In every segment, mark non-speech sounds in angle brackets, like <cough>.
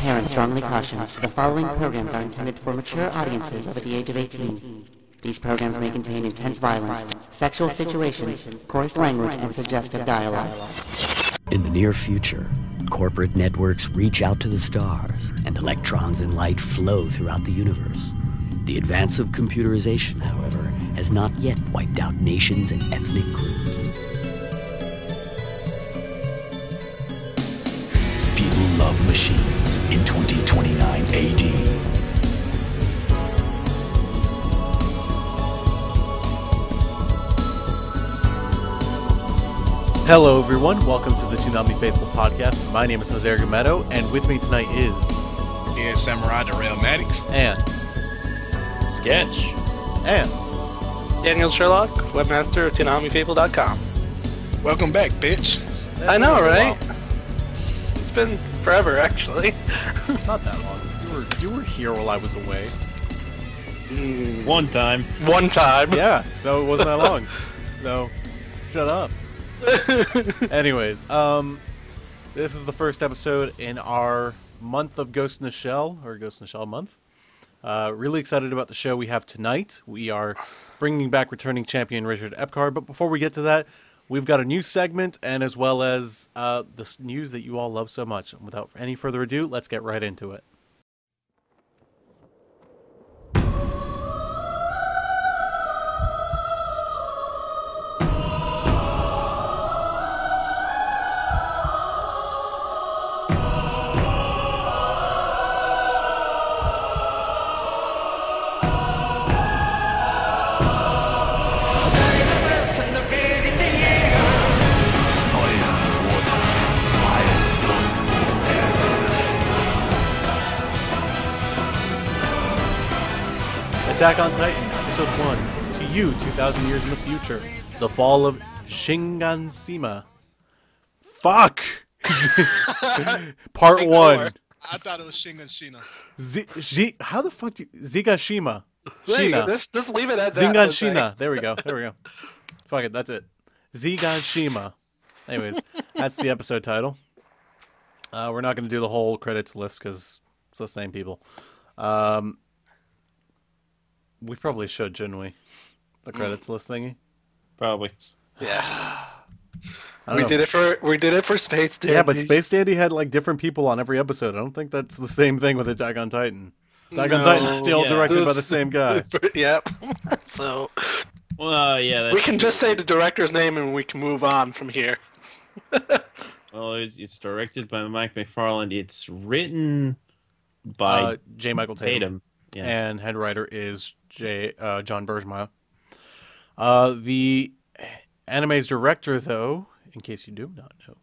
Parents strongly caution the following programs are intended for mature audiences over the age of 18. These programs may contain intense violence, sexual situations, coarse language, and suggestive dialogue. In the near future, corporate networks reach out to the stars, and electrons and light flow throughout the universe. The advance of computerization, however, has not yet wiped out nations and ethnic groups. Love machines in 2029 AD. Hello, everyone. Welcome to the Toonami Faithful podcast. My name is Jose Argumedo, and with me tonight is is Samurai Darrell Maddox. and Sketch. and Daniel Sherlock, webmaster of ToonamiFaithful.com. Welcome back, bitch. I know, right? It's been forever, actually. <laughs> not that long. You were you were here while I was away. One time. One time. Yeah, so it wasn't that <laughs> long. So, shut up. <laughs> Anyways, um, this is the first episode in our month of Ghost in the Shell or Ghost in the Shell month. Uh, really excited about the show we have tonight. We are bringing back returning champion Richard Epcar, but before we get to that, we've got a new segment and as well as uh, the news that you all love so much. And without any further ado, let's get right into it. Attack on Titan, Episode 1. To you, 2,000 years in the future. The fall of Shingansima. Fuck! <laughs> Part 1. I thought it was Shingan Shina. Z- G- how the fuck do you... Zigashima. There you go. Shina. Just, just leave it at that. Zingan There we go. There we go. Fuck it. That's it. Zigan Shima. Anyways, that's the episode title. Uh, we're not going to do the whole credits list because it's the same people. Um, we probably should, shouldn't we? The credits list thingy. Probably. Yeah. We know. did it for we did it for Space Dandy. Yeah, but Space Dandy had like different people on every episode. I don't think that's the same thing with Attack on Titan. Attack on No, Titan's still yeah. directed by the same guy. <laughs> yep. <laughs> so Well, yeah. That's, we can just say the director's name and we can move on from here. <laughs> Well, it's, it's directed by Mike McFarland. It's written by Uh, J. Michael Tatum. Tatum. Yeah. and head writer is J. Uh, John Burgmeier. Uh, the anime's director, though, in case you do not know,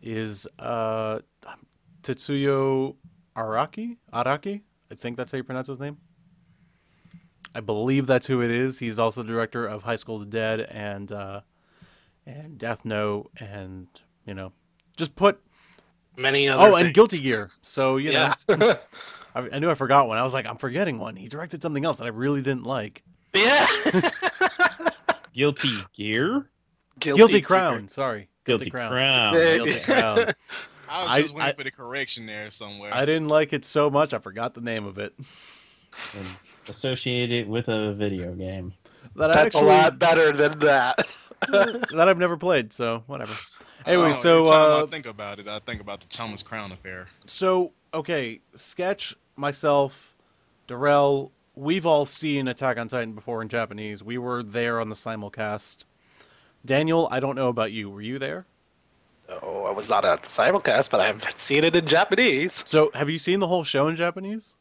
is uh, Tetsuro Araki. Araki, I think that's how you pronounce his name. I believe that's who it is. He's also the director of High School of the Dead and uh, and Death Note, and you know, just put Many other. oh, and. Guilty Gear. So you know. <laughs> Yeah. I, I knew I forgot one. I was like, I'm forgetting one. He directed something else that I really didn't like. yeah. <laughs> Guilty Gear? Guilty, Gear. Crown. Sorry. Guilty, Crown. Yeah. Guilty <laughs> Crown. I was I- just waiting I- for the correction there somewhere. I didn't like it so much. I forgot the name of it. And associated with a video game. That That's actually, a lot better than that. <laughs> that I've never played. So whatever. Anyway, know, so every time uh, I think about it, I think about the Thomas Crown affair. so okay, sketch myself, Darrell. We've all seen Attack on Titan before in Japanese. We were there on the simulcast. Daniel, I don't know about you. Were you there? oh, I was not at the simulcast, but I've <laughs> seen it in Japanese. So, have you seen the whole show in Japanese?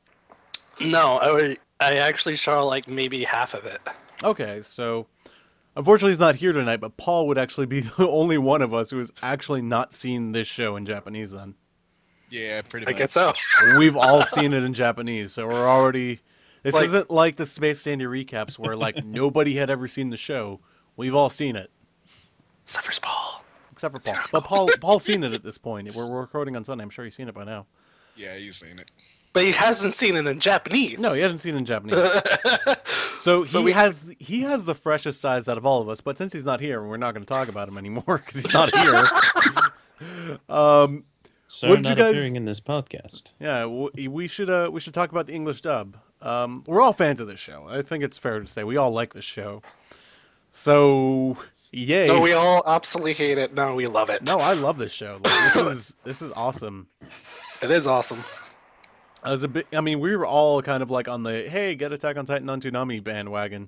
No, I, I actually saw like maybe half of it. Okay, so unfortunately he's not here tonight, but Paul would actually be <laughs> the only one of us who has actually not seen this show in Japanese then. Yeah, pretty much. I guess so. <laughs> We've all seen it in Japanese, so we're already this Like- isn't like the Space Dandy recaps where like <laughs> nobody had ever seen the show. We've all seen it. Suffers Paul. Except for Paul. But Paul <laughs> Paul's seen it at this point. We're, we're recording on Sunday. I'm sure he's seen it by now. Yeah, you've seen it. But he hasn't seen it in Japanese. No, he hasn't seen it in Japanese. So he So we- has he has the freshest eyes out of all of us. But since he's not here, we're not going to talk about him anymore because he's not here. um, So What did you not guys- appearing in this podcast. Yeah, we should uh, we should talk about the English dub. Um, we're all fans of this show. I think it's fair to say we all like this show. So, yay! No, we all absolutely hate it. No, we love it. No, I love this show. Like, this <coughs> is this is awesome. It is awesome. I was a bit. I mean, we were all kind of like on the hey, get Attack on Titan on Toonami bandwagon,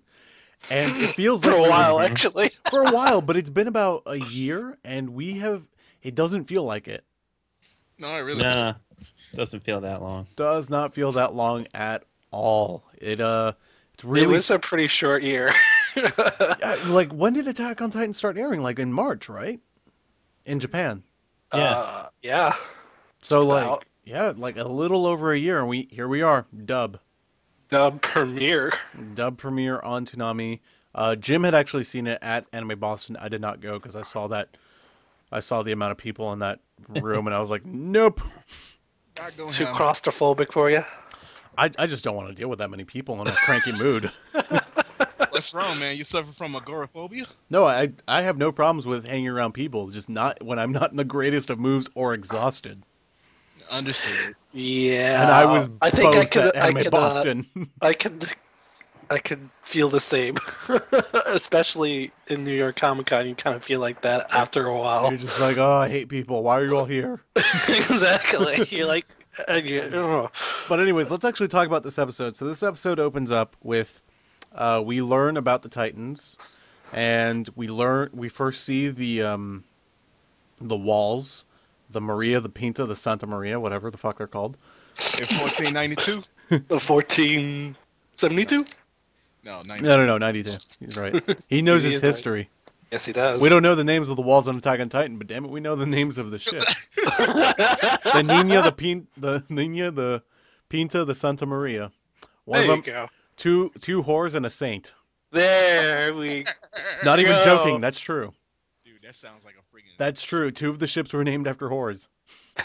and it <coughs> feels For like a while, actually. <laughs> for a while, but <laughs> it's been about a year, and we have. It doesn't feel like it. No, it really Nah, doesn't feel that long. Does not feel that long at all. It uh, it's really. It was a pretty short year. <laughs> Yeah, like when did Attack on Titan start airing? Like in March, right? In Japan. Yeah. Uh, yeah. So Just like about. yeah, like a little over a year and we here we are, dub. Dub premiere. Dub premiere on Toonami. Uh Jim had actually seen it at Anime Boston. I did not go cuz I saw that I saw the amount of people in that <laughs> room and I was like, "Nope. Too claustrophobic for you. I I just don't want to deal with that many people in a cranky <laughs> mood." What's wrong, man? You suffer from agoraphobia? No, I I have no problems with hanging around people, just not when I'm not in the greatest of moves or exhausted. Understood. Yeah. And I was I think I both could. at I Anime could. Uh, Boston. I could. I could feel the same, <laughs> especially in New York Comic Con. You kind of feel like that after a while. You're just like, oh, I hate people. Why are you all here? <laughs> exactly. You're like, you, <laughs> oh. But anyways, let's actually talk about this episode. So this episode opens up with uh, we learn about the Titans, and we learn we first see the um, the walls, the Maria, the Pinta, the Santa Maria, whatever the fuck they're called. In 1492? the 1472. No, 90. No, no, no, ninety two. He's right. He knows He his is right. history. Yes, he does. We don't know the names of the walls on Attack on Titan, but damn it, we know the names of the ships. <laughs> the Nina, the Pin, the Nina, the Pinta, the Santa Maria. One There you of them, go. two two whores and a saint. There we. <laughs> Not even Go. joking. That's true. Dude, that sounds like a freaking. That's true. Two of the ships were named after whores. <laughs>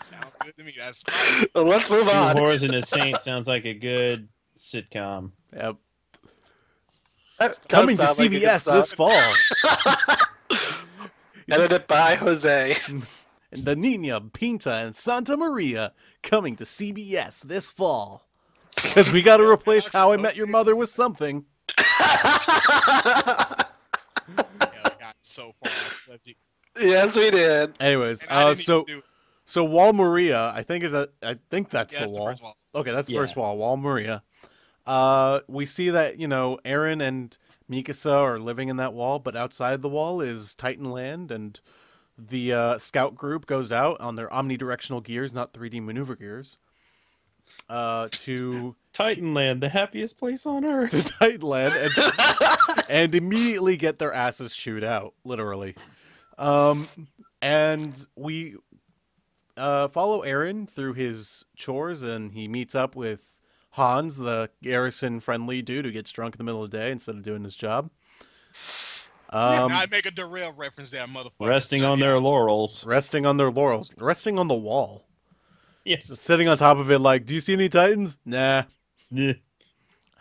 sounds good to me. That's. Well, let's move Two on. whores and a saint sounds like a good sitcom. Yep. That Coming to sound like CBS this fall. <laughs> Edited by Jose. <laughs> the Nina, Pinta, and Santa Maria coming to CBS this fall. Because we got to replace How I Met Your Mother with something. <laughs> Yeah, I got so far yes, we did. Anyways, uh, so so Wall Maria, I think is a, I think that's Yeah, the that's the wall. first wall. Okay, that's the Yeah. first wall. Wall Maria. Uh, we see that you know Eren and Mikasa are living in that wall, but outside the wall is Titan Land, and the uh, scout group goes out on their omnidirectional gears, not 3D maneuver gears, uh, to <laughs> Titanland, the happiest place on <laughs> earth. to Titan Land and, <laughs> and immediately get their asses chewed out, literally. Um, and we uh, follow Eren through his chores, and he meets up with Hans, the garrison friendly dude who gets drunk in the middle of the day instead of doing his job. Um, I make a derail reference there, motherfucker. Resting on their laurels. resting on their laurels, resting on the wall, Yeah. just sitting on top of it, like, "Do you see any Titans? Nah." Yeah.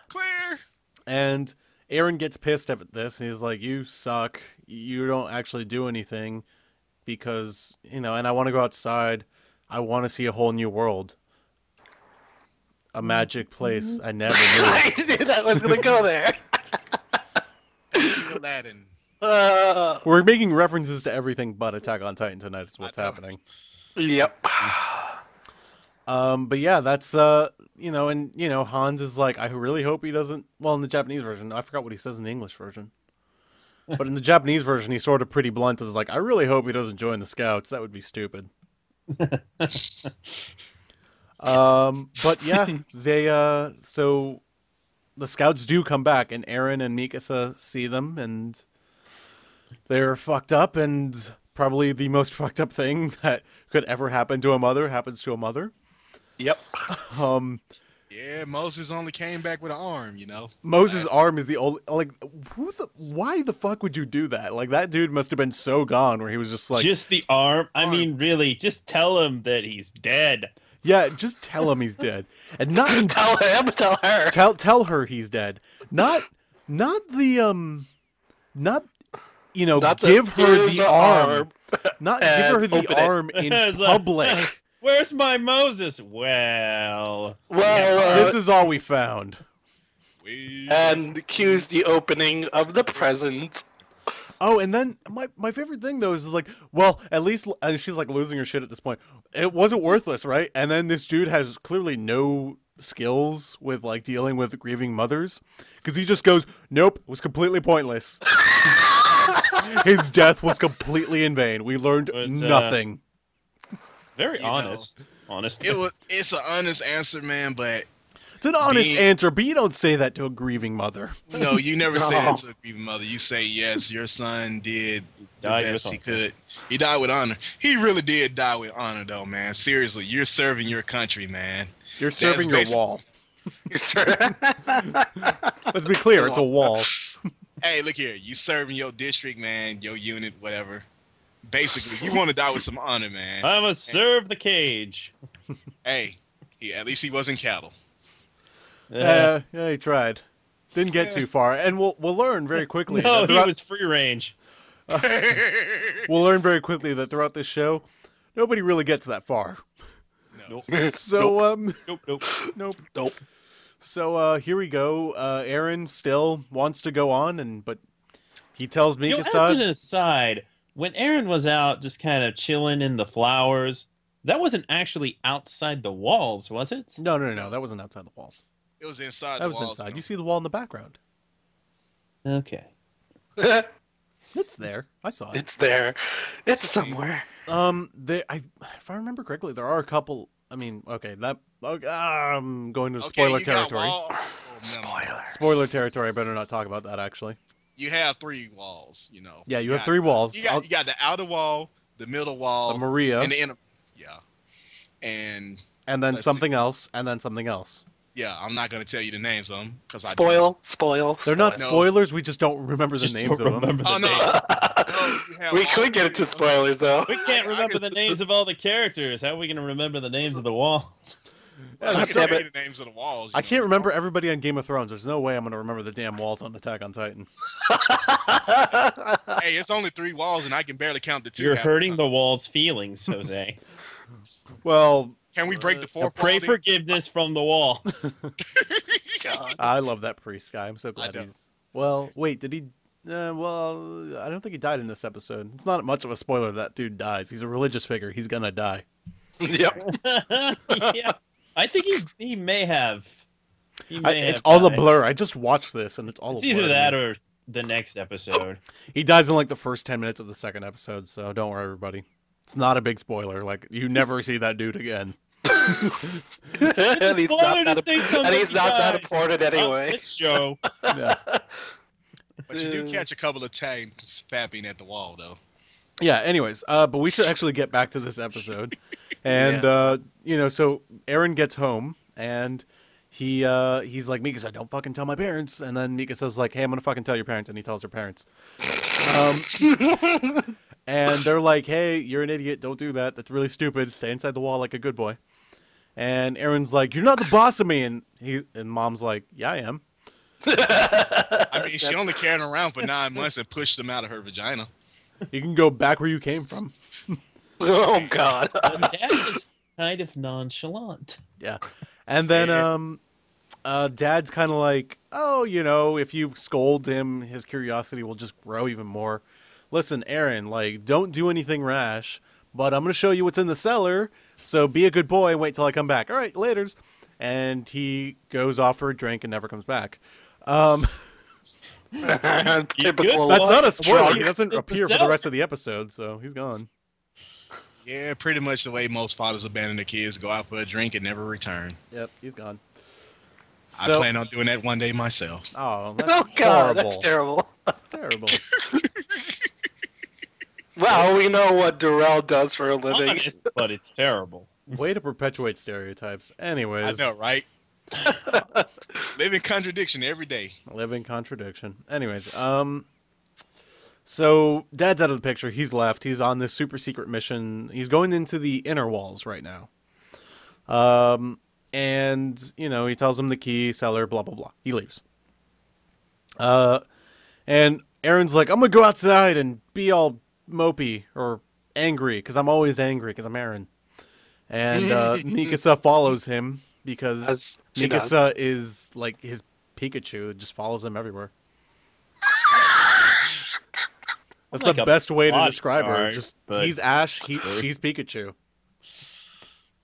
Clear. And Eren gets pissed at this, and he's like, "You suck. You don't actually do anything because you know." And I want to go outside. I want to see a whole new world, a magic place I never knew. <laughs> I knew that was gonna go there. Aladdin. Uh, We're making references to everything but Attack on Titan tonight. Is what's happening. yep. Um, but yeah, that's uh, you know, and you know, Hans is like, I really hope he doesn't. Well, in the Japanese version, I forgot what he says in the English version. <laughs> But in the Japanese version, he's sort of pretty blunt. Is like, I really hope he doesn't join the Scouts. That would be stupid. <laughs> um, but yeah, <laughs> they uh, so the Scouts do come back, and Eren and Mikasa see them, and they're fucked up, and probably the most <laughs> fucked up thing that could ever happen to a mother happens to a mother. Yep. <laughs> Um, Yeah, Moses only came back with an arm, you know. Moses' arm is the only like who the why the fuck would you do that? Like that dude must have been so gone where he was just like, just the arm. I mean, really, just tell him that he's dead. Yeah, just tell him he's dead, and not <laughs> Tell him. Tell her. tell tell her he's dead. Not not the um, not you know Not the- give her the the arm. arm. Not give her the open it. arm in <laughs> It's like, public. <laughs> Where's my Moses? Well, Well, uh, this is all we found. We- and cues the opening of the present. Oh, and then my my favorite thing though is like, well, at least and she's like losing her shit at this point. It wasn't worthless, right? And then this dude has clearly no skills with like dealing with grieving mothers because he just goes, "Nope, it was completely pointless." <laughs> His death was completely in vain. We learned Was, uh, nothing. very You know, honest. honestly. it was. It's an honest answer, man. But It's an honest being- answer, but you don't say that to a grieving mother. no, you never say <laughs> No. that to a grieving mother. You say yes, your son did the Died best he could. He died with honor. He really did die with honor, though, man. Seriously, you're serving your country, man. You're serving your basic- wall. <laughs> You're sure? <laughs> Let's be clear, it's a wall. <laughs> Hey, look here. You serving your district, man, your unit, whatever. Basically, you want to die with some honor, man. I must serve the cage. Hey, he, at least he wasn't cattle. Yeah, uh, yeah, he tried. Didn't get too far, and we'll we'll learn very quickly. no, that he was free range. <laughs> We'll learn very quickly that throughout this show, nobody really gets that far. No. <laughs> So um, Nope, nope. <laughs> nope. Nope. So uh, here we go. Uh, Eren still wants to go on, and but he tells You know, as Mikasa. an aside, when Eren was out just kind of chilling in the flowers, that wasn't actually outside the walls, was it? no, no, no, no, that wasn't outside the walls. It was inside. That the was walls, inside. man. You see the wall in the background. Okay. It's there. I saw it. it's there. It's somewhere. Um, they, I, if I remember correctly, there are a couple. I mean, okay, that okay, I'm going to Okay, spoiler territory. wall- <laughs> oh. Spoiler. Spoiler territory. I better not talk about that. Actually, You have three walls, you know. yeah, you have got- three walls. You got, I'll- you got the outer wall, the middle wall, the Maria, and the inner. Yeah. And and then let's see. something else, and then something else. Yeah, I'm not gonna tell you the names of them because I Spoil, spoil. They're not No. spoilers. We just don't remember the Just names don't of them. remember oh, the Oh, no. names. <laughs> <laughs> Oh, you have we could get three into spoilers though. We can't <laughs> remember the names of all the characters. How are we going to remember the names of the walls? I God can damn tell you it. the names of the walls. you I know. can't remember everybody on Game of Thrones. There's no way I'm gonna remember the damn walls on Attack on Titan. Hey, it's only three walls, and I can barely count the 2 You're hurting time. the wall's feelings, Jose. Well, Can we break the Now fourth pray wall? forgiveness from the walls. <laughs> I love that priest guy. I'm so glad he's. Well, wait, did he? Uh, well, I don't think he died in this episode. It's not much of a spoiler that dude dies. He's a religious figure. He's gonna die. <laughs> yep. <laughs> yeah, I think he he may have. He I, may it's have all a blur. I just watched this and it's all. It's a either to that or the next episode. he dies in like the first ten minutes of the second episode. So don't worry, everybody. It's not a big spoiler. Like you never see that dude again. <laughs> and he's not that, say and he's not that important anyway. this show. <laughs> Yeah. But you do catch a couple of tags fapping at the wall, though. yeah. Anyways, uh, but we should actually get back to this episode, <laughs> and Yeah. uh, you know, so Eren gets home and. He uh he's like Mika said, don't fucking tell my parents. And then Mika says like, hey, I'm gonna fucking tell your parents, and he tells her parents. Um, and they're like, hey, you're an idiot. Don't do that. That's really stupid. Stay inside the wall like a good boy. And Eren's like, you're not the boss of me. And he and mom's like, yeah, I am. I mean, she only carried him around for nine months and pushed him out of her vagina. You can go back where you came from. <laughs> oh God. <laughs> That was kind of nonchalant. Yeah. And then Yeah. um uh dad's kind of like, "Oh, you know, if you scold him, his curiosity will just grow even more." Listen, Eren, like don't do anything rash, but I'm going to show you what's in the cellar. So be a good boy and wait till I come back. All right, laters. And he goes off for a drink and never comes back. Um <laughs> <laughs> Typical. that's not a spoiler. He doesn't appear for the rest of the episode, so he's gone. Yeah, pretty much the way most fathers abandon their kids, go out for a drink and never return. Yep, he's gone. I So- plan on doing that one day myself. Oh, <laughs> that's Oh God, horrible. that's terrible. That's terrible. Well, we know what Darrell does for a living. Honest, but it's terrible. Way to perpetuate stereotypes. Anyways, I know, right? <laughs> Living contradiction every day. living contradiction. Anyways, um, so dad's out of the picture. He's left. He's on this super secret mission. He's going into the inner walls right now. Um, and you know he tells him the key, cellar, blah blah blah. He leaves. Uh, and Eren's like, I'm gonna go outside and be all mopey or angry because I'm always angry because I'm Eren, and uh, <laughs> Mikasa follows him because As she Mikasa is like his Pikachu that just follows him everywhere. That's Like the a best way to describe her. bodyguard, Just but- he's Ash, he, she's Pikachu.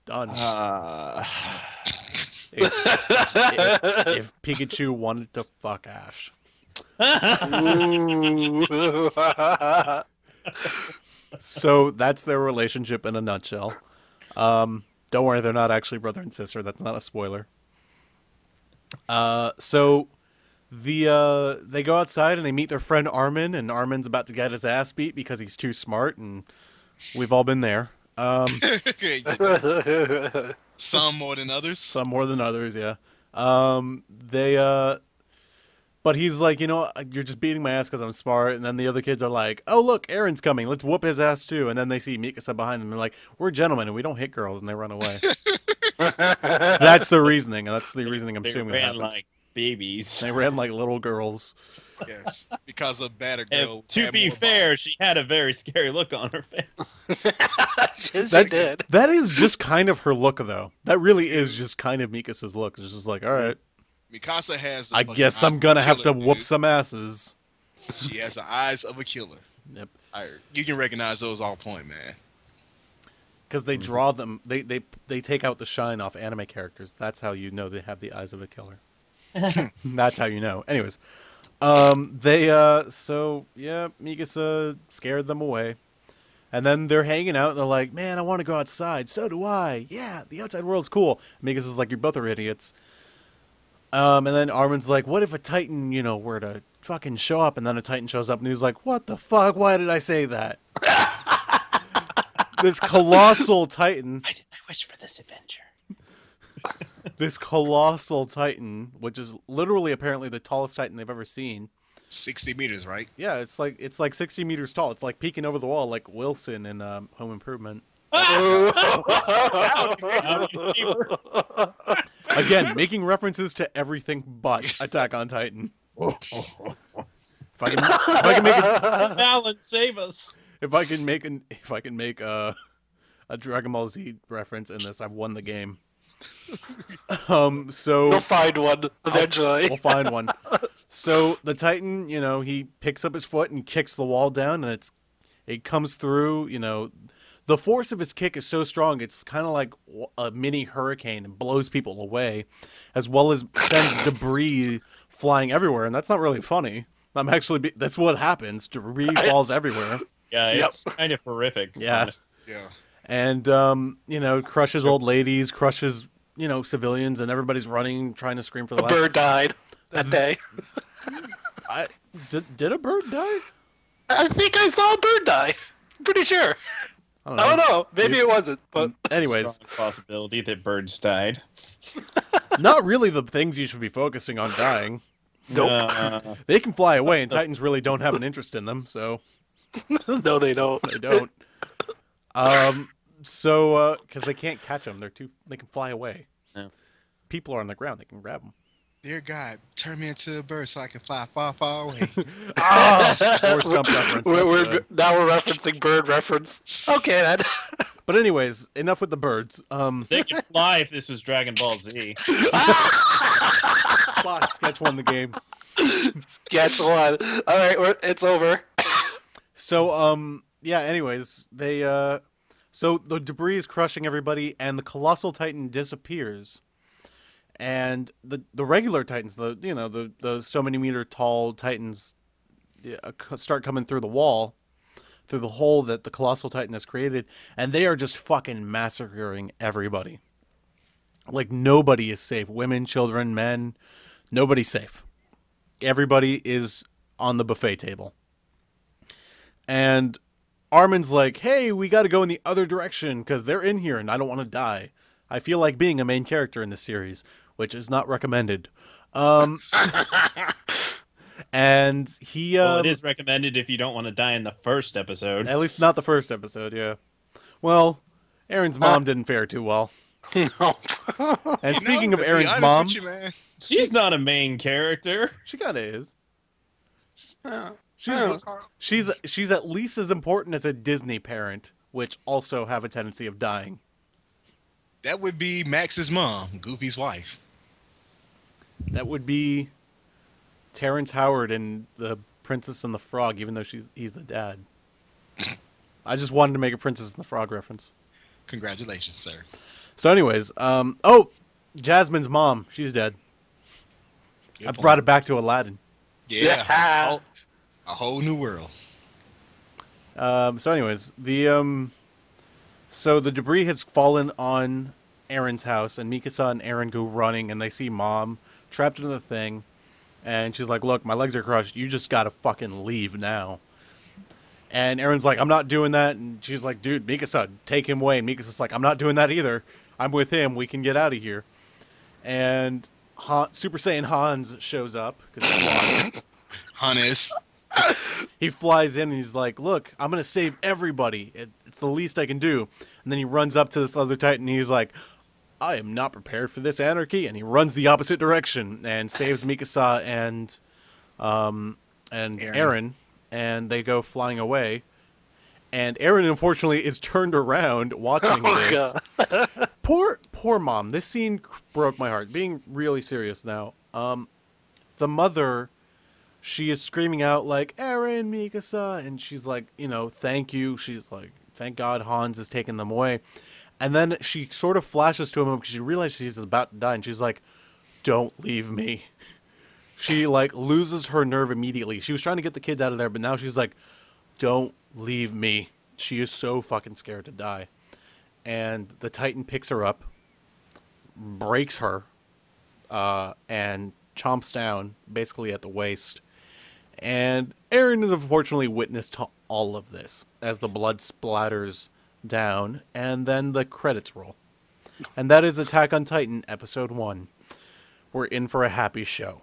Done. Uh, if, if- if Pikachu wanted to fuck Ash. Ooh. <laughs> <laughs> <laughs> So that's their relationship in a nutshell. Um, don't worry, they're not actually brother and sister. That's not a spoiler. Uh, so the uh, they go outside and they meet their friend Armin, and Armin's about to get his ass beat because he's too smart, and we've all been there. Um, <laughs> <laughs> Some more than others. some more than others, yeah. Um, they uh, but he's like, you know, uh, you're just beating my ass because I'm smart, and then the other kids are like, oh look, Eren's coming, let's whoop his ass too, and then they see Mikasa behind them, and they're like, we're gentlemen and we don't hit girls, and they run away. <laughs> that's the reasoning, and that's the reasoning I'm they assuming. ran happened. like babies. They ran like little girls. Yes, because a better And girl. to be more fair, she had a very scary look on her face. <laughs> she That, did. that is just kind of her look, though. That really is just kind of Mikasa's look. It's just like, all right, Mikasa has. the I guess eyes I'm gonna have to whoop dude. some asses. She has the eyes of a killer. Yep. I, you can recognize those all point, man. Because they draw them, they, they they take out the shine off anime characters. That's how you know they have the eyes of a killer. <laughs> That's how you know. Anyways, um, they uh, so yeah, Mikasa scared them away, and then they're hanging out. and They're like, "Man, I want to go outside." So do I. Yeah, the outside world's cool. Mikasa's like, "You both are idiots." Um, and then Armin's like, "What if a Titan, you know, were to fucking show up?" And then a Titan shows up, and he's like, "What the fuck? Why did I say that?" this <laughs> colossal Titan, Why did I wish for this adventure? <laughs> this colossal Titan, which is literally apparently the tallest Titan they've ever seen. Sixty meters, right? Yeah, it's like it's like sixty meters tall. It's like peeking over the wall, like Wilson in um, Home Improvement. <laughs> Again, making references to everything but Attack on Titan. if I can, if I can make a, Alan, save us. if I can make an if I can make a a Dragon Ball Z reference in this, I've won the game. Um, so We'll find one eventually. We'll find one. So the Titan, you know, he picks up his foot and kicks the wall down, and it's it comes through. You know, the force of his kick is so strong; it's kind of like a mini hurricane and blows people away, as well as sends debris flying everywhere. And that's not really funny. I'm actually be- that's what happens. Debris falls everywhere, Yeah, Yep. it's kind of horrific. Yeah. honestly. Yeah. and um, you know, crushes old ladies, crushes you know civilians, and everybody's running, trying to scream for the A life. bird died that <laughs> day. I, did, did a bird die? I think I saw a bird die. Pretty sure. I don't I don't know. Maybe it wasn't, but Anyways, Strong possibility that birds died. <laughs> not really the things you should be focusing on dying. nope. Uh, <laughs> They can fly away, and Titans really don't have an interest in them, so <laughs> no, they don't. they don't. Um, so because they can't catch them, they're too. They can fly away. Yeah. People are on the ground; they can grab them. Dear God, turn me into a bird so I can fly far, far away. <laughs> Ah, <laughs> Forrest Gump reference. We're, we're, now we're referencing bird reference. Okay, then. <laughs> But anyways, enough with the birds. Um, they could fly if this was Dragon Ball Z. fuck, sketch won the game. Sketch one. All right, we're, it's over. So um yeah, anyways, they uh so the debris is crushing everybody and the colossal titan disappears. And the the regular titans, the you know, the the so many meter tall titans uh, start coming through the wall through the hole that the colossal titan has created and they are just fucking massacring everybody. Like nobody is safe. Women, children, men, nobody's safe. Everybody is on the buffet table. And Armin's like, hey, we got to go in the other direction because they're in here and I don't want to die. I feel like being a main character in this series, which is not recommended. Um, and he, <laughs> Well, um, it is recommended if you don't want to die in the first episode. at least not the first episode, yeah. Well, Eren's mom didn't fare too well. <laughs> No. And <laughs> speaking know, of Eren's mom, you, man, She's not a main character. she kind of is. Yeah. She's, she's she's at least as important as a Disney parent which also have a tendency of dying. That would be Max's mom, Goofy's wife. That would be Terrence Howard and the Princess and the Frog, even though she's he's the dad. I just wanted to make a Princess and the Frog reference. Congratulations, sir. So, anyways, um, oh, Jasmine's mom, she's dead. Good I point. brought it back to Aladdin. Yeah. Yeah. <laughs> A whole new world. Um, so, anyways, the um, so the debris has fallen on Eren's house, and Mikasa and Eren go running, and they see mom trapped in the thing, and she's like, "Look, my legs are crushed. You just gotta fucking leave now." And Eren's like, "I'm not doing that," and she's like, "Dude, Mikasa, take him away." And Mikasa's like, "I'm not doing that either. I'm with him. We can get out of here." And Han, Super Saiyan Hans shows up because Hannes. he flies in and he's like, "Look, I'm gonna save everybody. It, it's the least I can do." And then he runs up to this other Titan. and He's like, "I am not prepared for this anarchy," and he runs the opposite direction and saves Mikasa and um and Eren. Eren, and they go flying away. And Eren, unfortunately, is turned around watching <laughs> Oh, this. <laughs> Poor, poor mom. This scene broke my heart. Being really serious now. Um, the mother, she is screaming out like Eren, Mikasa, and she's like, you know, thank you. She's like, thank God Hans has taken them away. And then she sort of flashes to him because she realizes she's about to die, and she's like, "Don't leave me." She like loses her nerve immediately. She was trying to get the kids out of there, but now she's like, "Don't leave me." She is so fucking scared to die and the Titan picks her up, breaks her, uh, and chomps down basically at the waist. And Eren is unfortunately witness to all of this as the blood splatters down, and then the credits roll. And that is Attack on Titan, Episode 1. We're in for a happy show.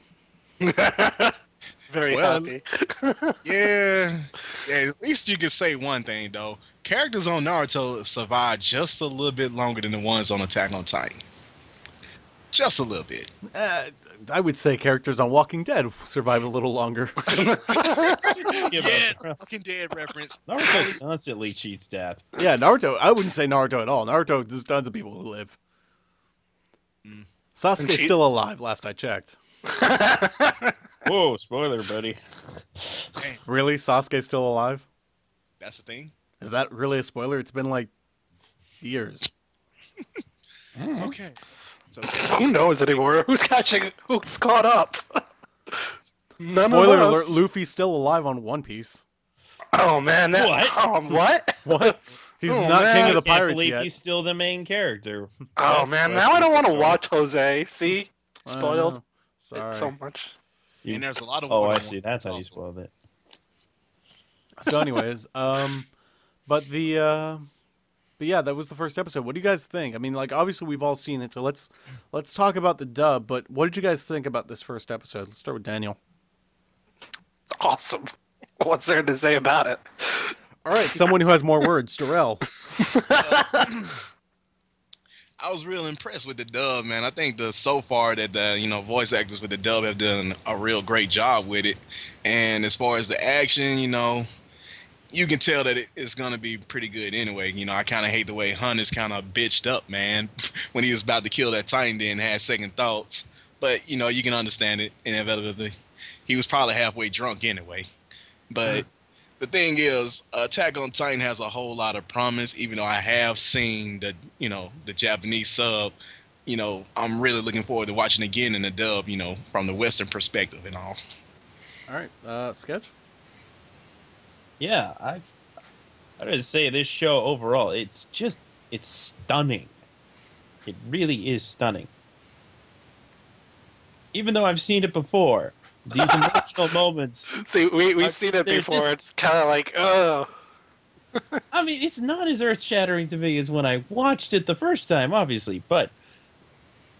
<laughs> Very Well, happy. Yeah. <laughs> yeah. At least you can say one thing though. Characters on Naruto survive just a little bit longer than the ones on Attack on Titan. Just a little bit. Uh, I would say characters on Walking Dead survive a little longer. <laughs> <laughs> Give us- Yes, fucking dead reference. Naruto constantly cheats death. Yeah, Naruto. I wouldn't say Naruto at all. Naruto, there's tons of people who live. Mm. Sasuke's she- still alive, last I checked. <laughs> Whoa, spoiler, buddy. Really? Sasuke's still alive? That's the thing. Is that really a spoiler? It's been like years. Okay. So Who knows anymore? <laughs> Who's catching? Who's caught up? <laughs> None Spoiler of alert. Luffy's still alive on One Piece. Oh man, that. What? <laughs> Um, what? What? He's Oh, not man. king of I the can't pirates believe yet. he's still the main character. Oh That's man, now I don't want to watch. Jose. See, spoiled know. it Sorry. so much. and there's a lot of Oh, I see. That's how you also. spoiled it. So, anyways, um, but the uh, but yeah, that was the first episode. What do you guys think? I mean, like obviously we've all seen it, so let's let's talk about the dub. But what did you guys think about this first episode? Let's start with Daniel. It's awesome. <laughs> What's there to say about it? All right, someone who has more words, Darrell. <laughs> I was real impressed with the dub, man. I think the so far that the you know voice actors with the dub have done a real great job with it. And as far as the action, you know, you can tell that it, it's gonna be pretty good anyway. You know, I kind of hate the way Hun is kind of bitched up, man, <laughs> when he was about to kill that Titan, then had second thoughts. But you know, you can understand it inevitably. He was probably halfway drunk anyway. But the thing is, Attack on Titan has a whole lot of promise. Even though I have seen the, you know, the Japanese sub, you know, I'm really looking forward to watching again in the dub. You know, from the Western perspective and all. All right, uh, sketch. Yeah, I I would say this show overall, it's just it's stunning. It really is stunning. Even though I've seen it before, these <laughs> emotional moments. See, we we've seen it before. just- It's kind of like, oh, <laughs> I mean, it's not as earth shattering to me as when I watched it the first time, obviously, but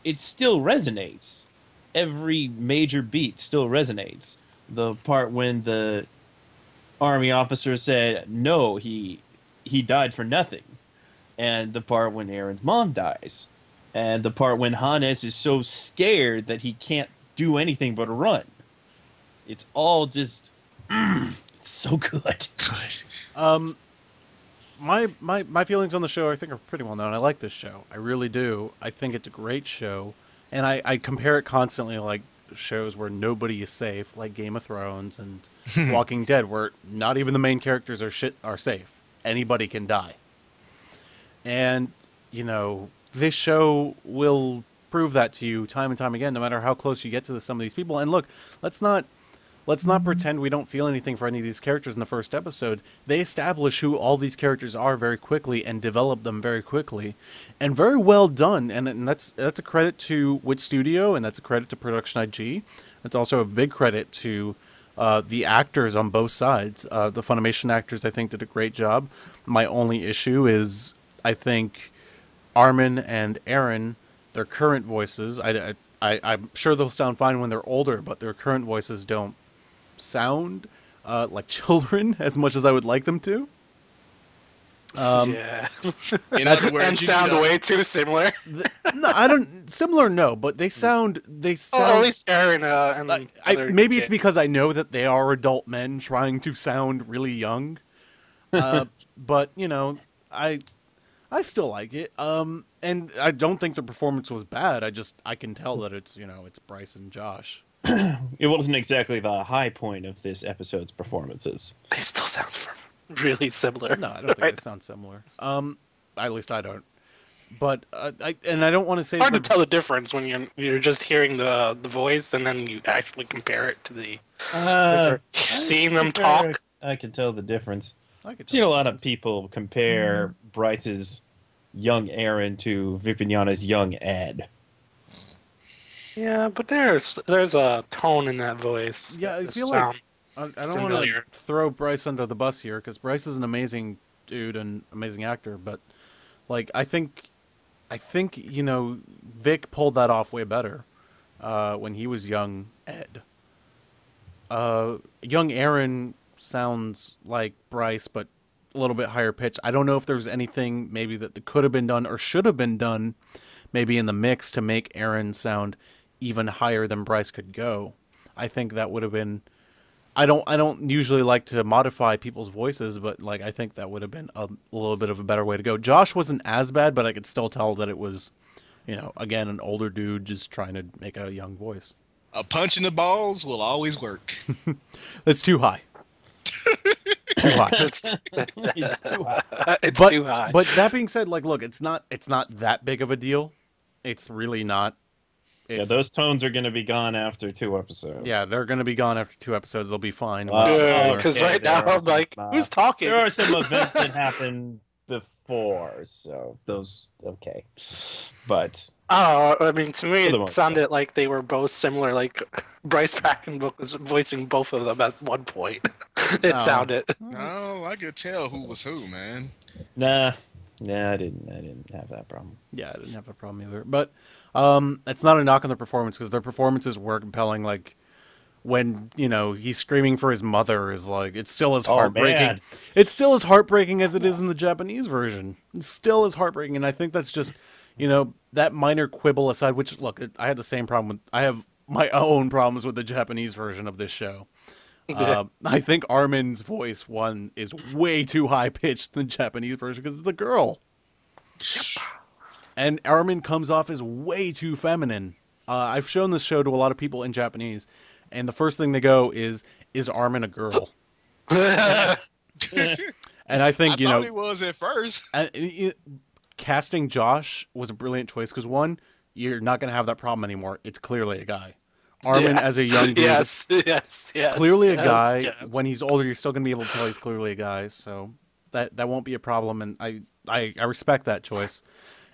it still resonates. Every major beat still resonates. The part when the army officer said, "No, he he died for nothing," and the part when Eren's mom dies, and the part when Hannes is so scared that he can't do anything but run. It's all just, mm, <clears throat> it's so good. Um, my, my my feelings on the show I think are pretty well known. I like this show. I really do. I think it's a great show, and I, I compare it constantly like shows where nobody is safe, like Game of Thrones and <laughs> Walking Dead, where not even the main characters are shit are safe. Anybody can die. And you know this show will prove that to you time and time again, no matter how close you get to some of these people. And look, let's not let's not pretend we don't feel anything for any of these characters in the first episode. They establish who all these characters are very quickly and develop them very quickly, and very well done. And, and that's that's a credit to Wit Studio, and that's a credit to Production IG. It's also a big credit to uh, the actors on both sides. Uh, the Funimation actors, I think, did a great job. My only issue is, I think, Armin and Eren, their current voices, I, I, I'm sure they'll sound fine when they're older, but their current voices don't sound uh, like children <laughs> as much as I would like them to. Um, yeah. In other words, and sound know, way too similar. no, I don't. Similar, no, but they sound. They Oh, sound. at least Eren uh, and I, I, other maybe it's because I know that they are adult men trying to sound really young. Uh, <laughs> but you know, I I still like it. Um, and I don't think the performance was bad. I just I can tell that it's you know it's Bryce and Josh. <clears throat> It wasn't exactly the high point of this episode's performances. they still sound <laughs> really similar. No, I don't think they sound similar. Um, at least I don't. But uh, I and I don't want to say hard to tell the difference when you're you're just hearing the the voice and then you actually compare it to the Uh, seeing them I talk. I can tell the difference. I could I've seen a lot of people compare Bryce's young Eren to Vic Mignogna's young Ed. Yeah, but there's there's a tone in that voice. Yeah, I that feel like- I, I don't want to throw Bryce under the bus here because Bryce is an amazing dude and amazing actor, but like I think, I think you know Vic pulled that off way better uh, when he was young Ed. Uh, young Eren sounds like Bryce, but a little bit higher pitch. I don't know if there's anything maybe that could have been done or should have been done, maybe in the mix to make Eren sound even higher than Bryce could go. I think that would have been. I don't. I don't usually like to modify people's voices, but like I think that would have been a, little bit of a better way to go. Josh wasn't as bad, but I could still tell that it was, you know, again an older dude just trying to make a young voice. a punch in the balls will always work. <laughs> That's too high. <laughs> too high. it's It's too high. it's but, too high. But that being said, like, look, it's not. It's not that big of a deal. It's really not. Yeah, those tones are going to be gone after two episodes. yeah, they're gonna be gone after two episodes. They'll be fine. Wow. Yeah, Oh, because right now I'm like, uh, who's talking? There are some <laughs> events that happened before, so those okay. But Oh, I mean, to me, it most sounded like they were both similar. Like Bryce Papenbrook was voicing both of them at one point. <laughs> it Oh. sounded. oh, I could tell who was who, man. nah, nah, I didn't. I didn't have that problem. Yeah, I didn't have a problem either. But um, it's not a knock on the performance because their performances were compelling. Like when you know he's screaming for his mother is like it's still as Oh, heartbreaking. man. It's still as heartbreaking as it is in the Japanese version. It's still as heartbreaking, and I think that's just you know that minor quibble aside. Which look, I had the same problem with. I have my <laughs> own problems with the Japanese version of this show. <laughs> Uh, I think Armin's voice one is way too high pitched than the Japanese version because it's a girl. And Armin comes off as way too feminine. Uh, I've shown this show to a lot of people in Japanese, and the first thing they go is, "Is Armin a girl?" <laughs> And I think I you know, he was at first. <laughs> and it- casting Josh was a brilliant choice because one, you're not going to have that problem anymore. It's clearly a guy. Armin Yes. as a young dude, Yes, <laughs> yes, yes. clearly a guy. yes. When he's older, you're still going to be able to tell he's clearly a guy. So that that won't be a problem, and I I, I respect that choice.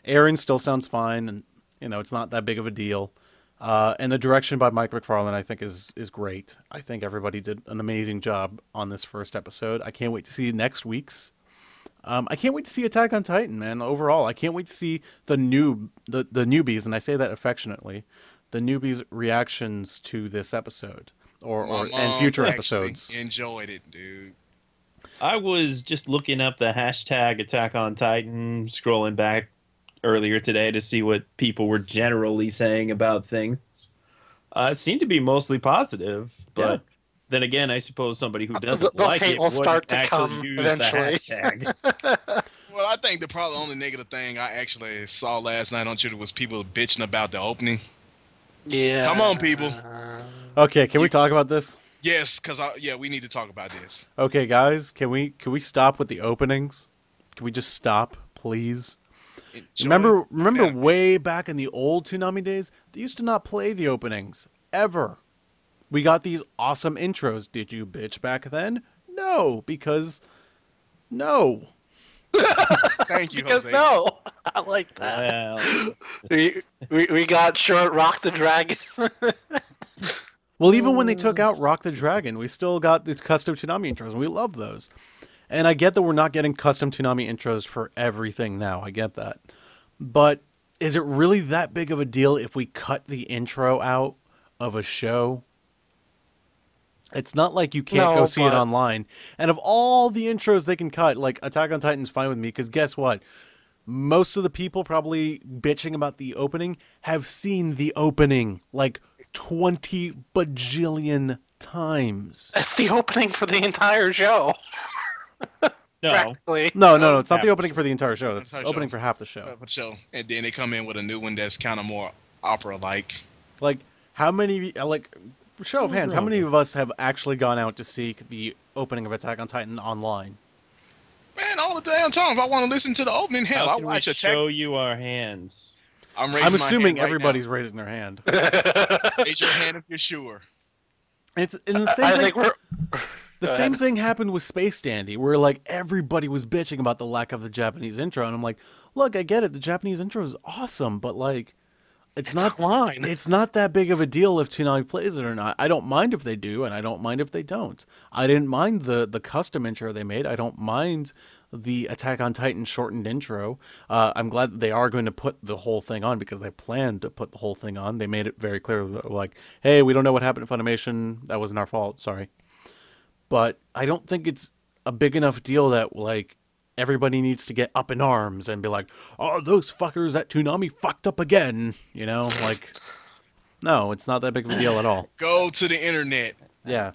Eren still sounds fine, and you know it's not that big of a deal. Uh, and the direction by Mike McFarland, I think, is is great. I think everybody did an amazing job on this first episode. I can't wait to see next week's. Um, I can't wait to see Attack on Titan, man. Overall, I can't wait to see the new the, the newbies, and I say that affectionately, the newbies' reactions to this episode or, My or and future actually episodes. Enjoyed it, dude. I was just looking up the hashtag Attack on Titan, scrolling back earlier today to see what people were generally saying about things. Uh, it seemed to be mostly positive, but Then again, I suppose somebody who doesn't the like hate it will start to come eventually. <laughs> Well, I think the probably only negative thing I actually saw last night on Twitter was people bitching about the opening. Yeah. Come on, people. Okay, can we talk about this? Yes, because yeah, we need to talk about this. Okay, guys, can we can we stop with the openings? Can we just stop, please? Enjoy remember it. remember Yeah. way back in the old Toonami days, they used to not play the openings ever. We got these awesome intros. Did you bitch back then? No, because no. <laughs> Thank you, Because Jose. no, <laughs> I like that. well, <laughs> We, we we got short Rock the Dragon. Well, even when they took out Rock the Dragon, we still got these custom Toonami intros, and we love those. And I get that we're not getting custom Toonami intros for everything now. I get that. But is it really that big of a deal if we cut the intro out of a show? It's not like you can't go No, see it online. And of all the intros they can cut, like Attack on Titan's fine with me because guess what? Most of the people probably bitching about the opening have seen the opening like 20 bajillion times. That's the opening for the entire show, no. No, no, no, it's not the opening for the entire show. That's Entire opening show. for half the show. for sure. And then they come in with a new one that's kind of more opera-like. Like, how many, uh, like, show of hands, how many of us have actually gone out to see the opening of Attack on Titan online? Man, all the damn time. If I want to listen to the opening, hell, I can we watch Attack. show you our hands? I'm raising I'm my assuming hand right everybody's raising their hand. <laughs> Raise your hand if you're sure. It's in the same I thing. think we're. The Go same ahead. thing happened with Space Dandy, where like everybody was bitching about the lack of the Japanese intro, and I'm like, look, I get it, the Japanese intro is awesome, but like, it's, It's not online. It's not that big of a deal if Toonami plays it or not. I don't mind if they do, and I don't mind if they don't. I didn't mind the the custom intro they made. I don't mind the Attack on Titan shortened intro. Uh, I'm glad that they are going to put the whole thing on because they planned to put the whole thing on. They made it very clear, like, hey, we don't know what happened in Funimation. That wasn't our fault. Sorry but I don't think it's a big enough deal that like everybody needs to get up in arms and be like, "Oh, those fuckers at Toonami fucked up again." You know, like no, it's not that big of a deal at all. Go to the internet. Yeah.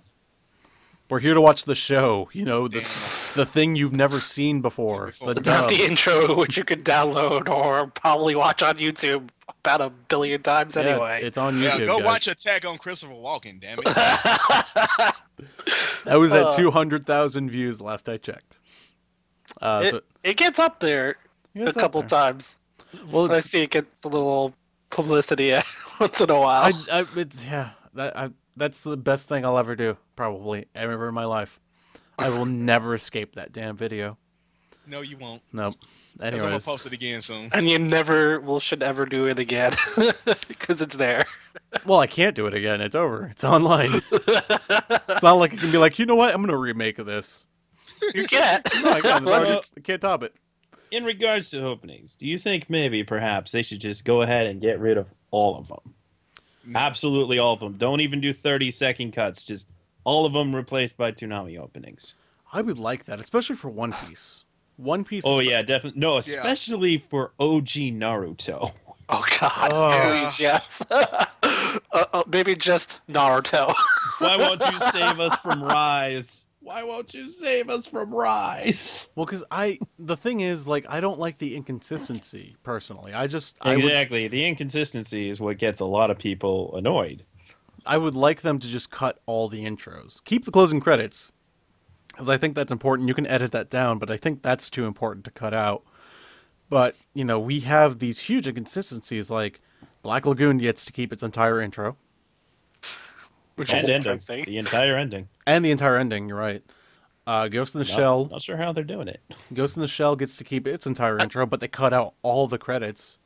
We're here to watch the show, you know, the <laughs> the thing you've never seen before. The <laughs> Not dub. the intro, which you could download or probably watch on YouTube about a billion times Yeah, anyway. it's on Yeah, YouTube. go guys. watch Attack on Christopher Walken, damn it. That was at Uh, 200,000 views last I checked. Uh, it, so, it gets up there Yeah, a couple there. times. well, I it's, see it gets a little publicity <laughs> once in a while. I, I, it's yeah. That I, that's the best thing I'll ever do, probably ever in my life. I will <laughs> never escape that damn video. no, you won't. Nope. 'Cause I'm gonna post it again soon. and you never will should ever do it again <laughs> because it's there. well, I can't do it again. It's over. It's online. it's not like I can be like, you know what? I'm gonna remake this. You can't. <laughs> No, I can't. It's Once I can't top it. In regards to openings, do you think maybe perhaps they should just go ahead and get rid of all of them? Absolutely all of them. Don't even do 30 second cuts. Just all of them replaced by Toonami openings. I would like that, especially for One Piece. One Piece. Oh is- yeah, definitely. No, especially for OG Naruto. <laughs> Oh God, Oh. please, yes. <laughs> uh, uh, maybe just Naruto. Why won't you <laughs> save us from Rise? Why won't you save us from Rise? <laughs> Well, because I the thing is, like, I don't like the inconsistency personally. I just I would Exactly. The inconsistency is what gets a lot of people annoyed. I would like them to just cut all the intros. Keep the closing credits, because I think that's important. You can edit that down, but I think that's too important to cut out. But you know, we have these huge inconsistencies. Like Black Lagoon gets to keep its entire intro Which And is ending. interesting. The entire ending. and the entire ending. You're right. Uh, Ghost in the Not- Shell. Not sure how they're doing it. <laughs> Ghost in the Shell gets to keep its entire intro, but they cut out all the credits,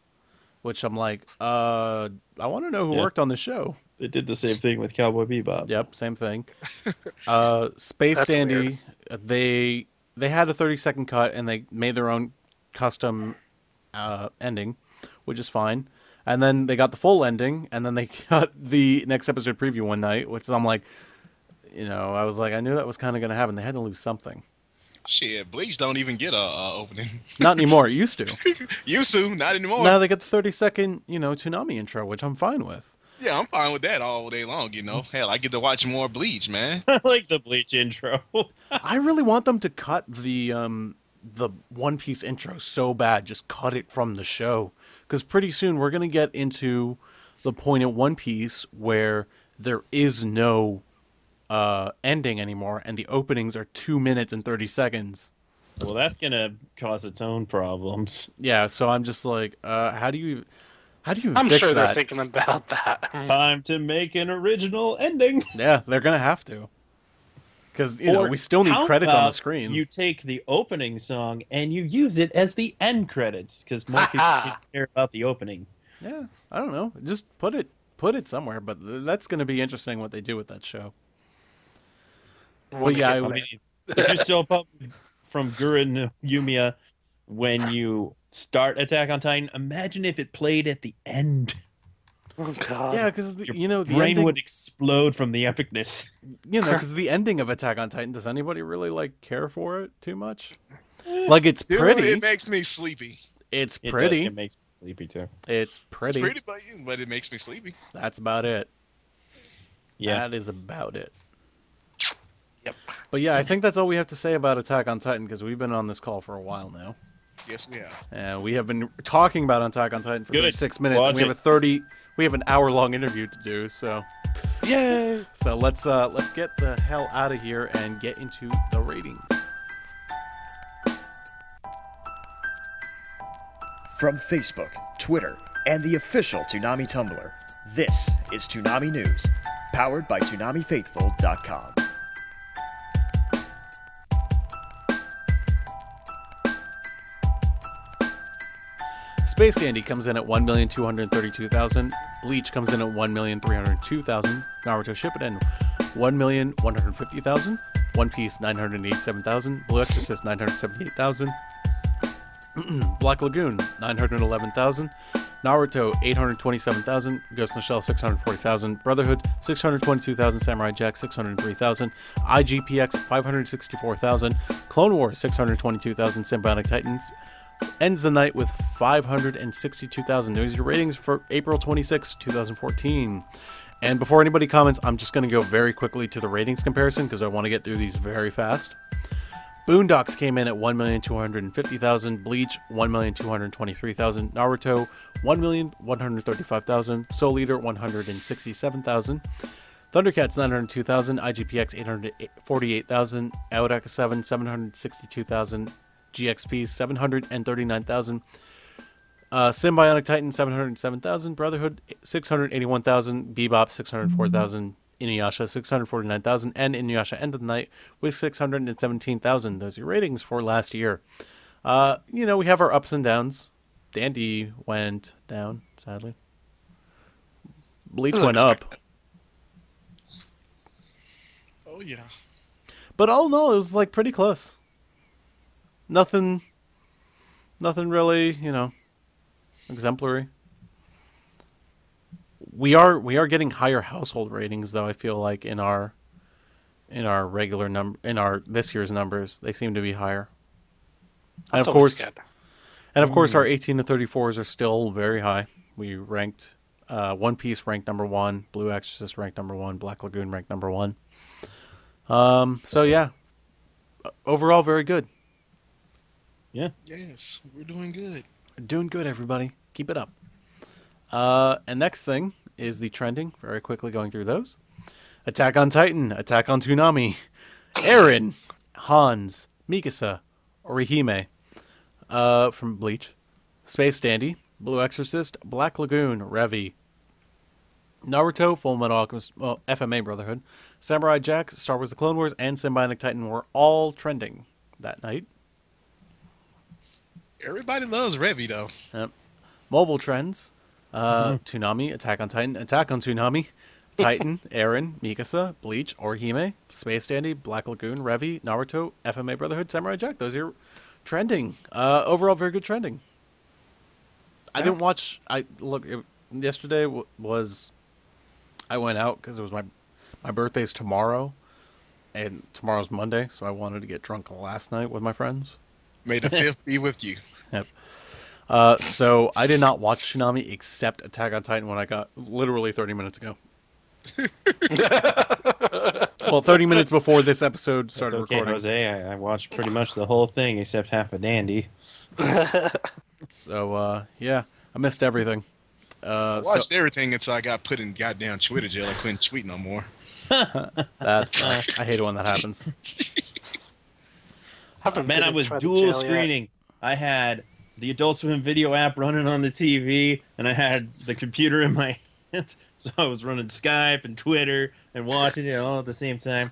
which I'm like, uh, I want to know who Yeah. worked on the show. They did the same thing with Cowboy Bebop. Yep, same thing. <laughs> Uh, Space That's Dandy, weird. they they had a 30 second cut and they made their own custom uh, ending, which is fine. And then they got the full ending, and then they <laughs> got the next episode preview one night, which I'm like, you know, I was like, I knew that was kind of going to happen. They had to lose something. Shit, Bleach don't even get a, a opening. Not <laughs> anymore. It used to. Used to, not anymore. now they get the 30 second, you know, Toonami intro, which I'm fine with. Yeah, I'm fine with that all day long. You know, hell, I get to watch more Bleach, man. <laughs> I like the Bleach intro. I really want them to cut the um the One Piece intro so bad, just cut it from the show, because pretty soon we're gonna get into the point at One Piece where there is no uh ending anymore, and the openings are two minutes and thirty seconds. well, that's gonna cause its own problems. Yeah, so I'm just like, uh, how do you, how do you? I'm fix sure they're thinking about that. Time to make an original ending. Yeah, they're gonna have to, because you know we still need credits on the screen. You take the opening song and you use it as the end credits because more people <laughs> care about the opening. Yeah, I don't know. Just put it put it somewhere, but that's going to be interesting what they do with that show. When it yeah, I I mean, if you're so pumped from Guren no Yumiya when you start Attack on Titan, imagine if it played at the end. Oh god. Yeah, because you know the brain ending, would explode from the epicness. you know <laughs> because the ending of Attack on Titan. Does anybody really like care for it too much? <gasps> Like it's Dude, pretty. it makes me sleepy. it's It does- pretty. It, makes me sleepy too. It's It's pretty. pretty, but, but it makes me sleepy. That's about it. Yeah. That is about it. Yep. But yeah, I think that's all we have to say about Attack on Titan because we've been on this call for a while now. Yes, we have. And we have been talking about Attack on Titan for good. 36 minutes. Watch and we have it. a 30 we have an hour long interview to do, so Yay! so let's uh let's get the hell out of here and get into the ratings. From Facebook, Twitter, and the official Toonami Tumblr, this is Toonami News, powered by ToonamiFaithful.com. Space Dandy comes in at 1,232,000. Bleach comes in at 1,302,000. Naruto Shippuden 1,150,000. One Piece 987,000. Blue Exorcist 978,000. <clears throat> Black Lagoon 911,000. Naruto 827,000. Ghost in the Shell 640,000. Brotherhood 622,000. Samurai Jack 603,000. IGPX 564,000. Clone Wars 622,000. Symbiotic Titans ends the night with 562,000. Those are ratings for April 26, 2014. And before anybody comments, I'm just going to go very quickly to the ratings comparison because I want to get through these very fast. Boondocks came in at 1,250,000, Bleach 1,223,000, Naruto 1,135,000, Soul Eater 167,000, Thundercats 902,000, IGPX 848,000, Aodaka 7 762,000, GXP 739,000, uh, Symbionic Titan 707,000, Brotherhood 681,000, Bebop 604,000, Inuyasha 649,000, and Inuyasha End of the Night with 617,000. Those are your ratings for last year. Uh, you know, we have our ups and downs. Dandy went down, sadly. Bleach went up. Oh yeah. But all in all, it was like pretty close. Nothing, nothing really, you know, exemplary. We are we are getting higher household ratings though. I feel like in our in our regular number in our this year's numbers, they seem to be higher. And That's of course, good. and of course, our 18 to 34s are still very high. We ranked uh, One Piece ranked number one, Blue Exorcist ranked number one, Black Lagoon ranked number one. Um, so yeah, overall very good. Yes, we're doing good. Doing good, everybody. Keep it up. Uh, and next thing is the trending. Very quickly going through those. Attack on Titan, Attack on Toonami, Eren, Hans, Mikasa, Orihime, uh, from Bleach, Space Dandy, Blue Exorcist, Black Lagoon, Revy, Naruto, Full Metal Alchemist, well, FMA Brotherhood, Samurai Jack, Star Wars: The Clone Wars, and Symbiotic Titan were all trending that night. Everybody loves Revy though. Yep. Mobile trends. Uh, Toonami, Attack on Titan, Attack on Toonami, <laughs> Titan, Eren, Mikasa, Bleach, Orihime, Space Dandy, Black Lagoon, Revy, Naruto, FMA Brotherhood, Samurai Jack. Those are trending. Uh, overall, very good trending. I didn't watch. I look. It, yesterday w- was. I went out because it was my my birthday's tomorrow, and tomorrow's Monday, so I wanted to get drunk last night with my friends. May the <laughs> fifth be with you. Yep. Uh, so I did not watch Toonami except Attack on Titan when I got literally 30 minutes ago. <laughs> well, 30 minutes before this episode It's started okay, recording. Jose. I, I watched pretty much the whole thing except half a dandy. <laughs> So uh, yeah, I missed everything. Uh, I watched so everything until I got put in goddamn Twitter jail. I couldn't tweet no more. <laughs> that's I hate it when that happens. Haven't Man, been I was Trent dual screening. yet. I had the Adult Swim video app running on the TV, and I had the computer in my <laughs> hands. So I was running Skype and Twitter and watching it all at the same time.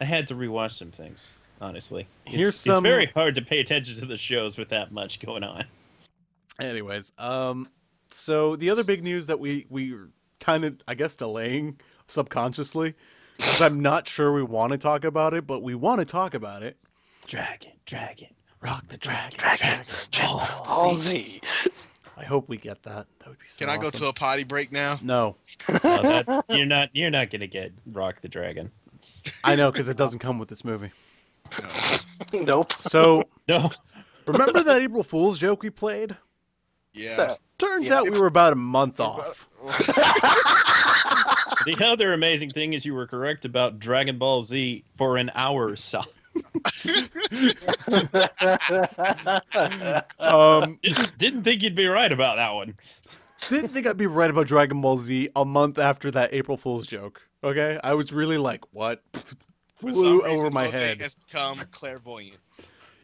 I had to rewatch some things, honestly. It's, Here's it's very hard to pay attention to the shows with that much going on. Anyways, um, so the other big news that we we kind of I guess delaying subconsciously because I'm not sure we want to talk about it, but we want to talk about it. Dragon, dragon. Rock the dragon, Dragon, Dragon Ball Z. I hope we get that. That would be so. Can I go awesome. to a potty break now? No, Oh, that, you're not. You're not gonna get Rock the Dragon. I know because it doesn't come with this movie. <laughs> Nope. So <laughs> No. remember that April Fool's joke we played? Yeah. Turns Yeah. out we were about a month off. <laughs> The other amazing thing is you were correct about Dragon Ball Z for an hour. So Um, <laughs> didn't, didn't think you'd be right about that one. didn't think I'd be right about Dragon Ball Z a month after that April Fool's joke. Okay, I was really like, what? For Flew some reason, over my Jose head. has become clairvoyant.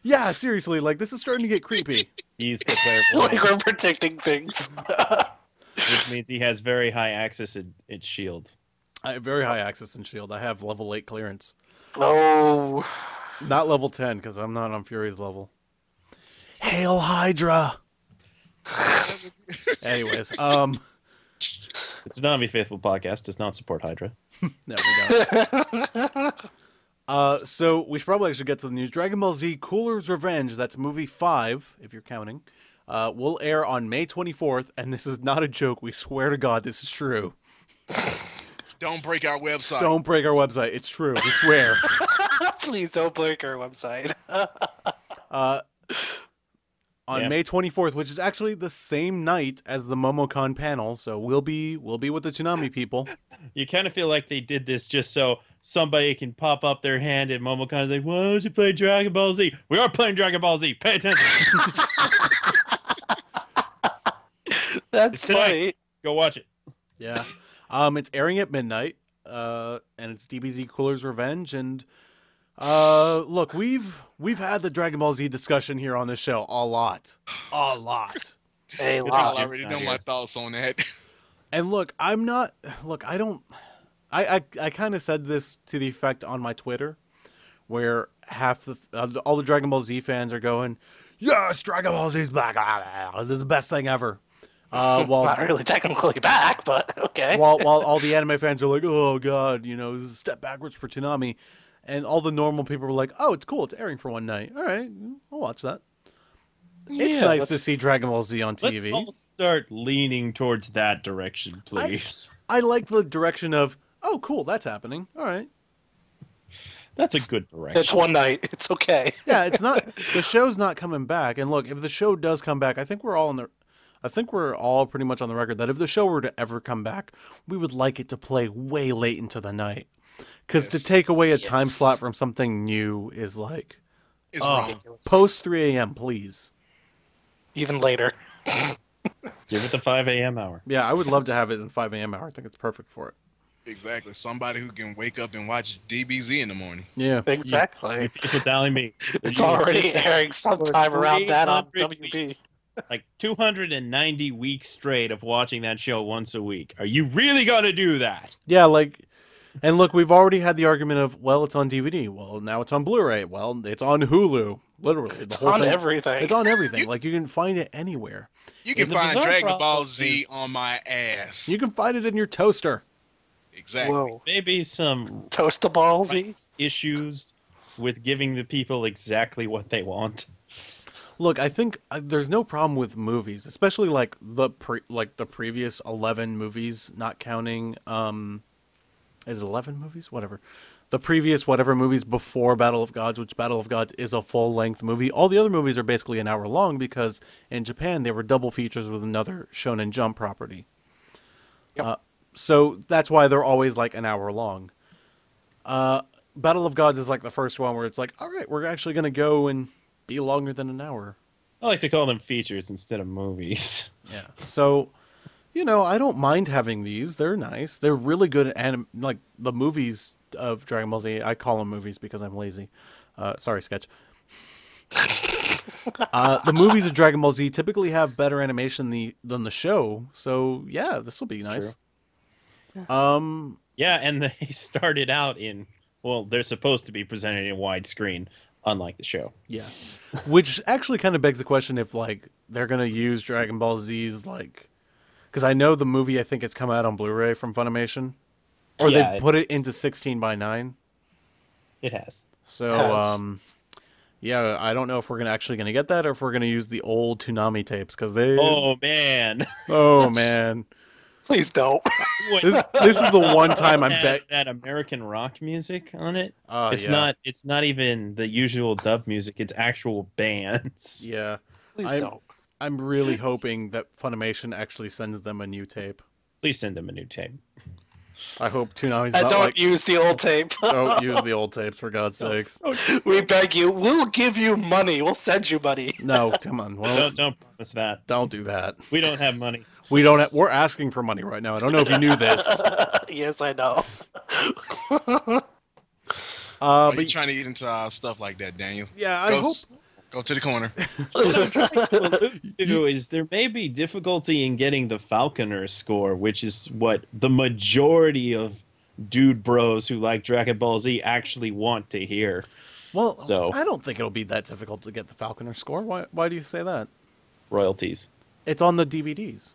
Yeah, seriously, like this is starting to get creepy. <laughs> He's the like clairvoyant, we're predicting things. <laughs> which means he has very high access in its shield. I have very high access in shield. I have level eight clearance, oh, not level ten because I'm not on Fury's level. Hail Hydra. <laughs> Anyways, um, It's The Toonami Faithful podcast does not support Hydra. <laughs> no, we don't. <laughs> Uh, so we should probably actually get to the news. Dragon Ball Z: Cooler's Revenge. That's movie five, if you're counting. Uh, will air on May 24th, and this is not a joke. We swear to God, this is true. Don't break our website. Don't break our website. It's true. We swear. Please don't break our website. <laughs> Uh, on Yeah. May 24th, which is actually the same night as the MomoCon panel, so we'll be we'll be with the Toonami people. <laughs> You kind of feel like they did this just so somebody can pop up their hand at MomoCon and Momocon's like, why don't you play Dragon Ball Z? We are playing Dragon Ball Z. Pay attention. <laughs> That's It's tonight. funny. Go watch it. Yeah. Um, it's airing at midnight, uh, and it's DBZ Cooler's Revenge. And uh, look, we've we've had the Dragon Ball Z discussion here on this show a lot, a lot. Hey, Good wow. job. I already know my thoughts on that. And look, I'm not. Look, I don't. I I, I kind of said this to the effect on my Twitter, where half the uh, all the Dragon Ball Z fans are going, "Yes, Dragon Ball Z's back! Ah, This is the best thing ever." <laughs> Uh, It's while not really technically back, but okay. while while all the anime fans are like, "Oh God, you know, this is a step backwards for Toonami," and all the normal people were like, "Oh, it's cool. It's airing for one night. All right, I'll watch that." It's Yeah, nice to see Dragon Ball Z on TV. Let's TV. all start leaning towards that direction, please. I like the direction of, "Oh, cool, that's happening. All right." That's a good direction. it's one night. <laughs> It's okay. Yeah, it's not <laughs> the show's not coming back. And look, if the show does come back, I think we're all in the I think we're all pretty much on the record that if the show were to ever come back, we would like it to play way late into the night. Cuz to take away a time slot from something new is like It's oh, wrong. post 3 a.m. please. Even later. <laughs> Give it the 5 a.m. hour. Yeah, I would love to have it in 5 a.m. hour. I think it's perfect for it. Exactly. Somebody who can wake up and watch DBZ in the morning. Yeah. Exactly. People telling me <laughs> It's you will already airing sometime around that on WB. weeks. Like 290 weeks straight of watching that show once a week. Are you really going to do that? Yeah, like and look, we've already had the argument of, well, it's on DVD. Well, now it's on Blu-ray. Well, it's on Hulu. Literally, the It's whole on thing. everything. It's on everything. <laughs> Like you can find it anywhere. You can And find bizarre Dragon Ball Z is- on my ass. You can find it in your toaster. Exactly. Whoa. Maybe some Toast a ball Z. rights issues with giving the people exactly what they want. Look, I think uh, there's no problem with movies, especially like the pre- like the previous 11 movies, not counting um is it 11 movies? Whatever. the previous whatever movies before Battle of Gods, which Battle of Gods is a full length movie. All the other movies are basically an hour long because in Japan they were double features with another Shonen Jump property. Uh, so that's why they're always like an hour long. Uh, Battle of Gods is like the first one where it's like, all right, we're actually going to go and be longer than an hour. I like to call them features instead of movies. Yeah. So, you know, I don't mind having these. They're nice. They're really good at anim- like the movies of Dragon Ball Z. I call them movies because I'm lazy. Uh, sorry, sketch. <laughs> uh, the movies of Dragon Ball Z typically have better animation the, than the show. So yeah, this will be It's nice. Um, Yeah, and they <laughs> started out in well, they're supposed to be presented in widescreen, unlike the show. yeah. Which actually kind of begs the question if like they're gonna use Dragon Ball Z's like, because I know the movie I think has come out on Blu-ray from Funimation, or Yeah, they've it- put it into 16 by 9. It has. So, Has. um, yeah, I don't know if we're gonna actually gonna get that or if we're gonna use the old Toonami tapes because they. Oh man, <laughs> oh, man, Please don't. <laughs> This this is the one time I'm has bet. that American rock music on it. Oh, it's yeah. not. It's not even the usual dub music. It's actual bands. Yeah, Please I'm- don't. I'm really hoping that Funimation actually sends them a new tape. Please send them a new tape. I hope Toonami's And not don't like. use the old tape. <laughs> Don't use the old tapes for God's sakes. we beg you. We'll give you money. We'll send you money. <laughs> No, come on. Well, Don't don't promise that. don't do that. We don't have money. We don't. Have, we're asking for money right now. I don't know if you knew this. <laughs> yes, I know. Uh, Are you trying to eat into our stuff like that, Daniel? yeah, I Go, hope. s- go to the corner. <laughs> Two is there may be difficulty in getting the Faulconer score, which is what the majority of dude bros who like Dragon Ball Z actually want to hear. Well, So- I don't think it'll be that difficult to get the Faulconer score. Why? Why do you say that? Royalties. It's on the DVDs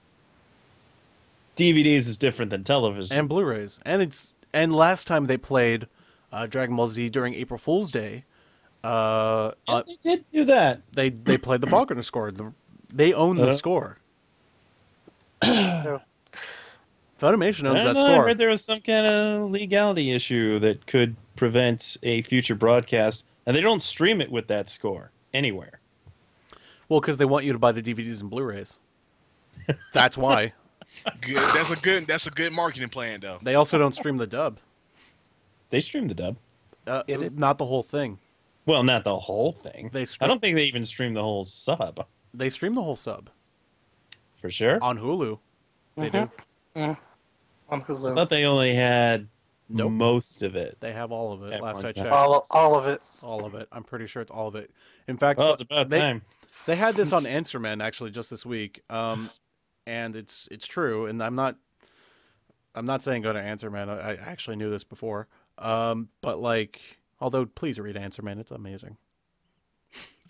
DVDs is different than television. and Blu-rays, and it's and last time they played uh, Dragon Ball Z during April Fool's Day, uh, Yeah, uh, they did do that. they they played the Faulconer score. The, they own the Uh-huh. score. <coughs> Funimation owns I, that don't know, I score. heard there was some kind of legality issue that could prevent a future broadcast, and they don't stream it with that score anywhere. Well, because they want you to buy the DVDs and Blu-rays. <laughs> That's why. Good. That's a good. That's a good marketing plan, though. They also don't stream the dub. They stream the dub. Uh, Get it? not the whole thing. Well, not the whole thing. They I don't think they even stream the whole sub They stream the whole sub for sure. on Hulu. They do. On I Hulu. thought they only had Nope. most of it. They have all of it. Last I checked, All, all of it. all of it. I'm pretty sure it's all of it. In fact, Well, it's about they, time. They had this on <laughs> Answerman actually just this week, um, and it's it's true. And I'm not I'm not saying go to Answerman. I, I actually knew this before, um, but like, although please read Answerman, it's amazing.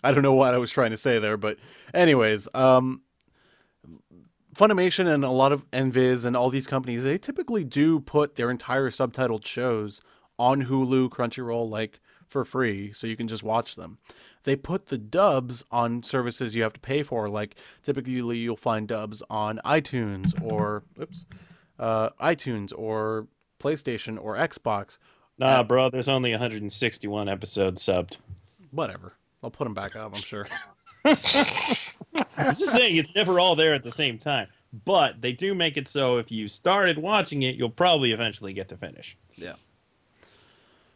I don't know what I was trying to say there, but anyways, um, Funimation and a lot of Enviz and all these companies, they typically do put their entire subtitled shows on Hulu, Crunchyroll, like for free, so you can just watch them. They put the dubs on services you have to pay for, like typically you'll find dubs on iTunes or oops, uh, iTunes or PlayStation or Xbox, Nah, bro, there's only 161 episodes subbed. whatever. I'll put them back up, I'm sure. <laughs> I'm just saying it's never all there at the same time. But they do make it so if you started watching it, you'll probably eventually get to finish. Yeah.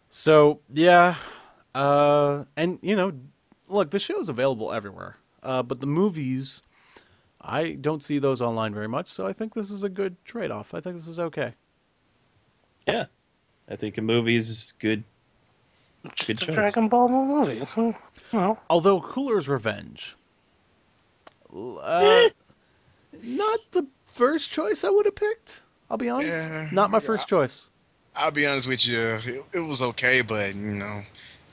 So yeah, uh, and you know, look, the show's available everywhere, uh, but the movies, I don't see those online very much. So I think this is a good trade-off. I think this is okay. Yeah. I think a movie is good. Good The choice. Dragon Ball movie. Hmm. Well, Although Cooler's Revenge, uh, <laughs> not the first choice I would have picked. I'll be honest, Yeah, not my first choice. I'll be honest with you. It, it was okay, but you know,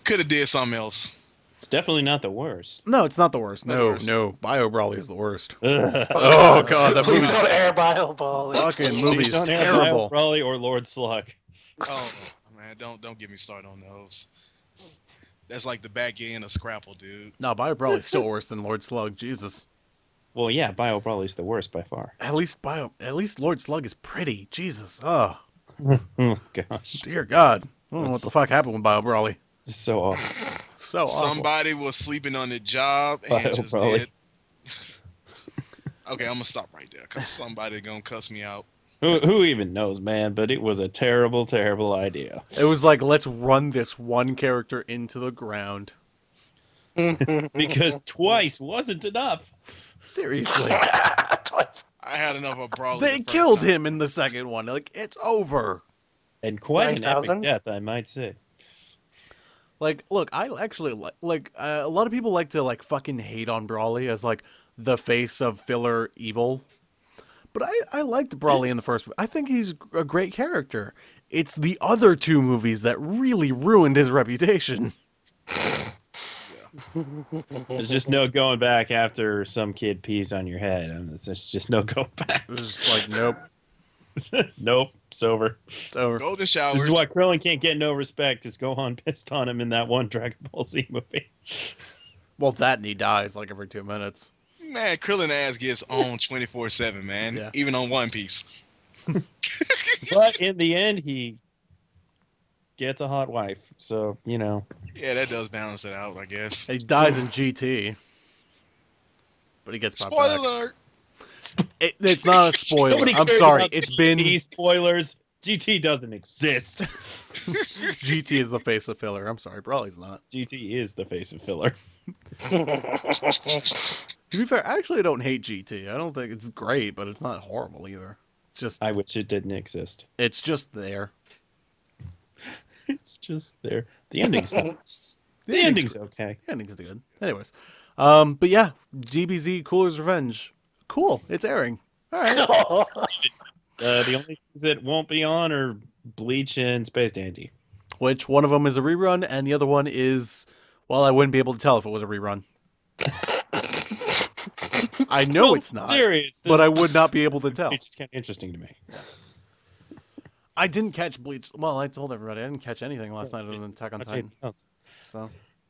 could have did something else. It's definitely not the worst. No, it's not the worst. No, the worst. no, Bio Broly is the worst. <laughs> <laughs> Oh god, that please movie's don't air Bio Ball. fucking movie's Don't have terrible. Kyle Raleigh or Lord Slug. Oh <laughs> man, don't don't get me started on those. That's like the back end of Scrapple, dude. No, Bio Broly's still <laughs> worse than Lord Slug. Jesus. Well, yeah, Bio Broly's the worst by far. At least Bio, at least Lord Slug is pretty. Jesus. Oh, <laughs> Oh gosh. dear God. I don't know what the fuck happened with Bio Broly. Just so awful. So awful. Somebody was sleeping on the job and Bio just Brawley. did. okay, I'm gonna stop right there because somebody gonna cuss me out. Who, who even knows, man? But it was a terrible, terrible idea. It was like, let's run this one character into the ground. Because <laughs> twice wasn't enough. Seriously. <laughs> Twice. I had enough of Broly. they the killed time. him in the second one. Like, it's over. And quite an epic death, I might say. Like, look, I actually like, like uh, a lot of people like to like fucking hate on Broly as like the face of filler evil. But I, I liked Broly in the first. I think he's a great character. It's the other two movies that really ruined his reputation. <laughs> There's just no going back after some kid pees on your head. I mean, there's just no <laughs> going back. It was just like, nope, <laughs> nope, it's over. it's over. Golden showers. This is why Krillin can't get no respect. Just go on pissed on him in that one Dragon Ball Z movie. Well, that and he dies like every two minutes. Man, Krillin ass gets on 24 7, man. Yeah. Even on One Piece. <laughs> But in the end, he gets a hot wife. So you know, Yeah, that does balance it out, I guess. He dies in GT, but he gets brought Spoiler back. alert. It, it's not a spoiler. I'm cares sorry. about It's GT been spoilers. GT doesn't exist. <laughs> GT is the face of filler. I'm sorry, Broly's not. GT is the face of filler. <laughs> To be fair, I actually don't hate GT. I don't think it's great, but it's not horrible either. It's just I wish it didn't exist. it's just there. <laughs> It's just there. The ending's <laughs> the ending's ending's okay. The ending's good. Anyways, um, but yeah, DBZ Cooler's Revenge. Cool. It's airing. All right. Uh, the only things that won't be on are Bleach and Space Dandy. Which one of them is a rerun, and the other one is well, I wouldn't be able to tell if it was a rerun. I know Well, it's not, serious, but I would not be able to tell. It's just kind of interesting to me. I didn't catch Bleach. Well, I told everybody I didn't catch anything last night other than Attack on I'll tell you Titan. So,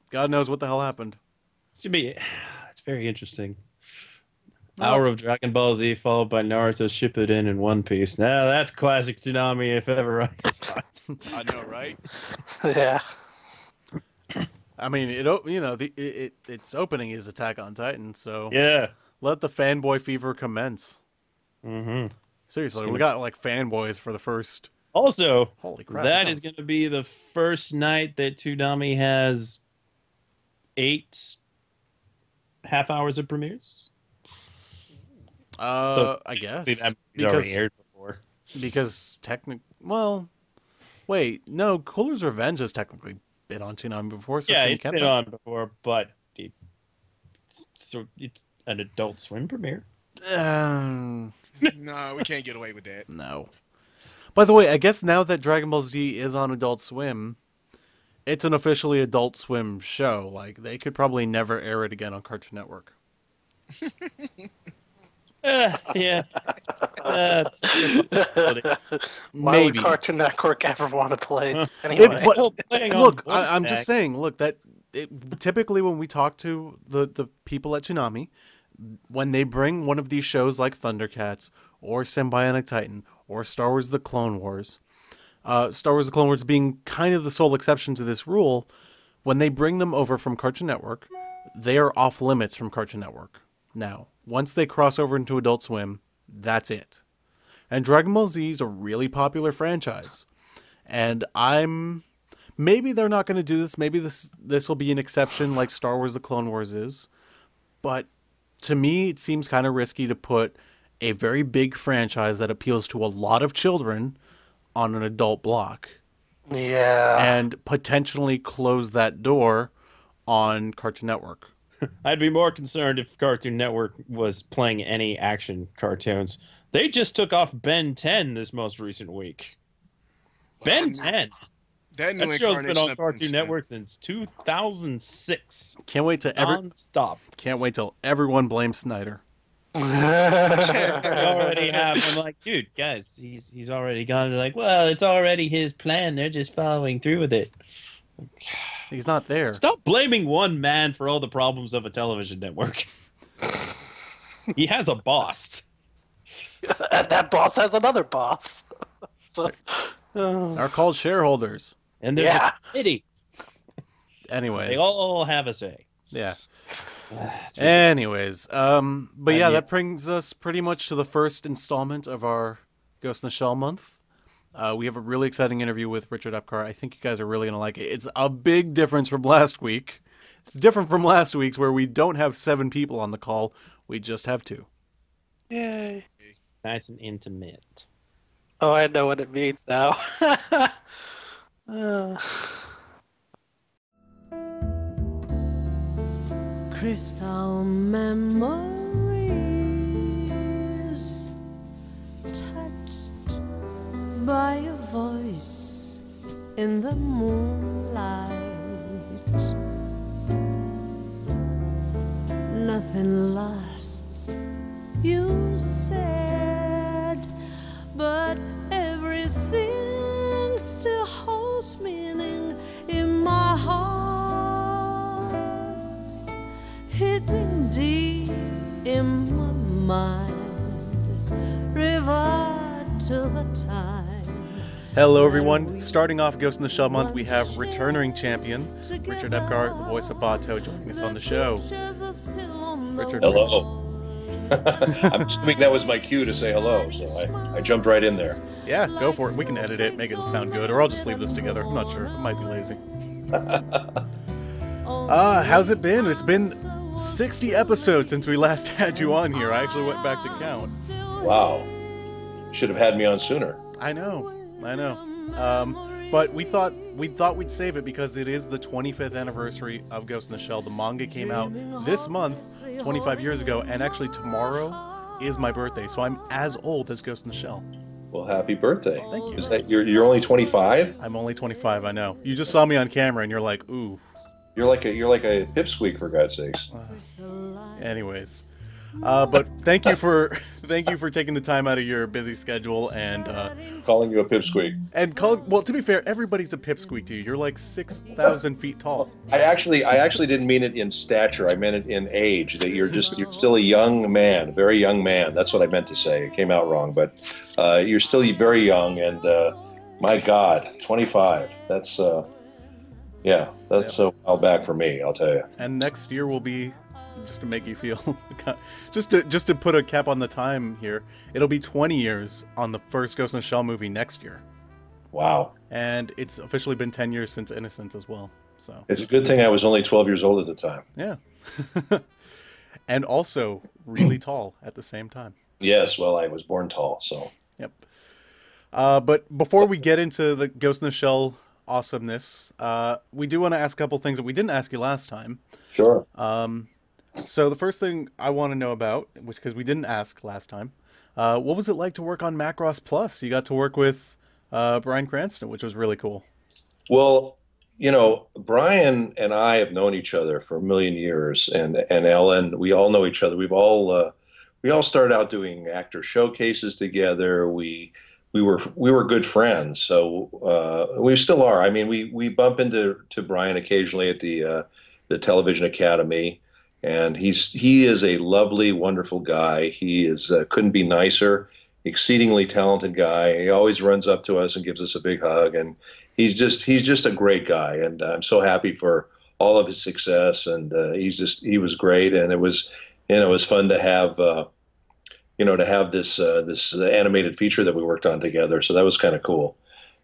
God knows what the hell happened. It's be. <sighs> It's very interesting. Hour of Dragon Ball Z followed by Naruto Shippuden in One Piece. Now that's classic Toonami if ever I <laughs> saw it. I know, right? <laughs> yeah. I mean, it you know the it, it its opening is Attack on Titan, so Yeah. let the fanboy fever commence. hmm Seriously, gonna- we got like fanboys for the first. Also, Holy crap! that no. is going to be the first night that Toonami has eight half hours of premieres. Uh, I guess See, that movie's already because aired before. because technic. Well, wait, no. Cooler's Revenge has technically been on Toonami before, so yeah, can you it's count been that? on before, but it, it's, so it's an Adult Swim premiere. Um, <laughs> no, we can't get away with that. no. By the way, I guess now that Dragon Ball Z is on Adult Swim, it's an officially Adult Swim show. Like they could probably never air it again on Cartoon Network. <laughs> Uh, <laughs> yeah, that's Why Maybe. would Cartoon Network ever want to play it It- but- Still playing on look, I, I'm just saying. Look, that it, typically when we talk to the the people at Toonami, when they bring one of these shows like Thundercats or Symbionic Titan or Star Wars: The Clone Wars, uh, Star Wars: The Clone Wars being kind of the sole exception to this rule, when they bring them over from Cartoon Network, they are off limits from Cartoon Network. Now, once they cross over into Adult Swim, that's it. And Dragon Ball Z is a really popular franchise. And I'm maybe they're not going to do this. Maybe this this will be an exception like Star Wars the Clone Wars is. But to me it seems kind of risky to put a very big franchise that appeals to a lot of children on an adult block yeah. and potentially close that door on Cartoon Network. <laughs> I'd be more concerned if Cartoon Network was playing any action cartoons. They just took off Ben 10 this most recent week. Ben 10. That new That show's been on Cartoon Network since 2006. Can't wait to ever Non-stop. can't wait till everyone blames Snyder. We <laughs> already have. I'm like, dude, guys, he's he's already gone. They're like, well, it's already his plan. They're just following through with it. He's not there. Stop blaming one man for all the problems of a television network. <laughs> he has a boss. <laughs> and that boss has another boss. <laughs> so, uh, Are called shareholders. And there's Yeah. a committee. Anyways, They all have a say. yeah. <sighs> Anyways, um, but And yeah, that brings us pretty much to the first installment of our Ghost in the Shell month. Uh, we have a really exciting interview with Richard Epcar. I think you guys are really gonna like it. It's a big difference from last week. It's different from last week's where we don't have seven people on the call. We just have two. Yay. nice and intimate. Oh, I know what it means now. Uh, <laughs> crystal memories by a voice in the moonlight nothing lasts you said but everything still holds meaning in my heart hidden deep in my mind. Revert to the time. Hello, everyone. Starting off Ghost in the Shell month, we have returning champion Richard Epcar, the voice of Batou, joining us on the show. Richard, Hello. <laughs> I'm assuming that was my cue to say hello, so I, I jumped right in there. Yeah, go for it. We can edit it, make it sound good, or I'll just leave this together. I'm not sure. I might be lazy. <laughs> Ah, how's it been? It's been 60 episodes since we last <laughs> had you on here. I actually went back to count. Wow. Should have had me on sooner. I know, I know. Um, but we thought we thought we'd save it because it is the 25th anniversary of Ghost in the Shell. The manga came out this month, 25 years ago, and actually tomorrow is my birthday, so I'm as old as Ghost in the Shell. Well, happy birthday. Thank you. Is that you're you're only 25? I'm only 25. I know. You just saw me on camera, and you're like, ooh. You're like a you're like a pipsqueak for God's sakes. Anyways, uh, but thank you for <laughs> thank you for taking the time out of your busy schedule and uh, Calling you a pipsqueak. and call. Well, to be fair, everybody's a pipsqueak to you. You're like six thousand feet tall. I actually I actually didn't mean it in stature. I meant it in age. That you're just you're still a young man, a very young man. That's what I meant to say. It came out wrong, but uh, you're still very young. And uh, my God, 25. That's uh, yeah, that's a while back for me. I'll tell you. And next year will be just to make you feel <laughs> just to just to put a cap on the time here. It'll be 20 years on the first Ghost in the Shell movie next year, Wow. and it's officially been 10 years since Innocence as well. So It's a good thing I was only 12 years old at the time. yeah, <laughs> and also really <clears throat> tall at the same time. Yes, well, I was born tall, so Yep. Uh, but before we get into the Ghost in the Shell awesomeness, uh, we do want to ask a couple things that we didn't ask you last time. sure. Um, so the first thing I want to know about, which because we didn't ask last time, uh, what was it like to work on Macross Plus? You got to work with uh, Bryan Cranston, which was really cool. Well, you know, Bryan and I have known each other for a million years, and and Ellen, we all know each other. We've all uh, we all started out doing actor showcases together. We we were we were good friends, so uh, we still are. I mean, we we bump into to Bryan occasionally at the uh, the Television Academy, and he's he is a lovely, wonderful guy. He is uh, couldn't be nicer. Exceedingly talented guy. He always runs up to us and gives us a big hug, and he's just he's just a great guy, and I'm so happy for all of his success. And uh, he's just he was great, and it was you know it was fun to have uh, you know to have this uh, this animated feature that we worked on together. So that was kind of cool.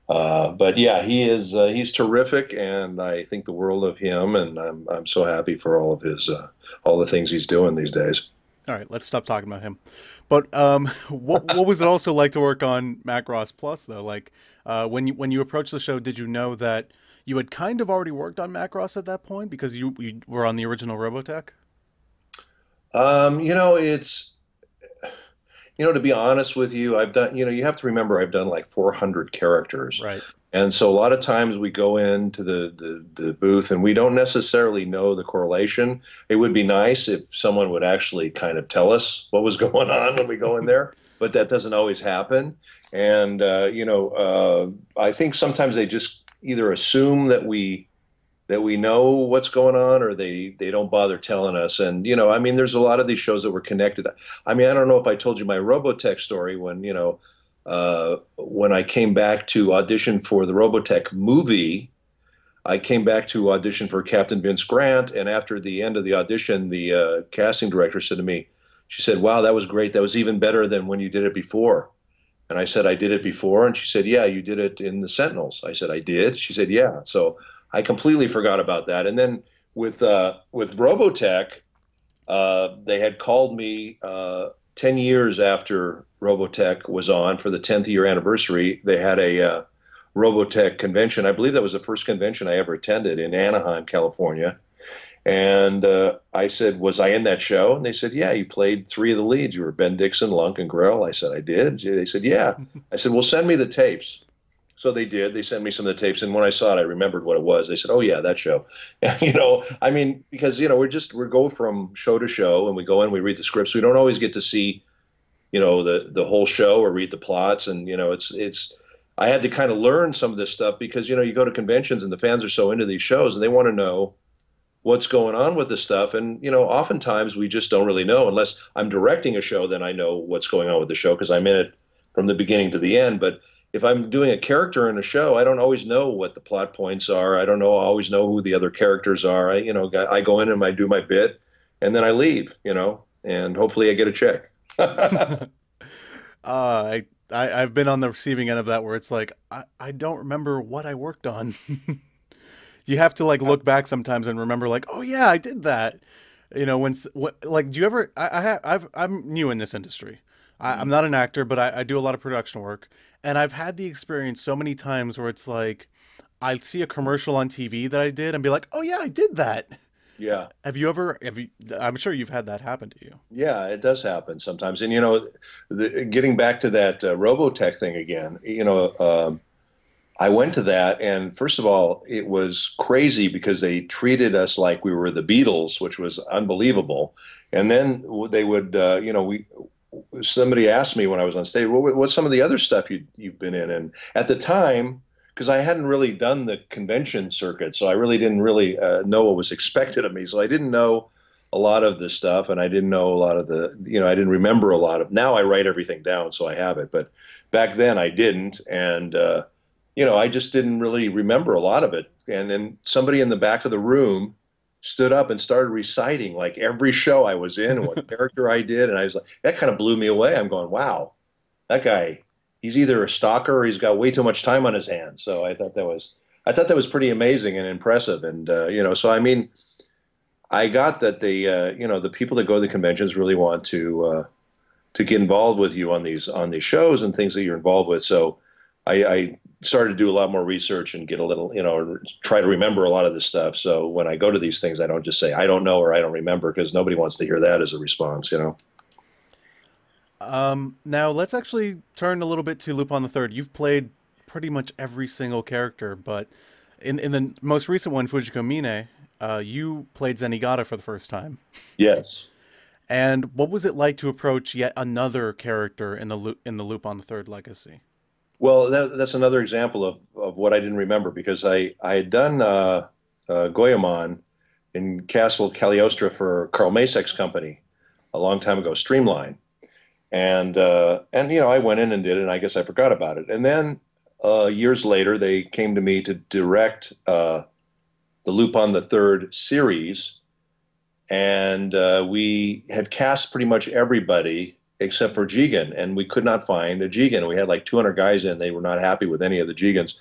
Uh, but yeah, he is uh, he's terrific, and I think the world of him, and I'm I'm so happy for all of his uh, all the things he's doing these days. All right, let's stop talking about him. But um, <laughs> what what was it also like to work on Macross Plus though? Like uh, when you when you approached the show, did you know that you had kind of already worked on Macross at that point because you you were on the original Robotech? Um, you know, it's you know, to be honest with you, I've done, you know, you have to remember I've done like 400 characters. Right. And so a lot of times we go into the, the, the booth and we don't necessarily know the correlation. It would be nice if someone would actually kind of tell us what was <laughs> going on when we go in there, but that doesn't always happen. And, uh, you know, uh, I think sometimes they just either assume that we that we know what's going on or they they don't bother telling us and you know i mean there's a lot of these shows that were connected i mean i don't know if i told you my robotech story when you know uh, when I came back to audition for the Robotech movie, I came back to audition for Captain Vince Grant, and after the end of the audition, the uh, casting director said to me, she said, "Wow, that was great. That was even better than when you did it before." And I said, "I did it before," and she said, "Yeah, you did it in the Sentinels." I said, "I did." She said, "Yeah." So I completely forgot about that. And then with uh, with Robotech, uh, they had called me uh, ten years after Robotech was on for the tenth year anniversary. They had a uh, Robotech convention. I believe that was the first convention I ever attended in Anaheim, California. And uh, I said, Was I in that show? And they said, Yeah, you played three of the leads. You were Ben Dixon, Lunk, and Grell. I said, I did. They said, Yeah. I said, Well, send me the tapes. So they did. They sent me some of the tapes, and when I saw it, I remembered what it was. They said, "Oh yeah, that show." <laughs> you know, I mean, because you know, we're just we go from show to show, and we go in, we read the scripts. We don't always get to see, you know, the the whole show or read the plots, and you know, it's it's. I had to kind of learn some of this stuff because you know you go to conventions and the fans are so into these shows and they want to know what's going on with the stuff, and you know, oftentimes we just don't really know unless I'm directing a show. Then I know what's going on with the show because I'm in it from the beginning to the end, but if I'm doing a character in a show, I don't always know what the plot points are. I don't know I always know who the other characters are. I you know I go in and I do my bit, and then I leave. You know, and hopefully I get a check. <laughs> <laughs> uh, I, I I've been on the receiving end of that where it's like I, I don't remember what I worked on. <laughs> you have to like look back sometimes and remember like oh yeah I did that. You know when what like do you ever I, I have I've I'm new in this industry. I, am not an actor, but I, I do a lot of production work, and I've had the experience so many times where it's like, I see a commercial on TV that I did and be like, oh yeah, I did that. Yeah. Have you ever? Have you? I'm sure you've had that happen to you. Yeah, it does happen sometimes. And you know, the, getting back to that uh, Robotech thing again, you know, um, I went to that, and first of all, it was crazy because they treated us like we were the Beatles, which was unbelievable. And then they would, uh, you know, we somebody asked me when I was on stage, well, what's some of the other stuff you, you've been in? And at the time, because I hadn't really done the convention circuit, so I really didn't really uh, know what was expected of me. So I didn't know a lot of the stuff, and I didn't know a lot of the, you know, I didn't remember a lot of. Now I write everything down, so I have it. But back then I didn't, and uh, you know, I just didn't really remember a lot of it. And then somebody in the back of the room stood up and started reciting like every show I was in, and what <laughs> character I did, and I was like, that kind of blew me away. I'm going, wow, that guy, he's either a stalker or he's got way too much time on his hands. So I thought that was, I thought that was pretty amazing and impressive. And uh, you know, so I mean, I got that the uh, you know the people that go to the conventions really want to uh, to get involved with you on these on these shows and things that you're involved with. So I, I started to do a lot more research and get a little, you know, try to remember a lot of this stuff. So when I go to these things, I don't just say I don't know or I don't remember because nobody wants to hear that as a response, you know. Um, now let's actually turn a little bit to Lupin the Third. You've played pretty much every single character, but in in the most recent one, Fujiko Mine, uh, you played Zenigata for the first time. Yes. And what was it like to approach yet another character in the in the Lupin the Third legacy? Well, that, that's another example of, of what I didn't remember because I, I had done uh, uh, Goemon in Castle Cagliostro for Carl Macek's company a long time ago, Streamline. And, uh, and, you know, I went in and did it, and I guess I forgot about it. And then uh, years later, they came to me to direct uh, the Lupin the Third series. And uh, we had cast pretty much everybody except for Jigen, and we could not find a Jigen. We had like 200 guys in; they were not happy with any of the Jigens.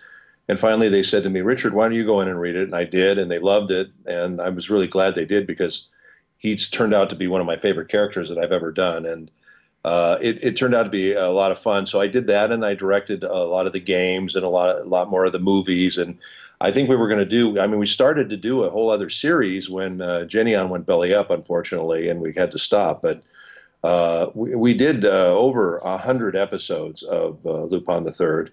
And finally, they said to me, "Richard, why don't you go in and read it?" And I did, and they loved it, and I was really glad they did because he's turned out to be one of my favorite characters that I've ever done, and uh, it, it, turned out to be a lot of fun. So I did that, and I directed a lot of the games and a lot, a lot more of the movies. And I think we were going to do. I mean, we started to do a whole other series when uh, Geneon went belly up, unfortunately, and we had to stop. But uh, we, we, did uh, over a hundred episodes of uh, Lupin the Third,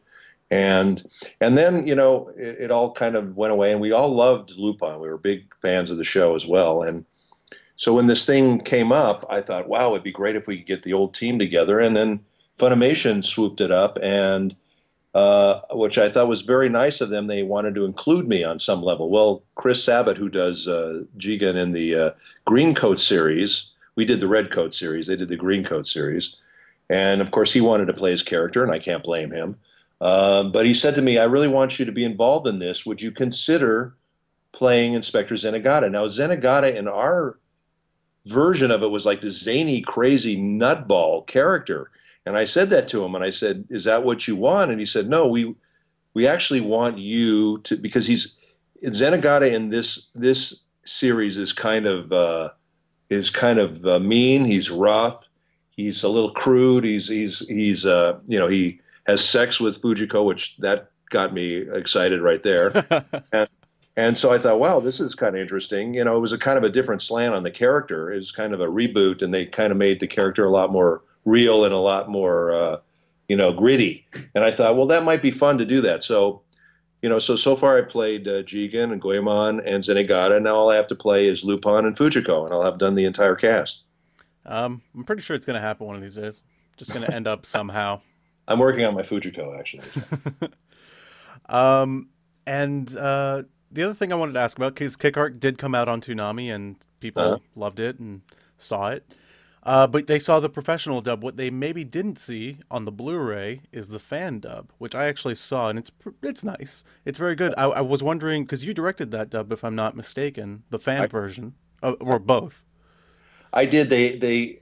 and and then you know it, it, all kind of went away, and we all loved Lupin. We were big fans of the show as well, and so when this thing came up, I thought, wow, it'd be great if we could get the old team together, and then Funimation swooped it up, and uh, which I thought was very nice of them. They wanted to include me on some level. Well, Chris Sabat, who does uh, Jigen in the Green Coat series we did the red coat series. They did the green coat series, And of course, he wanted to play his character, and I can't blame him. Um, but he said to me, I really want you to be involved in this. Would you consider playing Inspector Zenigata? Now, Zenigata in our version of it was like this zany, crazy nutball character. And I said that to him, and I said, "Is that what you want?" And he said, "No, we we actually want you to because he's Zenigata in this this series is kind of uh, is kind of uh, mean. He's rough. He's a little crude. He's he's he's uh, you know he has sex with Fujiko, which that got me excited right there. <laughs> and, and so I thought, wow, this is kind of interesting. You know, it was a kind of a different slant on the character. It was kind of a reboot, and they kind of made the character a lot more real and a lot more, uh, you know, gritty. And I thought, well, that might be fun to do that. So, you know, so so far I played uh, Jigen and Goemon and Zenigata. Now all I have to play is Lupin and Fujiko, and I'll have done the entire cast. Um, I'm pretty sure it's going to happen one of these days. Just going to end up somehow. <laughs> I'm working on my Fujiko actually. <laughs> um, and uh, the other thing I wanted to ask about because Kick-Heart did come out on Toonami and people Uh-huh. loved it and saw it. Uh, but they saw the professional dub. What they maybe didn't see on the Blu-ray is the fan dub, which I actually saw, and it's it's nice. It's very good. I, I was wondering because you directed that dub, if I'm not mistaken, the fan I- version, uh, or both. I did. They they,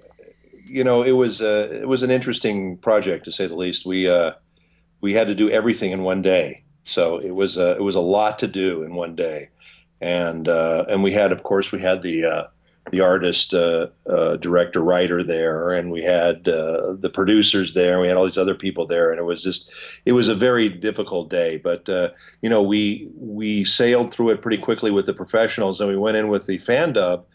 you know, it was uh, it was an interesting project to say the least. We uh, we had to do everything in one day, so it was uh, it was a lot to do in one day, and uh, and we had, of course, we had the uh, the artist, uh, uh, director, writer there, and we had uh, the producers there, and we had all these other people there, and it was just it was a very difficult day. But uh, you know, we we sailed through it pretty quickly with the professionals, and we went in with the fan dub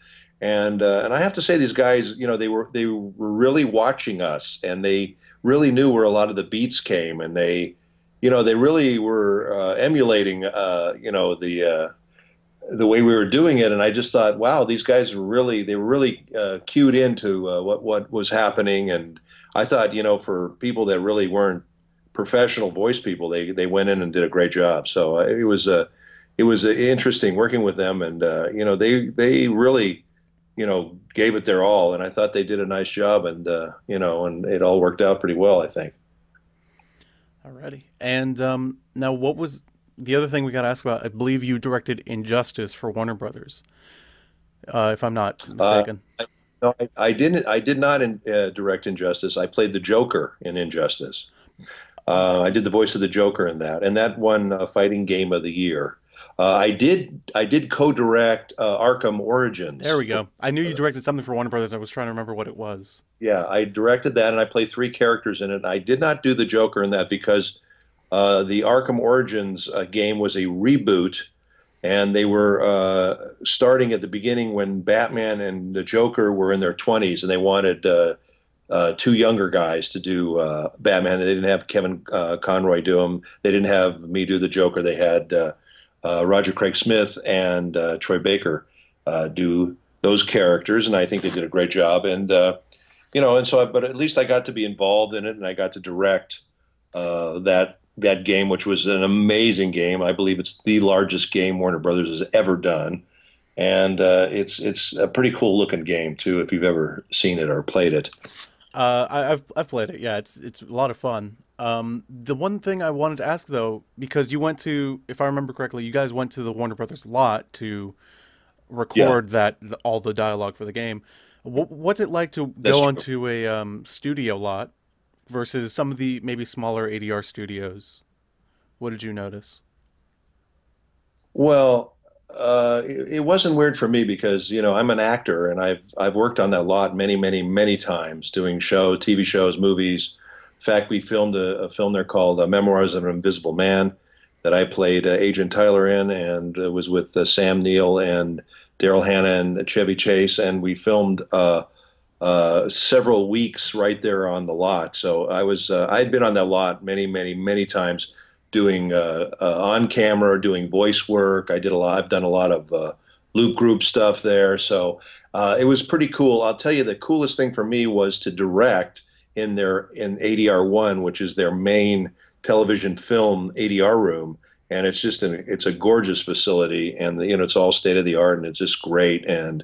and uh, and I have to say these guys, you know, they were they were really watching us, and they really knew where a lot of the beats came, and they, you know, they really were uh, emulating, you know, the the way we were doing it, and I just thought, wow, these guys were really they were really uh, cued into uh, what what was happening, and I thought, you know, for people that really weren't professional voice people, they they went in and did a great job. So uh, it was a it was uh, interesting working with them, and uh, you know, they they really you know, gave it their all, and I thought they did a nice job, and uh, you know, and it all worked out pretty well, I think. Alrighty. And um, now, what was the other thing we got to ask about? I believe you directed Injustice for Warner Brothers, uh, if I'm not mistaken. I, no, I, I didn't. I did not in, uh, direct Injustice. I played the Joker in Injustice. Uh, I did the voice of the Joker in that, and that won a Fighting Game of the Year. Uh, I did. I did co-direct uh, Arkham Origins. there we go. I knew you directed something for Warner Brothers. I was trying to remember what it was. Yeah, I directed that, and I played three characters in it. I did not do the Joker in that because uh, the Arkham Origins uh, game was a reboot, and they were uh, starting at the beginning when Batman and the Joker were in their twenties, and they wanted uh, uh, two younger guys to do Batman. They didn't have Kevin Conroy do them. They didn't have me do the Joker. They had Roger Craig Smith and Troy Baker do those characters, and I think they did a great job. And you know, and so, I, but at least I got to be involved in it, and I got to direct that that game, which was an amazing game. I believe it's the largest game Warner Brothers has ever done, and uh, it's it's a pretty cool looking game too. If you've ever seen it or played it, Uh, I, I've I've played it. Yeah, it's it's a lot of fun. Um, the one thing I wanted to ask though, because you went to, if I remember correctly, you guys went to the Warner Brothers lot to record that all the dialogue for the game. What's it like to That's go true. onto a um, studio lot versus some of the maybe smaller ADR studios? What did you notice? Well, uh, it, it wasn't weird for me because you know I'm an actor and I've I've worked on that lot many many many times doing show TV shows movies. In fact, we filmed a, a film there called uh, Memoirs of an Invisible Man that I played uh, Agent Tyler in and it was with uh, Sam Neill and Daryl Hannah and Chevy Chase and we filmed uh, uh, several weeks right there on the lot. So I was uh, I'd been on that lot many many many times doing uh, uh, on camera, doing voice work. I did a lot. I've done a lot of uh, loop group stuff there. So it was pretty cool. I'll tell you, the coolest thing for me was to direct in their in ADR one, which is their main television film ADR room. And it's just an it's a gorgeous facility, and you know it's all state of the art, and it's just great. And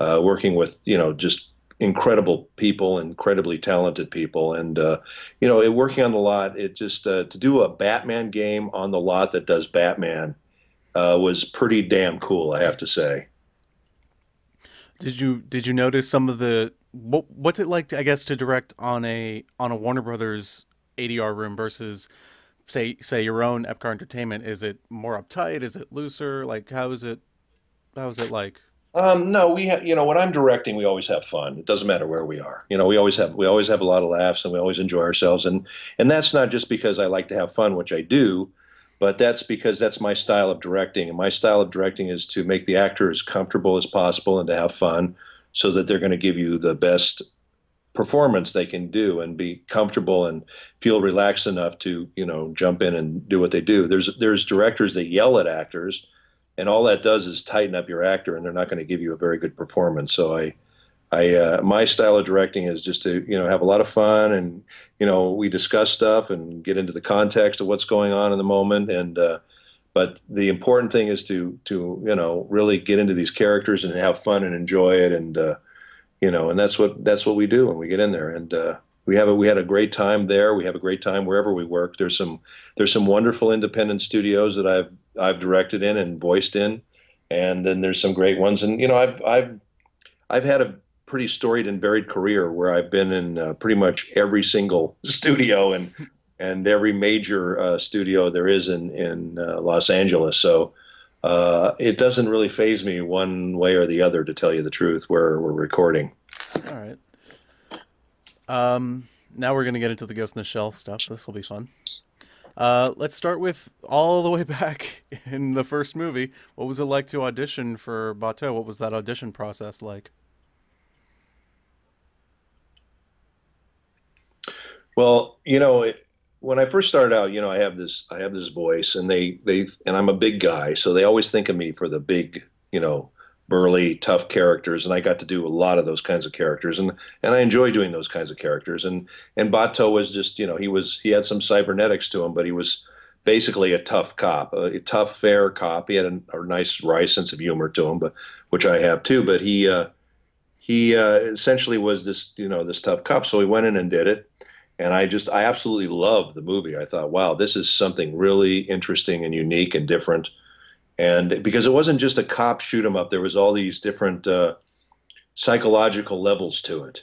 working with you know just incredible people, incredibly talented people, and uh, you know, it, working on the lot, it just uh, to do a Batman game on the lot that does Batman uh, was pretty damn cool, I have to say. Did you did you notice some of the what, what's it like? To, I guess to direct on a on a Warner Brothers ADR room versus say say your own Epcar Entertainment. Is it more uptight? Is it looser? Like how is it? How is it like? Um, no, we have, you know, when I'm directing, we always have fun. It doesn't matter where we are. You know, we always have, we always have a lot of laughs and we always enjoy ourselves. And, and that's not just because I like to have fun, which I do, but that's because that's my style of directing. And my style of directing is to make the actor as comfortable as possible and to have fun so that they're going to give you the best performance they can do and be comfortable and feel relaxed enough to, you know, jump in and do what they do. There's, there's directors that yell at actors and all that does is tighten up your actor, and they're not going to give you a very good performance. So I, I, uh, my style of directing is just to you know have a lot of fun, and you know we discuss stuff and get into the context of what's going on in the moment, and uh, but the important thing is to to you know really get into these characters and have fun and enjoy it, and uh, you know, and that's what that's what we do when we get in there, and uh, we have a, we had a great time there. We have a great time wherever we work. There's some there's some wonderful independent studios that I've I've directed in and voiced in, and then there's some great ones. And you know, I've I've I've had a pretty storied and varied career where I've been in uh, pretty much every single <laughs> studio and and every major uh, studio there is in in uh, Los Angeles. So uh, it doesn't really phase me one way or the other, to tell you the truth, where we're recording. All right. Um, now we're gonna get into the Ghost in the Shell stuff. This will be fun. Uh, let's start with all the way <laughs> back in the first movie. What was it like to audition for Batou? What was that audition process like? Well, you know, when I first started out, you know, I have this, I have this voice, and they, they, and I'm a big guy, so they always think of me for the big, you know, burly, tough characters, and I got to do a lot of those kinds of characters, and and I enjoy doing those kinds of characters. And and Batou was just, you know, he was he had some cybernetics to him, but he was basically a tough cop, a, a tough, fair cop. He had a, a, nice, wry sense of humor to him, but which I have too. But he uh, he uh, essentially was this, you know, this tough cop. So he went in and did it. And I just, I absolutely loved the movie. I thought, wow, this is something really interesting and unique and different and because it wasn't just a cop shoot 'em up, there was all these different uh, psychological levels to it,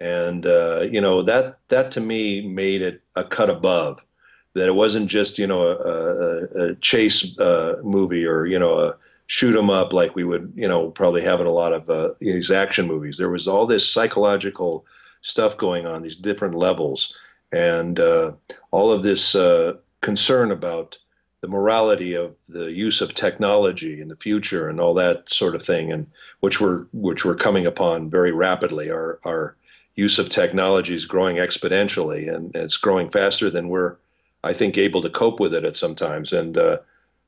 and uh, you know that that to me made it a cut above. That it wasn't just you know a, a, a chase uh, movie or you know a shoot 'em up like we would you know probably have in a lot of uh, these action movies. There was all this psychological stuff going on, these different levels, and uh, all of this uh, concern about the morality of the use of technology in the future and all that sort of thing, and which we're which we're coming upon very rapidly. Our our use of technology is growing exponentially, and, it's growing faster than we're, I think, able to cope with it at sometimes. And uh,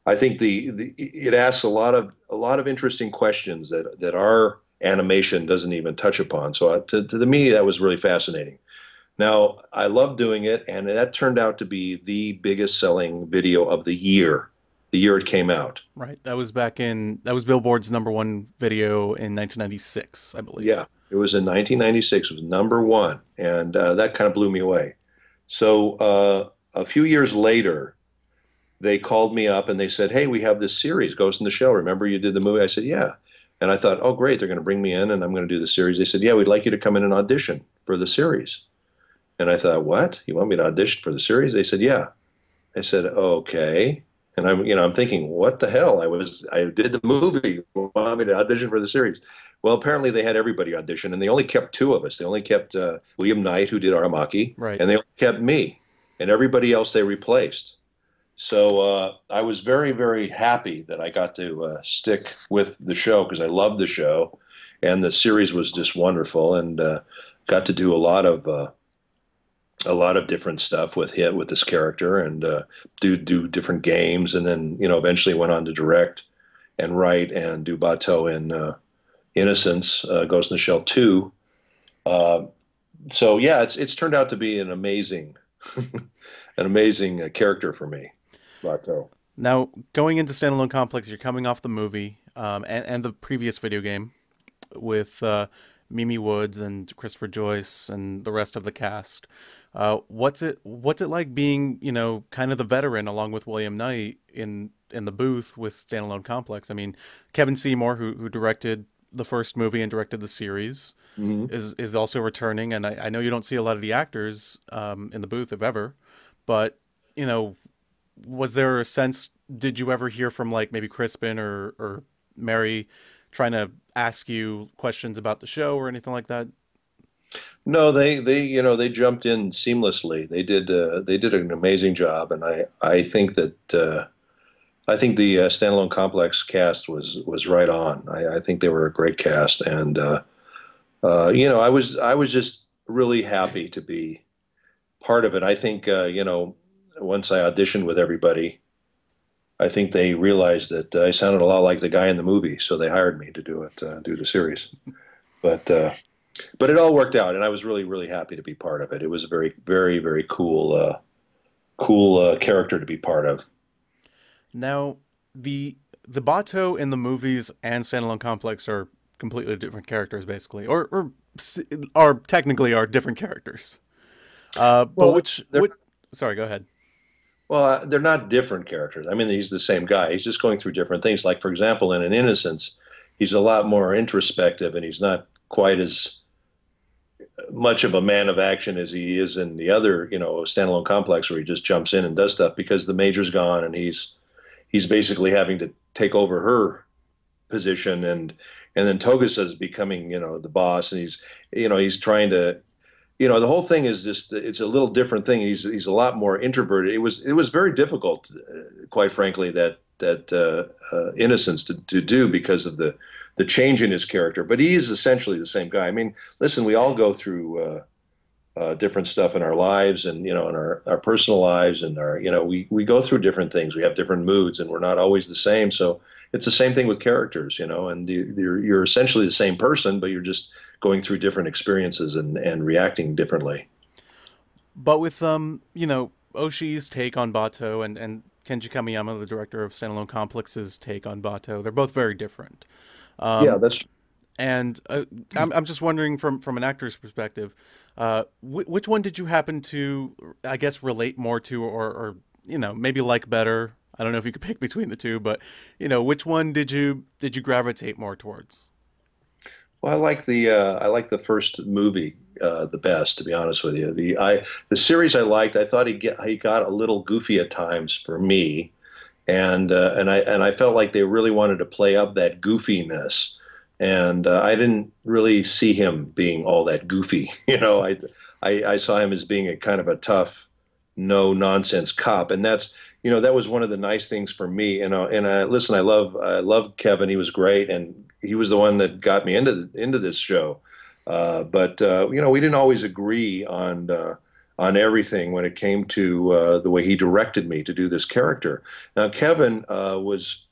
I think the, the it asks a lot of a lot of interesting questions that that our animation doesn't even touch upon. So uh, to, to me, that was really fascinating. Now, I love doing it, and that turned out to be the biggest selling video of the year, the year it came out. Right. That was back in, that was Billboard's number one video in 1996, I believe. Yeah. It was in 1996. It was number one. And uh, that kind of blew me away. So uh, a few years later, they called me up and they said, Hey, we have this series, Ghost in the Shell. Remember you did the movie? I said, Yeah. And I thought, Oh, great. They're going to bring me in and I'm going to do the series. They said, Yeah, we'd like you to come in and audition for the series. And I thought, what? You want me to audition for the series? They said, yeah. I said, okay. And I'm, you know, I'm thinking, what the hell? I was, I did the movie. You want me to audition for the series? Well, apparently they had everybody audition, and they only kept two of us. They only kept uh, William Knight, who did Aramaki, right. and they only kept me, and everybody else they replaced. So uh, I was very, very happy that I got to uh, stick with the show because I loved the show, and the series was just wonderful, and uh, got to do a lot of uh, a lot of different stuff with hit with this character and uh, do do different games and then you know eventually went on to direct and write and do Batou in uh, Innocence uh, Ghost in the Shell two. Uh, so yeah, it's it's turned out to be an amazing <laughs> an amazing uh, character for me, Batou. Now going into standalone complex, you're coming off the movie um, and, and the previous video game with uh, Mimi Woods and Christopher Joyce and the rest of the cast. Uh, what's it What's it like being you know kind of the veteran along with William Knight in in the booth with Standalone Complex? I mean, Kevin Seymour, who who directed the first movie and directed the series, Mhm. is is also returning, and I, I know you don't see a lot of the actors um, in the booth if ever, but you know, was there a sense? Did you ever hear from like maybe Crispin or or Mary trying to ask you questions about the show or anything like that? No, they they you know they jumped in seamlessly. They did uh, they did an amazing job, and I I think that uh, I think the uh, standalone complex cast was was right on. I, I think they were a great cast, and uh, uh, you know I was I was just really happy to be part of it. I think uh, you know once I auditioned with everybody, I think they realized that I sounded a lot like the guy in the movie, so they hired me to do it, uh, do the series. But uh, but it all worked out, and I was really really happy to be part of it. It was a very very very cool uh, cool uh, character to be part of. Now, the the Batou in the movies and Standalone Complex are completely different characters, basically, or or are technically are different characters. Uh, but Well, which, which? Sorry, go ahead. Well, uh, they're not different characters. I mean, he's the same guy. He's just going through different things. Like, for example, in an Innocence, he's a lot more introspective, and he's not quite as much of a man of action as he is in the other, you know, standalone complex where he just jumps in and does stuff because the major's gone and he's he's basically having to take over her position. And and then Togusa is becoming, you know, the boss and he's you know, he's trying to you know the whole thing is just it's a little different thing. He's he's a lot more introverted. It was it was very difficult uh, quite frankly that that uh, uh, innocence to, to do because of the the change in his character but he is essentially the same guy. I mean listen we all go through uh, uh, different stuff in our lives and you know in our, our personal lives and our you know we we go through different things. We have different moods and we're not always the same. So it's the same thing with characters you know and you- you're, you're essentially the same person but you're just going through different experiences and, and reacting differently. But with um, you know, Oshii's take on Batou and and Kenji Kamiyama, the director of Standalone Complex's take on Batou, they're both very different. Um, yeah that's And uh, I'm, I'm just wondering from from an actor's perspective, uh, wh- which one did you happen to, I guess, relate more to, or, or you know, maybe like better? I don't know if you could pick between the two, but you know, which one did you did you gravitate more towards? Well, I like the uh, I like the first movie uh, the best, to be honest with you. The I the series I liked. I thought he get he got a little goofy at times for me, and uh, and I and I felt like they really wanted to play up that goofiness, and uh, I didn't really see him being all that goofy. <laughs> You know, I, I I saw him as being a kind of a tough, no nonsense cop, and that's you know that was one of the nice things for me. And uh, and uh, listen, I love I love Kevin. He was great, and he was the one that got me into into this show. Uh, but uh, you know, we didn't always agree on uh, on everything when it came to uh, the way he directed me to do this character. Now, Kevin uh, was,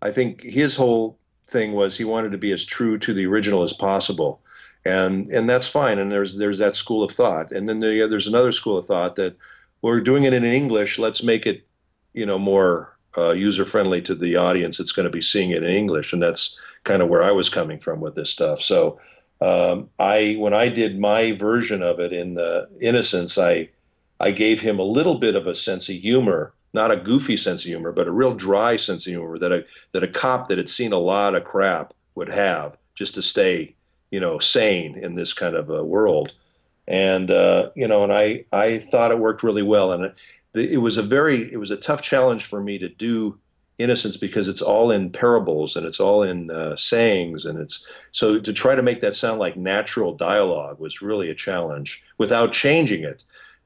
I think, his whole thing was he wanted to be as true to the original as possible, and and that's fine. And there's there's that school of thought, and then there, there's another school of thought that we're doing it in English. Let's make it, you know, more uh, user friendly to the audience that's going to be seeing it in English, and that's kind of where I was coming from with this stuff. So um, I when I did my version of it in the Innocence, I I gave him a little bit of a sense of humor, not a goofy sense of humor, but a real dry sense of humor that a that a cop that had seen a lot of crap would have just to stay, you know, sane in this kind of a world. And uh, you know, and I I thought it worked really well, and it, it was a very it was a tough challenge for me to do innocence because it's all in parables and it's all in uh, sayings and it's so to try to make that sound like natural dialogue was really a challenge without changing it.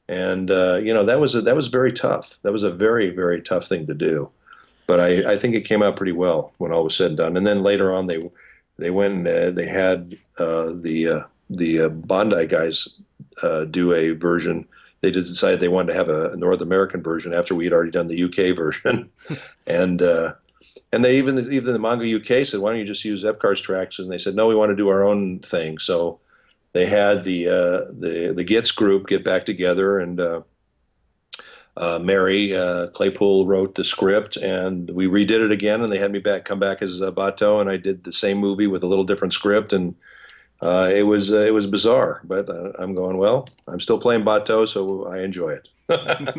And uh, you know that was a, that was very tough. That was a very very tough thing to do. But I, I think it came out pretty well when all was said and done. And then later on they they went and uh, they had uh, the uh, the uh, Bandai guys do a version they decided they wanted to have a North American version after we had already done the UK version, <laughs> and uh, and they even even the manga UK said, why don't you just use Epcar's tracks? And they said, no, we want to do our own thing. So they had the uh, the the Gits group get back together, and uh, uh, Mary uh, Claypool wrote the script, and we redid it again. And they had me back come back as uh, Batou, and I did the same movie with a little different script, and uh, it was uh, it was bizarre, but uh, I'm going well. I'm still playing Batou, so I enjoy it. <laughs>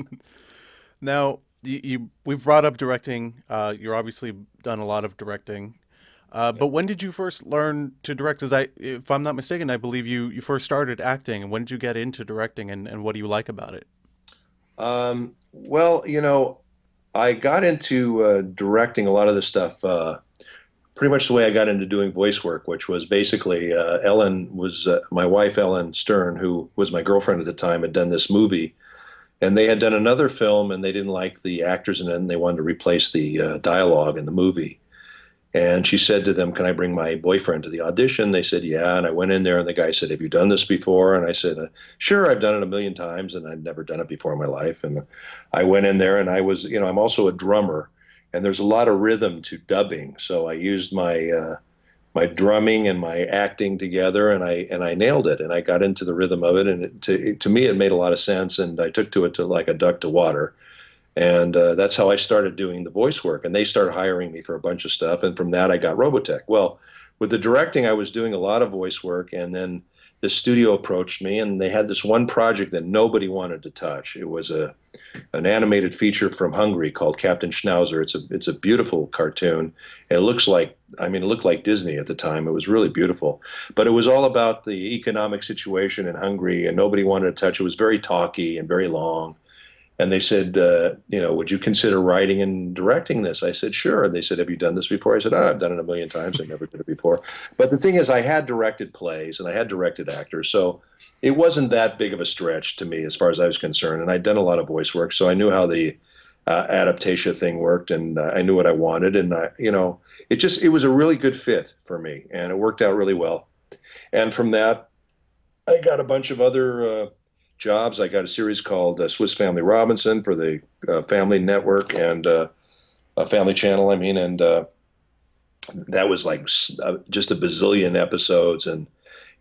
Now, you, you we've brought up directing. Uh, you're obviously done a lot of directing. Uh, but when did you first learn to direct? As I, if I'm not mistaken, I believe you you first started acting. And when did you get into directing, and, and what do you like about it? Um, well, you know, I got into uh, directing a lot of this stuff uh, pretty much the way I got into doing voice work, which was basically uh, Ellen was uh, my wife, Ellen Stern, who was my girlfriend at the time, had done this movie. And they had done another film, and they didn't like the actors in it, and they wanted to replace the uh, dialogue in the movie. And she said to them, Can I bring my boyfriend to the audition? They said, Yeah. And I went in there, and the guy said, Have you done this before? And I said, uh, Sure, I've done it a million times, and I'd never done it before in my life. And I went in there, and I was, you know, I'm also a drummer, and there's a lot of rhythm to dubbing. So I used my, uh, my drumming and my acting together, and I and I nailed it, and I got into the rhythm of it, and it, to to me it made a lot of sense, and I took to it to like a duck to water, and uh, that's how I started doing the voice work. And they started hiring me for a bunch of stuff. And from that, I got Robotech. Well, with the directing, I was doing a lot of voice work. And then the studio approached me, and they had this one project that nobody wanted to touch. It was a an animated feature from Hungary called Captain Schnauzer. It's a it's a beautiful cartoon. It looks like I mean it looked like Disney at the time. It was really beautiful, but it was all about the economic situation in Hungary, and nobody wanted to touch. It was very talky and very long and they said, uh, you know, would you consider writing and directing this? I said, sure. And they said, have you done this before? I said, oh, I've done it a million times. I've never did it before. But the thing is, I had directed plays and I had directed actors, so it wasn't that big of a stretch to me as far as I was concerned. And I'd done a lot of voice work, so I knew how the uh, adaptation thing worked, and uh, I knew what I wanted. And I, you know, it just it was a really good fit for me, and it worked out really well. And from that, I got a bunch of other uh, jobs. I got a series called uh, Swiss Family Robinson for the uh, Family Network and uh, Family Channel. I mean, and uh, that was like uh, just a bazillion episodes. And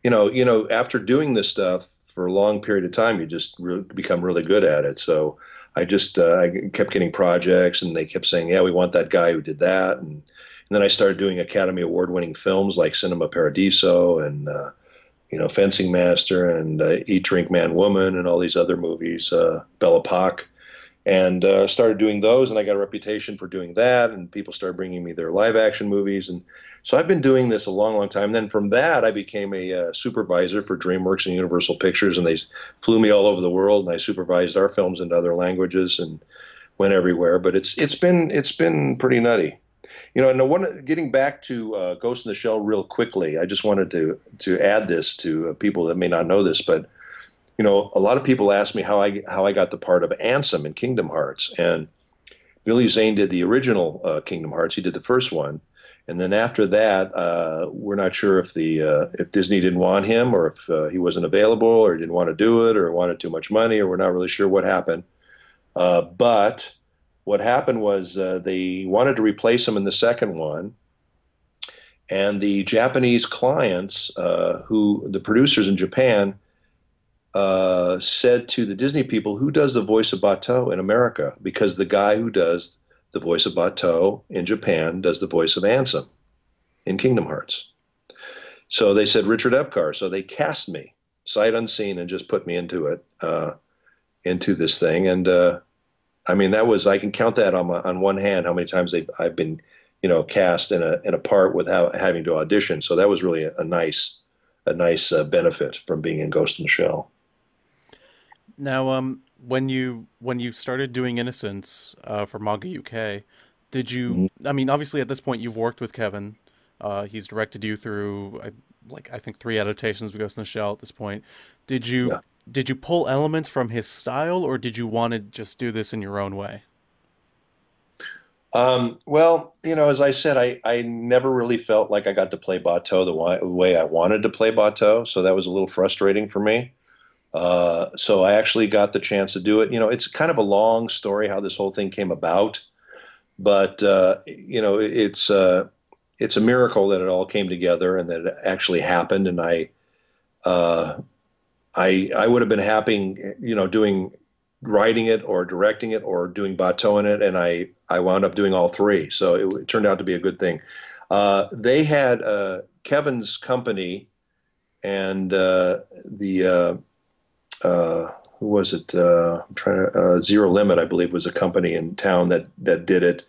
you know, you know, after doing this stuff for a long period of time, you just re- become really good at it. So I just uh, I kept getting projects, and they kept saying, "Yeah, we want that guy who did that." And, and then I started doing Academy Award winning films like Cinema Paradiso and you know, Fencing Master and uh, Eat, Drink, Man, Woman, and all these other movies, uh, Belle Epoque, and uh, started doing those. And I got a reputation for doing that, and people started bringing me their live action movies. And so I've been doing this a long, long time. And then from that, I became a uh, supervisor for DreamWorks and Universal Pictures, and they flew me all over the world, and I supervised our films into other languages and went everywhere. But it's it's been it's been pretty nutty. You know, and one getting back to uh, Ghost in the Shell real quickly, I just wanted to to add this to uh, people that may not know this, but you know, a lot of people ask me how I how I got the part of Ansem in Kingdom Hearts, and Billy Zane did the original uh, Kingdom Hearts. He did the first one, and then after that, uh, we're not sure if the uh, if Disney didn't want him, or if uh, he wasn't available, or didn't want to do it, or wanted too much money, or we're not really sure what happened. Uh, but what happened was uh, they wanted to replace him in the second one. And the Japanese clients, uh, who the producers in Japan, uh, said to the Disney people, "Who does the voice of Batou in America?" Because the guy who does the voice of Batou in Japan does the voice of Ansem in Kingdom Hearts. So they said Richard Epcar. So they cast me sight unseen and just put me into it, uh, into this thing. And uh, I mean, that was I can count that on my, on one hand how many times I've been, you know, cast in a in a part without having to audition. So that was really a, a nice a nice uh, benefit from being in Ghost in the Shell. Now, um, when you when you started doing Innocence uh, for Manga UK, did you? Mm-hmm. I mean, obviously at this point you've worked with Kevin. Uh, he's directed you through I, like I think three adaptations of Ghost in the Shell at this point. Did you? Yeah did you pull elements from his style or did you want to just do this in your own way? Um, well, you know, as I said, I, I never really felt like I got to play Batou the way I wanted to play Batou, so that was a little frustrating for me. Uh, so I actually got the chance to do it. You know, it's kind of a long story how this whole thing came about, but uh, you know, it's uh, it's a miracle that it all came together and that it actually happened. And I, uh, I I would have been happy, you know, doing writing it or directing it or doing Batou in it, and I I wound up doing all three. So it, it turned out to be a good thing. Uh, they had uh, Kevin's company and uh, the uh, uh, who was it? Uh, I'm trying to Zero Limit, I believe, was a company in town that that did it.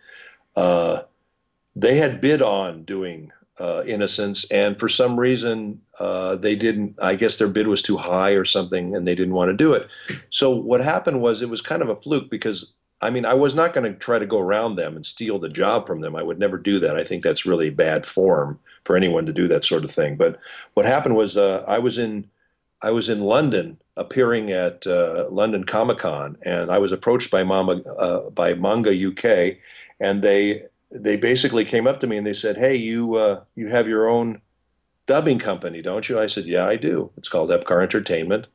They had bid on doing uh, Innocence, and for some reason uh, they didn't. I guess their bid was too high or something, and they didn't want to do it. So what happened was it was kind of a fluke because I mean I was not going to try to go around them and steal the job from them. I would never do that. I think that's really bad form for anyone to do that sort of thing. But what happened was uh, I was in I was in London appearing at uh, London Comic Con, and I was approached by Mama uh, by Manga UK, and they they basically came up to me and they said, "Hey, you uh, you have your own dubbing company, don't you?" I said, "Yeah, I do. It's called Epcar Entertainment."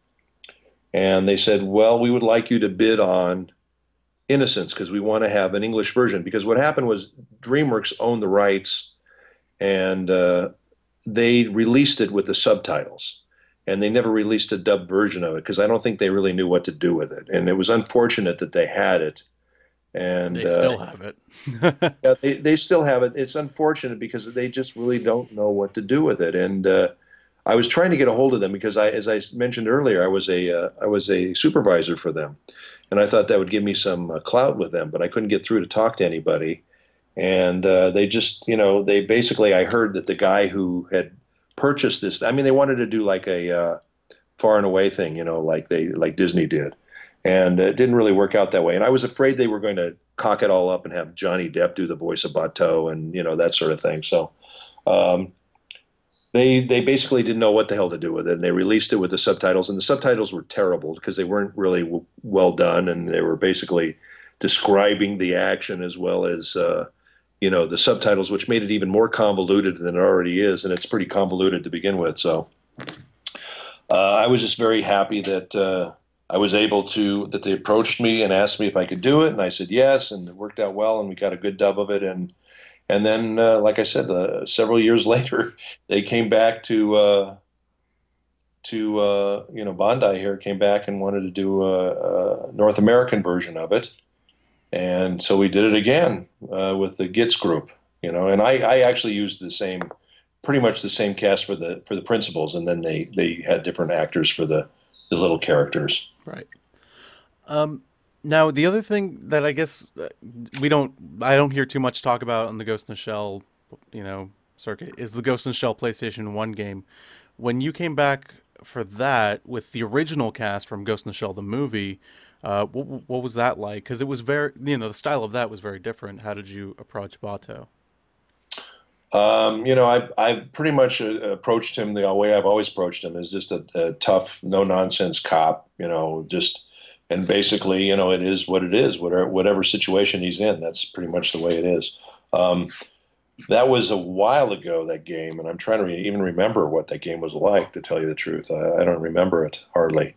And they said, "Well, we would like you to bid on Innocence because we want to have an English version." Because what happened was DreamWorks owned the rights, and uh, they released it with the subtitles and they never released a dubbed version of it because I don't think they really knew what to do with it. And it was unfortunate that they had it. And They still have it. <laughs> yeah, they, they still have it. It's unfortunate because they just really don't know what to do with it. And uh, I was trying to get a hold of them because I, as I mentioned earlier, I was a uh, I was a supervisor for them, and I thought that would give me some uh, clout with them. But I couldn't get through to talk to anybody. And uh, they just, you know, they basically I heard that the guy who had purchased this. I mean, they wanted to do like a uh, far and away thing, you know, like they like Disney did, and it didn't really work out that way. And I was afraid they were going to cock it all up and have Johnny Depp do the voice of Batou and you know that sort of thing. So. Um, they they basically didn't know what the hell to do with it, and they released it with the subtitles, and the subtitles were terrible because they weren't really w- well done, and they were basically describing the action as well as uh, you know the subtitles, which made it even more convoluted than it already is, and it's pretty convoluted to begin with. So uh, I was just very happy that uh, I was able to that they approached me and asked me if I could do it, and I said yes, and it worked out well, and we got a good dub of it, and and then uh, like I said, uh, several years <laughs> later, they came back to. Uh, to uh, you know Bandai here came back and wanted to do a, a North American version of it, and so we did it again uh, with the Gits group, you know. And I, I actually used the same, pretty much the same cast for the for the principals, and then they they had different actors for the the little characters. Right. Um, now the other thing that I guess uh, we don't, I don't hear too much talk about on the Ghost in the Shell, you know, circuit is the Ghost in the Shell PlayStation One game. When you came back for that with the original cast from Ghost in the Shell the movie, uh, what, what was that like? Because it was very, you know, the style of that was very different. How did you approach Batou? Um, you know, I I pretty much uh, approached him the way I've always approached him is just a, a tough, no nonsense cop. You know, just and basically, you know, it is what it is. Whatever whatever situation he's in, that's pretty much the way it is. Um, that was a while ago that game, and I'm trying to re- even remember what that game was like. To tell you the truth, I, I don't remember it hardly.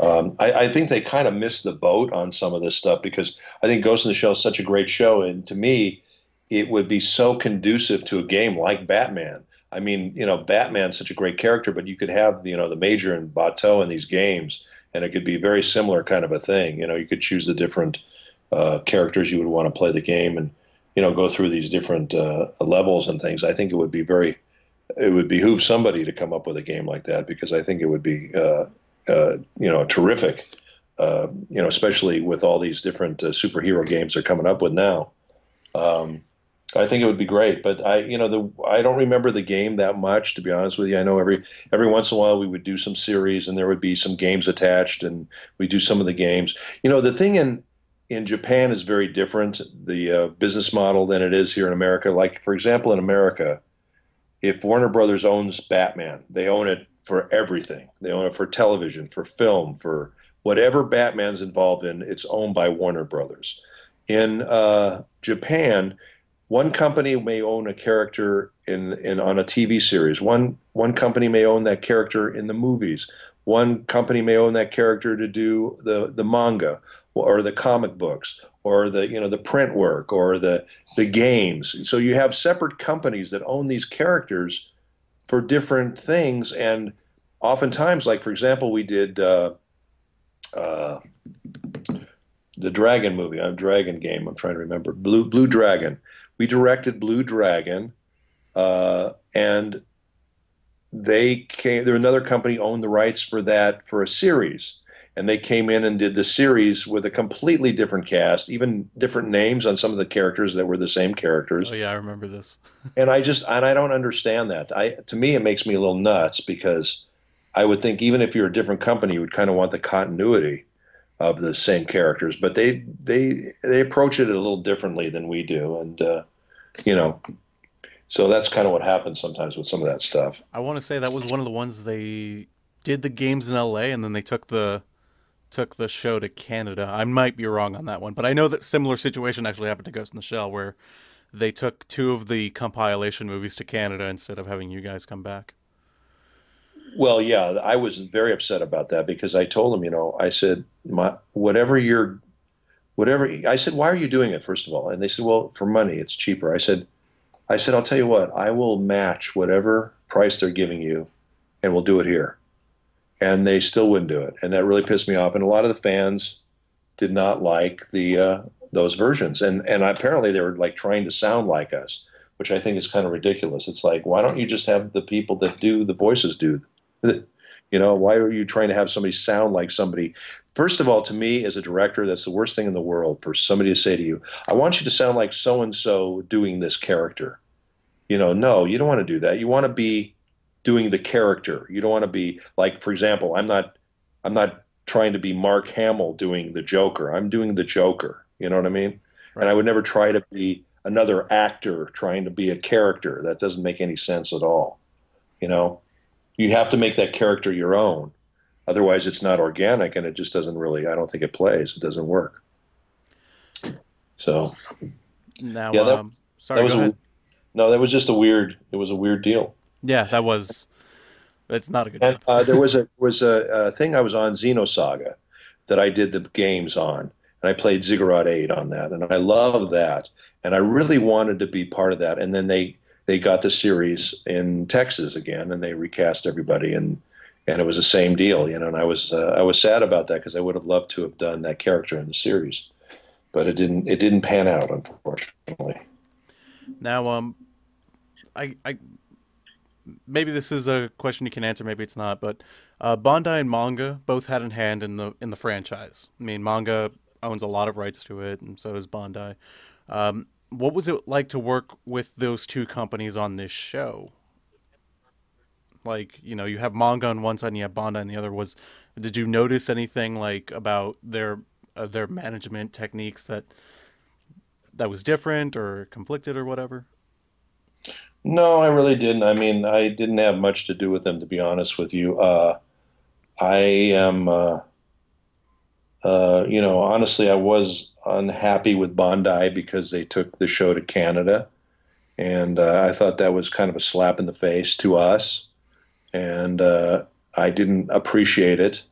Um, I, I, think they kind of missed the boat on some of this stuff because I think Ghost in the Shell is such a great show, and to me, it would be so conducive to a game like Batman. I mean, you know, Batman's such a great character, but you could have you know the Major and Batou in these games, and it could be very similar kind of a thing. You know, you could choose the different uh, characters you would want to play the game, and you know, go through these different uh, levels and things. I think it would be very, it would behoove somebody to come up with a game like that because I think it would be, uh, uh you know, terrific. Uh, you know, especially with all these different uh, superhero games they're coming up with now. Um, I think it would be great, but I, you know, the I don't remember the game that much to be honest with you. I know every every once in a while we would do some series and there would be some games attached, and we do some of the games. You know, the thing in in Japan is very different the uh, business model than it is here in America. Like for example, in America, if Warner Brothers owns Batman, they own it for everything. They own it for television, for film, for whatever Batman's involved in. It's owned by Warner Brothers. In uh, Japan one company may own a character in, in on a TV series. One one company may own that character in the movies. One company may own that character to do the, the manga or the comic books or the you know the print work or the the games. So you have separate companies that own these characters for different things. And oftentimes, like for example, we did uh, uh, the Dragon movie, a Dragon game. I'm trying to remember Blue Blue Dragon we directed Blue Dragon, uh, and they came. There another company owned the rights for that for a series, and they came in and did the series with a completely different cast, even different names on some of the characters that were the same characters. Oh yeah, I remember this. <laughs> and I just and I don't understand that. I to me it makes me a little nuts because I would think even if you're a different company, you would kind of want the continuity of the same characters, but they they they approach it a little differently than we do, and uh, you know, so that's kind of what happens sometimes with some of that stuff. I want to say that was one of the ones they did the games in L.A. and then they took the took the show to Canada. I might be wrong on that one, but I know that similar situation actually happened to Ghost in the Shell, where they took two of the compilation movies to Canada instead of having you guys come back. Well, yeah, I was very upset about that because I told them, you know, I said, my, whatever you're, whatever, I said, why are you doing it, first of all? And they said, well, for money, it's cheaper. I said, I said, I'll tell you what, I will match whatever price they're giving you and we'll do it here. And they still wouldn't do it. And that really pissed me off. And a lot of the fans did not like the, uh, those versions. And, and apparently they were like trying to sound like us, which I think is kind of ridiculous. It's like, why don't you just have the people that do the voices do <laughs> you know, why are you trying to have somebody sound like somebody? First of all, to me as a director, that's the worst thing in the world for somebody to say to you, I want you to sound like so and so doing this character. You know, no, you don't want to do that. You want to be doing the character. You don't want to be like, for example, I'm not I'm not trying to be Mark Hamill doing the Joker. I'm doing the Joker. You know what I mean? Right. And I would never try to be another actor trying to be a character. That doesn't make any sense at all. You know? You have to make that character your own. Otherwise, it's not organic, and it just doesn't really. I don't think it plays. It doesn't work. So now, yeah, that, um, sorry, that was. A, no, that was just a weird. It was a weird deal. Yeah, that was. It's not a good. And, uh, there was a was a, a, thing I was on Xenosaga that I did the games on, and I played Ziggurat Eight on that, and I love that, and I really wanted to be part of that, and then they they got the series in Texas again, and they recast everybody, and and it was the same deal, you know. And I was uh, I was sad about that because I would have loved to have done that character in the series, but it didn't it didn't pan out, unfortunately. Now, um, I I maybe this is a question you can answer, maybe it's not, but uh, and manga both had in hand in the in the franchise. I mean, manga owns a lot of rights to it, and so does Bandai. Um, what was it like to work with those two companies on this show? Like, you know, you have manga on one side and you have Bandai on the other. Was did you notice anything like about their uh, their management techniques that that was different or conflicted or whatever? No, I really didn't. I mean, I didn't have much to do with them, to be honest with you. Uh, I am. Uh, uh, you know, honestly, I was unhappy with Bandai because they took the show to Canada, and uh, I thought that was kind of a slap in the face to us, and uh, I didn't appreciate it,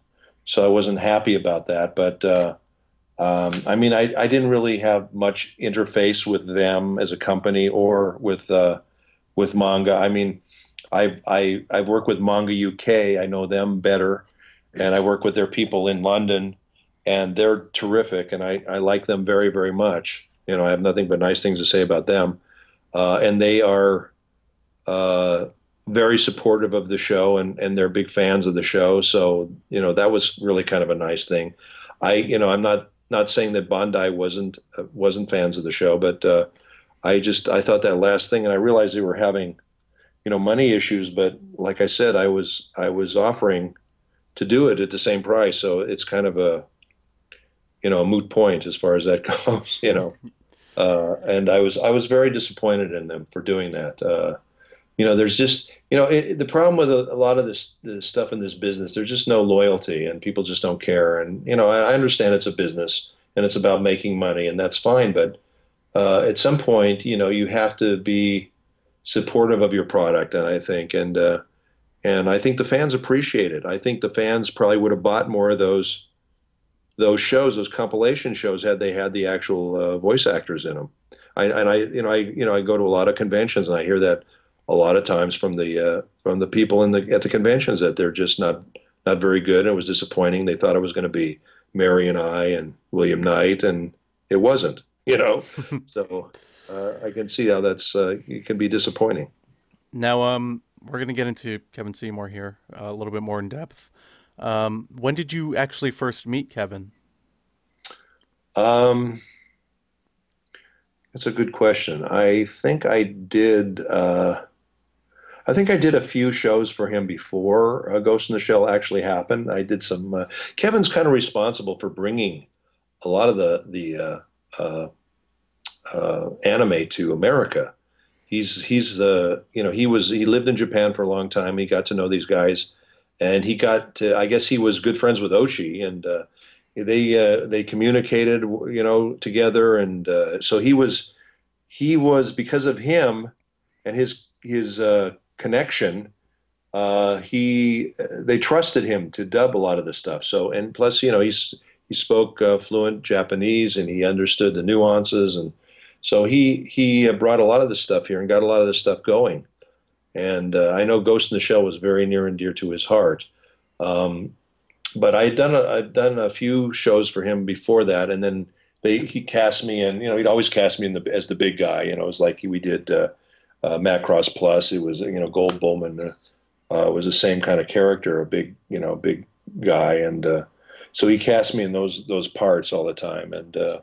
so I wasn't happy about that. But uh, um, I mean, I, I didn't really have much interface with them as a company or with uh, with manga. I mean, I I I work with Manga UK. I know them better, and I work with their people in London and they're terrific, and I, I like them very, very much. You know, I have nothing but nice things to say about them, uh, and they are uh, very supportive of the show, and and they're big fans of the show. So you know, that was really kind of a nice thing. I, you know, I'm not not saying that Bandai wasn't uh, wasn't fans of the show, but uh, I just I thought that last thing, and I realized they were having, you know, money issues. But like I said, I was I was offering to do it at the same price, so it's kind of a you know a moot point as far as that <laughs> goes. You know, uh, and I was I was very disappointed in them for doing that. Uh, you know, there's just you know it, the problem with a, a, lot of this, this stuff in this business. There's just no loyalty, and people just don't care. And you know, I, I understand it's a business and it's about making money, and that's fine. But uh, at some point, you know, you have to be supportive of your product, and I think and uh, and I think the fans appreciate it. I think the fans probably would have bought more of those those shows, those compilation shows, had they had the actual uh, voice actors in them. I, and I, you know, I, you know, I go to a lot of conventions, and I hear that a lot of times from the uh, from the people in the at the conventions that they're just not not very good. And it was disappointing. They thought it was going to be Mary and I and William Knight, and it wasn't. <laughs> You know, so uh, I can see how that's uh, it can be disappointing. Now, um, we're gonna get into Kevin Seymour here uh, a little bit more in depth. Um, when did you actually first meet Kevin? Um, that's a good question. I think I did. Uh, I think I did a few shows for him before uh, Ghost in the Shell actually happened. I did some. Uh, Kevin's kind of responsible for bringing a lot of the the uh, uh, uh, anime to America. He's he's the you know he was he lived in Japan for a long time. He got to know these guys, and he got to, I guess he was good friends with Oshii, and uh, they uh, they communicated you know together, and uh, so he was he was because of him and his his uh, connection. Uh, he they trusted him to dub a lot of the stuff. So and plus you know he's he spoke uh, fluent Japanese and he understood the nuances and so he he brought a lot of this stuff here and got a lot of this stuff going. And uh, I know Ghost in the Shell was very near and dear to his heart. Um, but I had done a, I'd done a few shows for him before that, and then they he cast me in. You know, he'd always cast me in the as the big guy. You know, it was like we did uh, uh, Macross Plus. It was you know Guld Bowman uh, was the same kind of character, a big you know big guy, and uh, so he cast me in those those parts all the time, and uh,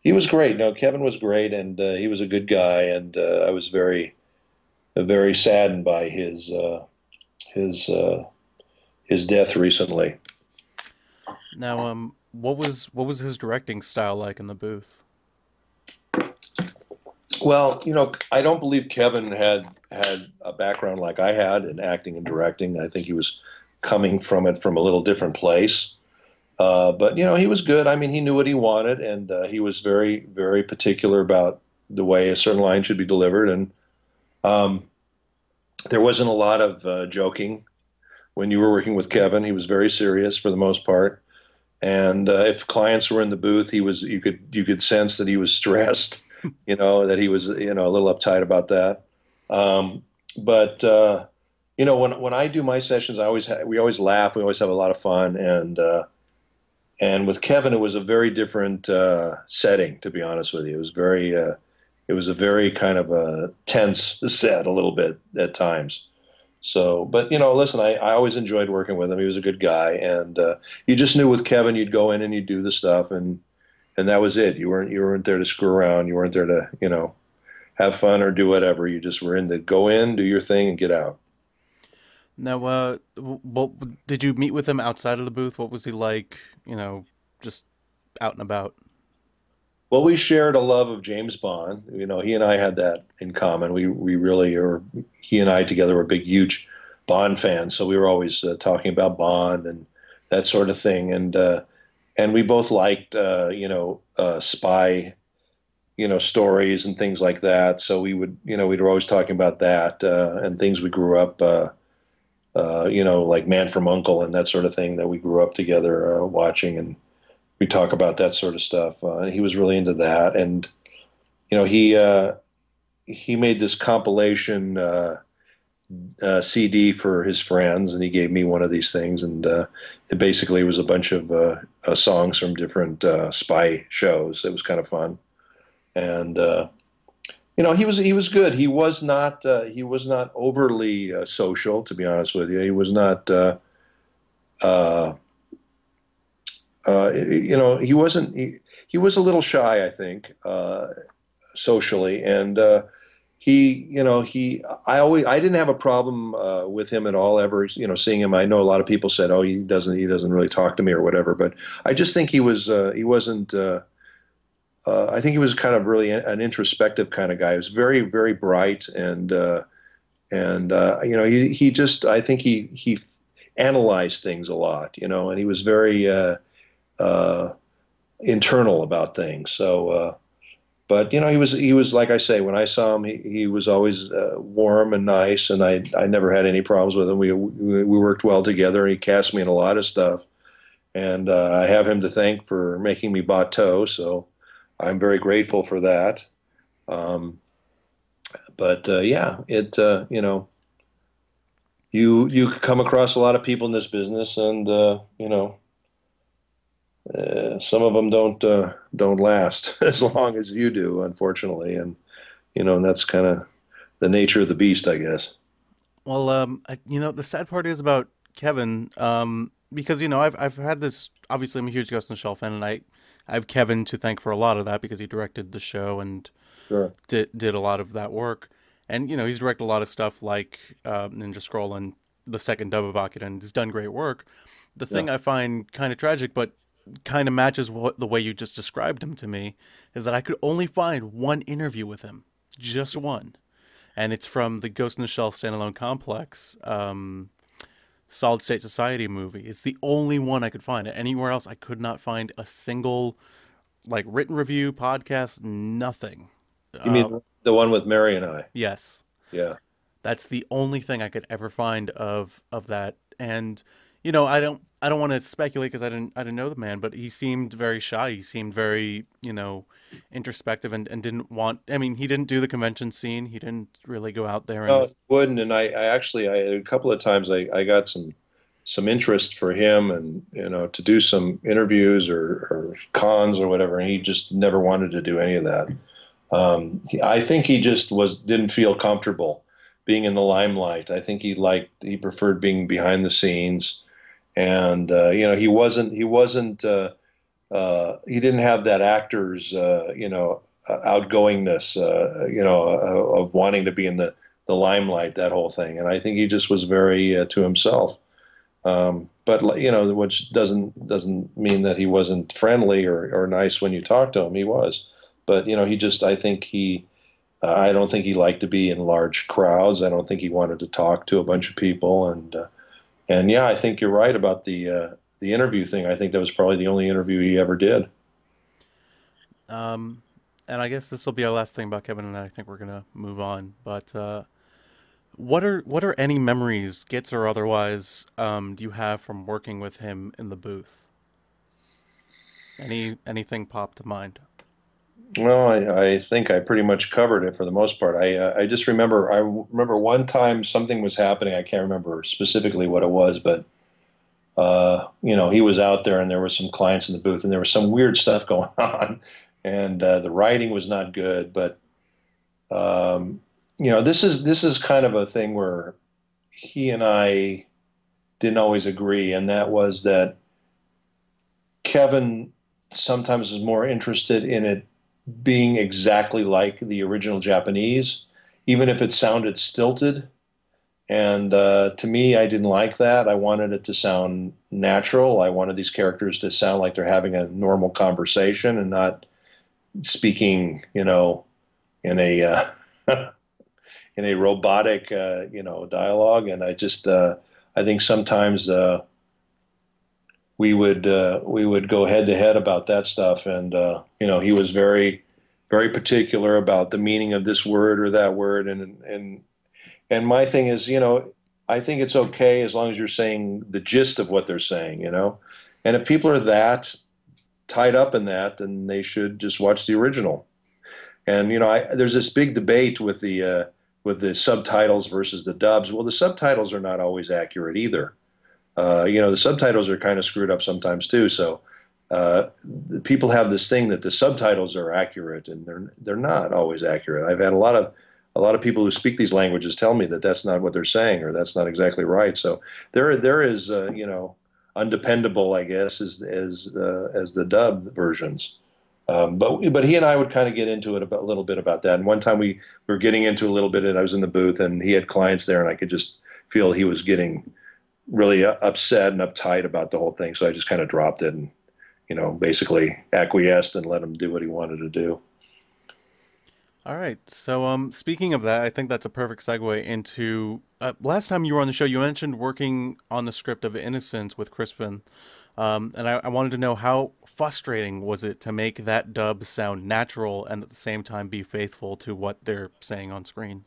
he was great. No, Kevin was great, and uh, he was a good guy, and uh, I was very, very saddened by his uh, his uh, his death recently. Now, um, what was what was his directing style like in the booth? Well, you know, I don't believe Kevin had had a background like I had in acting and directing. I think he was coming from it from a little different place. Uh, but you know, he was good. I mean, he knew what he wanted, and uh, he was very, very particular about the way a certain line should be delivered. And um, there wasn't a lot of uh, joking when you were working with Kevin. He was very serious for the most part. And uh, if clients were in the booth, he was you could you could sense that he was stressed. <laughs> You know that he was you know a little uptight about that. Um, but uh, you know when when I do my sessions, I always ha- we always laugh. We always have a lot of fun and and with Kevin, it was a very different uh, setting. To be honest with you, it was very, uh, it was a very kind of a tense set a little bit at times. So, but you know, listen, I, I always enjoyed working with him. He was a good guy, and uh, you just knew with Kevin, you'd go in and you'd do the stuff, and and that was it. You weren't you weren't there to screw around. You weren't there to you know have fun or do whatever. You just were in to go in, do your thing, and get out. Now, uh, did you meet with him outside of the booth? What was he like? You know, just out and about. Well, we shared a love of James Bond. You know, he and I had that in common. We we really are. He and I together were big, huge Bond fans. So we were always uh, talking about Bond and that sort of thing. And uh, and we both liked uh, you know uh, spy you know stories and things like that. So we would you know we were always talking about that uh, and things we grew up uh, you know, like Man from Uncle and that sort of thing that we grew up together watching, and we talk about that sort of stuff. Uh, he was really into that, and you know, he uh, he made this compilation uh, uh, CD for his friends, and he gave me one of these things, and uh it basically was a bunch of uh songs from different uh spy shows. It was kind of fun, and uh you know, he was he was good. He was not uh, he was not overly social, to be honest with you. He was not. Uh, uh, uh you know, he wasn't. He, he was a little shy, I think, uh, socially, and he, you know, he. I always I didn't have a problem with him at all. Ever, you know, seeing him. I know a lot of people said, "Oh, he doesn't he doesn't really talk to me or whatever," but I just think he was he wasn't uh, I think he was kind of really an introspective kind of guy. He was very, very bright, and uh, and uh, you know, he he just I think he he analyzed things a lot, you know, and he was very uh, uh, internal about things. So, uh, but you know, he was he was like I say, when I saw him, he, he was always warm and nice, and I I never had any problems with him. We we worked well together, and he cast me in a lot of stuff, and I have him to thank for making me Batou. So. I'm very grateful for that. Um, but uh, yeah, it uh, you know you you come across a lot of people in this business, and uh, you know uh, some of them don't uh, don't last <laughs> as long as you do, unfortunately, and you know and that's kind of the nature of the beast, I guess. Well, um, I, you know, the sad part is about Kevin, um, because you know, I've I've had this. Obviously, I'm a huge Ghost in the Shell fan, and I I have Kevin to thank for a lot of that because he directed the show and Sure. did did a lot of that work. And you know, he's directed a lot of stuff like uh, Ninja Scroll and the second dub of Akira, and he's done great work. The thing I find kind of tragic, but kind of matches what the way you just described him to me, is that I could only find one interview with him, just one, and it's from the Ghost in the Shell standalone complex. Um, Solid State Society movie. It's the only one I could find. Anywhere else, I could not find a single like written review, podcast, nothing. You mean Uh, the one with Mary and I? yes, Yeah. that's the only thing I could ever find of of that. And you know, I don't I don't want to speculate because I didn't I didn't know the man, but he seemed very shy. He seemed very you know introspective and, and didn't want. I mean, he didn't do the convention scene. He didn't really go out there and No, wouldn't. And I, I actually, I, a couple of times I, I got some, some interest for him and, you know, to do some interviews or, or cons or whatever. And he just never wanted to do any of that. Um, he, I think he just was, didn't feel comfortable being in the limelight. I think he liked, he preferred being behind the scenes. And, uh, you know, he wasn't, he wasn't, uh, uh, he didn't have that actor's, uh, you know, outgoingness, uh, you know, of wanting to be in the, the limelight, that whole thing. And I think he just was very uh, to himself. Um, but you know, which doesn't doesn't mean that he wasn't friendly or, or nice when you talked to him. He was, but you know, he just I think he, I don't think he liked to be in large crowds. I don't think he wanted to talk to a bunch of people. And and yeah, I think you're right about the uh, the interview thing. I think that was probably the only interview he ever did. Um, and I guess this will be our last thing about Kevin, and then I think we're gonna move on. But uh, what are what are any memories, skits or otherwise, um, do you have from working with him in the booth? Any anything pop to mind? Well, I, I think I pretty much covered it for the most part. I uh, I just remember I remember one time something was happening. I can't remember specifically what it was, but uh, you know he was out there and there were some clients in the booth and there was some weird stuff <laughs> going on, and uh, the writing was not good. But um, you know this is this is kind of a thing where he and I didn't always agree, and that was that Kevin sometimes is more interested in it being exactly like the original Japanese, even if it sounded stilted. And uh, to me, I didn't like that. I wanted it to sound natural. I wanted these characters to sound like they're having a normal conversation and not speaking, you know, in a uh, <laughs> in a robotic, uh, you know, dialogue. And I just, uh, I think sometimes uh, we would uh, we would go head to head about that stuff, and uh, you know, he was very very particular about the meaning of this word or that word, and and and my thing is, you know, I think it's okay as long as you're saying the gist of what they're saying, you know, and if people are that tied up in that, then they should just watch the original. And you know, I, there's this big debate with the uh, with the subtitles versus the dubs. Well, the subtitles are not always accurate either. Uh, you know, the subtitles are kind of screwed up sometimes too. So uh, people have this thing that the subtitles are accurate, and they're they're not always accurate. I've had a lot of a lot of people who speak these languages tell me that that's not what they're saying, or that's not exactly right. So there there is uh, you know undependable, I guess, as as uh, as the dub versions. Um, but but he and I would kind of get into it a little bit about that. And one time we were getting into a little bit, and I was in the booth, and he had clients there, and I could just feel he was getting really upset and uptight about the whole thing. So I just kind of dropped it and you know basically acquiesced and let him do what he wanted to do. All right. So, um, speaking of that, I think that's a perfect segue into uh, last time you were on the show. You mentioned working on the script of Innocence with Crispin, um, and I, I wanted to know how frustrating was it to make that dub sound natural and at the same time be faithful to what they're saying on screen.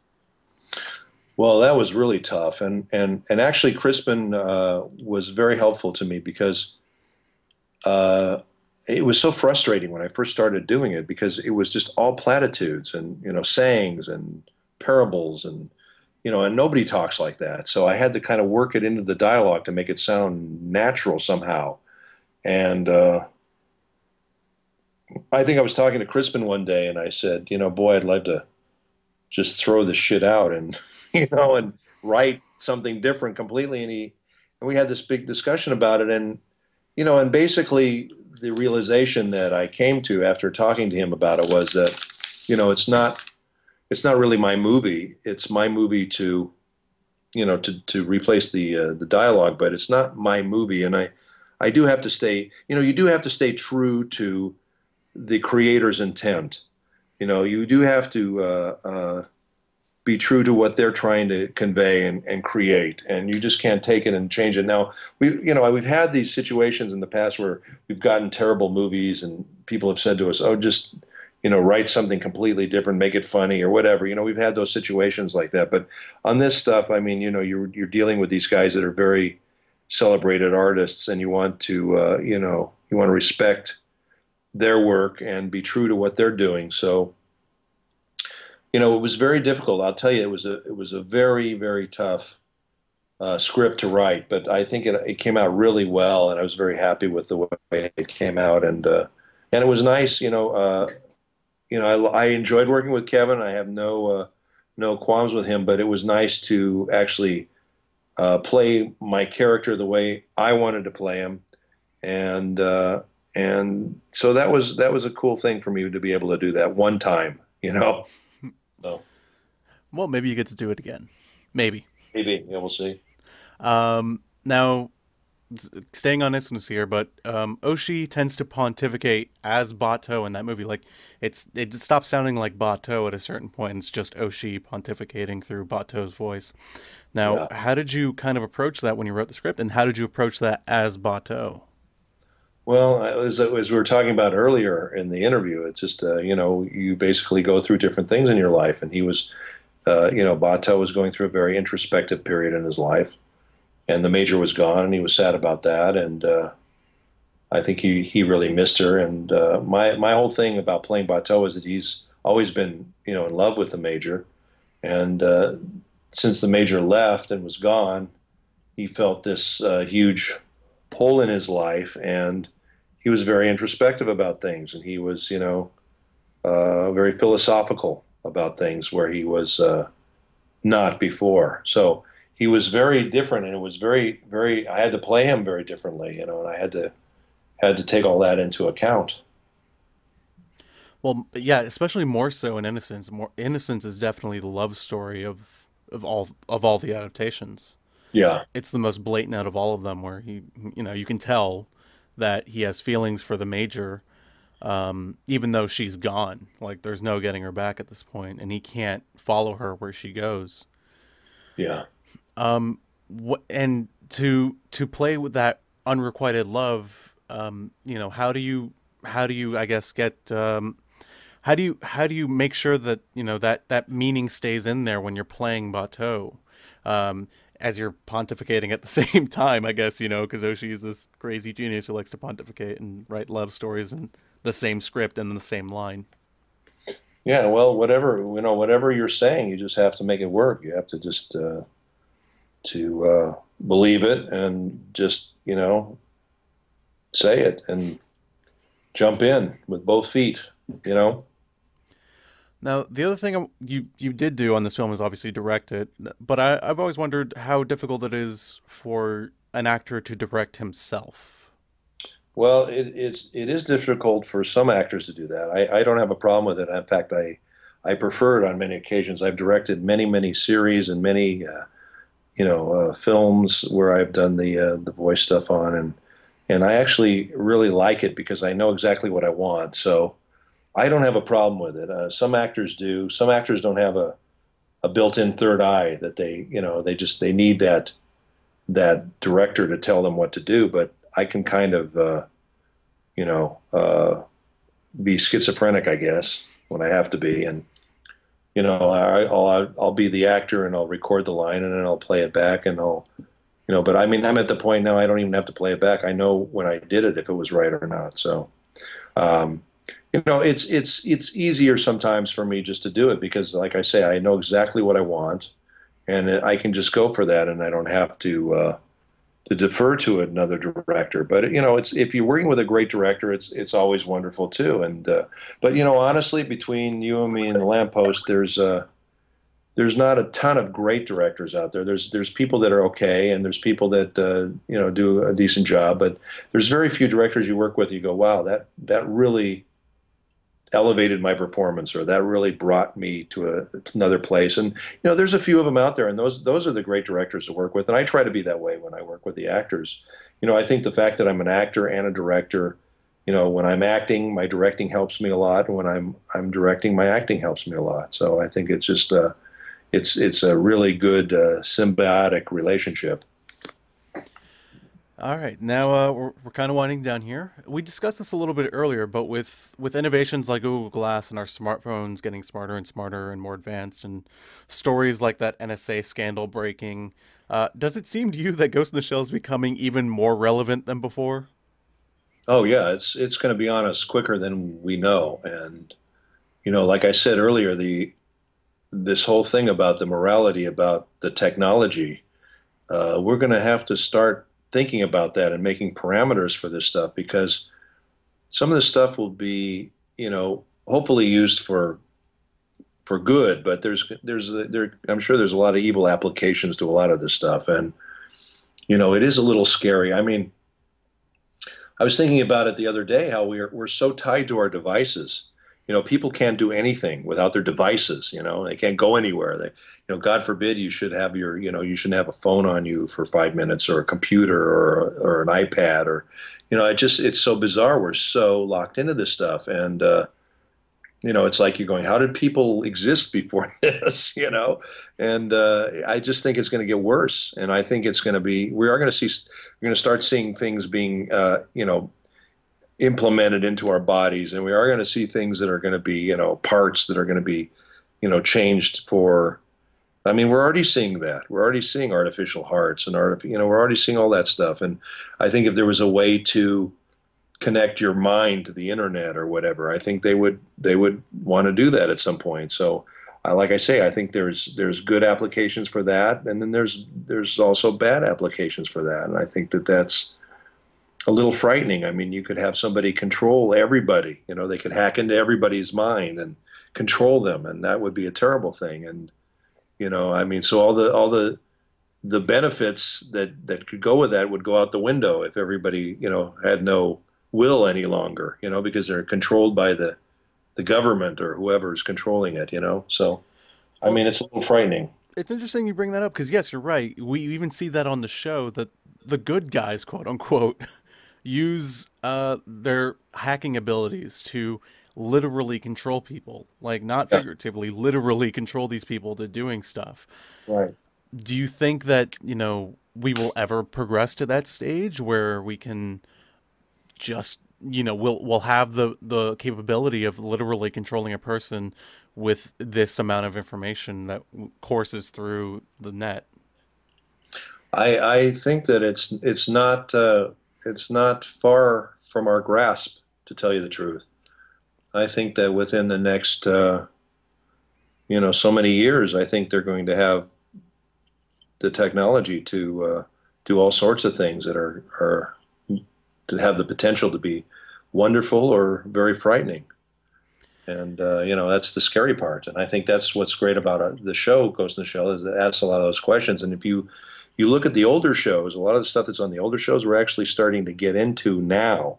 Well, that was really tough, and and and actually, Crispin uh, was very helpful to me because uh, it was so frustrating when I first started doing it because it was just all platitudes and you know sayings and parables and you know and nobody talks like that. So I had to kind of work it into the dialogue to make it sound natural somehow, and. Uh, I think I was talking to Crispin one day, and I said, "You know, boy, I'd love to just throw this shit out and <laughs> you know, and write something different completely. And he, and we had this big discussion about it. And, you know, and basically the realization that I came to after talking to him about it was that, you know, it's not, it's not really my movie. It's my movie to, you know, to, to replace the, uh, the dialogue, but it's not my movie. And I, I do have to stay, you know, you do have to stay true to the creator's intent. You know, you do have to, uh, uh, be true to what they're trying to convey and, and create. And you just can't take it and change it. Now we you know we've had these situations in the past where we've gotten terrible movies and people have said to us oh just you know write something completely different make it funny or whatever. You know we've had those situations like that. But on this stuff i mean you know you're you're dealing with these guys that are very celebrated artists and you want to uh, you know you want to respect their work and be true to what they're doing. So you know, it was very difficult. I'll tell you, it was a it was a very very tough uh, script to write, but I think it it came out really well, and I was very happy with the way it came out, and uh, and it was nice. You know, uh, you know, I, I enjoyed working with Kevin. I have no uh, no qualms with him, but it was nice to actually uh, play my character the way I wanted to play him, and uh, and so that was that was a cool thing for me to be able to do that one time. You know. So, well, maybe you get to do it again. Maybe. Maybe. Yeah, we'll see. Um, now, staying on Innocence here, but um, Oshii tends to pontificate as Batou in that movie. Like, it's it stops sounding like Batou at a certain point. It's just Oshii pontificating through Batou's voice. Now, yeah. how did you kind of approach that when you wrote the script, and how did you approach that as Batou? Well, as, as we were talking about earlier in the interview, it's just uh, you know you basically go through different things in your life, and he was, uh, you know, Batou was going through a very introspective period in his life, and the major was gone, and he was sad about that, and uh, I think he he really missed her, and uh, my my whole thing about playing Batou is that he's always been you know in love with the major, and uh, since the major left and was gone, he felt this uh, huge hole in his life and he was very introspective about things, and he was, you know, uh, very philosophical about things where he was uh, not before. So he was very different, and it was very, very. I had to play him very differently, you know, and I had to had to take all that into account. Well, yeah, especially more so in Innocence. More Innocence is definitely the love story of of all of all the adaptations. Yeah, it's the most blatant out of all of them, where he, you know, you can tell that he has feelings for the major, um, even though she's gone. Like there's no getting her back at this point, and he can't follow her where she goes. Yeah. Um. What and to to play with that unrequited love. Um. You know how do you how do you I guess get um. How do you how do you make sure that you know that that meaning stays in there when you're playing Batou? Um, as you're pontificating at the <laughs> same time, I guess, you know, because Oshii is this crazy genius who likes to pontificate and write love stories in the same script and in the same line. Yeah, well, whatever you know, whatever you're saying, you just have to make it work. You have to just uh, to uh, believe it and just you know say it and jump in with both feet. You know. Now, the other thing you you did do on this film is obviously direct it, but I, I've always wondered how difficult it is for an actor to direct himself. Well, it, it's it is difficult for some actors to do that. I, I don't have a problem with it. In fact, I I prefer it on many occasions. I've directed many many series and many uh, you know uh, films where I've done the uh, the voice stuff on, and and I actually really like it because I know exactly what I want. So I don't have a problem with it. Uh, some actors do. Some actors don't have a a built-in third eye that they, you know, they just they need that that director to tell them what to do. But I can kind of, uh, you know, uh, be schizophrenic, I guess, when I have to be, and you know, I, will I'll be the actor and I'll record the line and then I'll play it back and I'll, you know, but I mean, I'm at the point now I don't even have to play it back. I know when I did it if it was right or not. So. Um, you know it's it's it's easier sometimes for me just to do it because like i say i know exactly what i want and i can just go for that and i don't have to uh, to defer to another director but you know it's if you're working with a great director it's it's always wonderful too and uh, but you know honestly between you and me and the lamppost there's uh there's not a ton of great directors out there. There's there's people that are okay, and there's people that uh, you know do a decent job. But there's very few directors you work with. You go, wow, that that really elevated my performance, or that really brought me to a, another place. And you know, there's a few of them out there, and those those are the great directors to work with. And I try to be that way when I work with the actors. You know, I think the fact that I'm an actor and a director you know, when I'm acting, my directing helps me a lot. When I'm I'm directing, my acting helps me a lot. So I think it's just a it's it's a really good uh, symbiotic relationship. All right, now uh, we're, we're kind of winding down here. We discussed this a little bit earlier, but with with innovations like Google Glass and our smartphones getting smarter and smarter and more advanced, and stories like that NSA scandal breaking, uh, does it seem to you that Ghost in the Shell is becoming even more relevant than before? Oh yeah, it's it's going to be on us quicker than we know, and you know, like I said earlier, the this whole thing about the morality about the technology, uh, we're going to have to start thinking about that and making parameters for this stuff because some of this stuff will be, you know, hopefully used for for good, but there's there's there I'm sure there's a lot of evil applications to a lot of this stuff, and you know, it is a little scary. I mean, I was thinking about it the other day how we're we're so tied to our devices. You know people can't do anything without their devices you know? They can't go anywhere. They you know god forbid you should have your you know you shouldn't have a phone on you for five minutes or a computer or or an ipad or you know it just it's so bizarre. We're so locked into this stuff and uh you know it's like you're going how did people exist before <laughs> this? <laughs> You know? And uh, i just think it's going to get worse. And i think it's going to be we are going to see we're going to start seeing things being uh, you know implemented into our bodies. And we are going to see things that are going to be you know parts that are going to be you know changed for i mean we're already seeing that we're already seeing artificial hearts and art you know we're already seeing all that stuff and i think if there was a way to connect your mind to the internet or whatever i think they would they would want to do that at some point so I, like i say i think there's there's good applications for that and then there's there's also bad applications for that and i think that that's a little frightening. I mean, you could have somebody control everybody. You know, they could hack into everybody's mind and control them, and that would be a terrible thing. And you know, I mean, so all the all the the benefits that that could go with that would go out the window if everybody you know had no will any longer. You know, because they're controlled by the the government or whoever is controlling it. You know, so I mean, it's a little frightening. It's interesting you bring that up because yes, you're right. We even see that on the show that the good guys, quote unquote, <laughs> use uh, their hacking abilities to literally control people, like not figuratively, literally control these people to doing stuff. Right. Do you think that you know we will ever progress to that stage where we can just you know we'll we'll have the the capability of literally controlling a person with this amount of information that courses through the net? I I think that it's it's not. Uh it's not far from our grasp, to tell you the truth. I think that within the next, uh, you know, so many years, I think they're going to have the technology to uh, do all sorts of things that are are to have the potential to be wonderful or very frightening. And uh, you know that's the scary part, and I think that's what's great about uh, the show Ghost in the Shell is it asks a lot of those questions. And if you you look at the older shows, a lot of the stuff that's on the older shows, we're actually starting to get into now.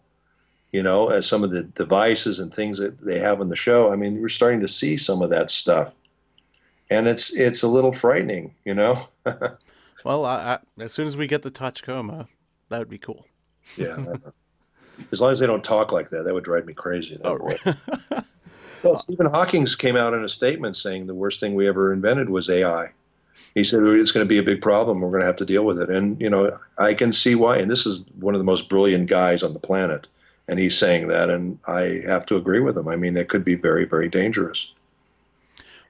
You know, as some of the devices and things that they have on the show. I mean, we're starting to see some of that stuff, and it's it's a little frightening. You know. <laughs> well, I, I, as soon as we get the Tachikoma, that would be cool. yeah. as long as they don't talk like that, that would drive me crazy. Oh, <laughs> well, Stephen Hawking's came out in a statement saying the worst thing we ever invented was AI he said it's going to be a big problem. We're going to have to deal with it. And you know, I can see why. And this is one of the most brilliant guys on the planet, and he's saying that, and I have to agree with him. I mean, it could be very, very dangerous.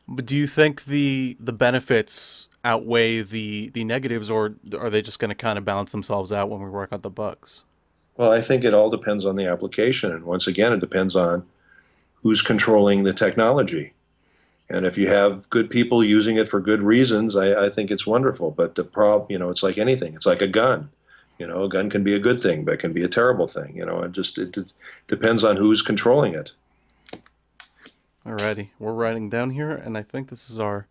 But do you think the the benefits outweigh the the negatives, or are they just going to kind of balance themselves out when we work out the bugs? Well, I think it all depends on the application, and once again, it depends on who's controlling the technology. And if you have good people using it for good reasons, I, I think it's wonderful. But the problem, you know, it's like anything. It's like a gun. You know, a gun can be a good thing, but it can be a terrible thing. You know, it just it, it depends on who's controlling it. Alrighty, we're writing down here, and I think this is our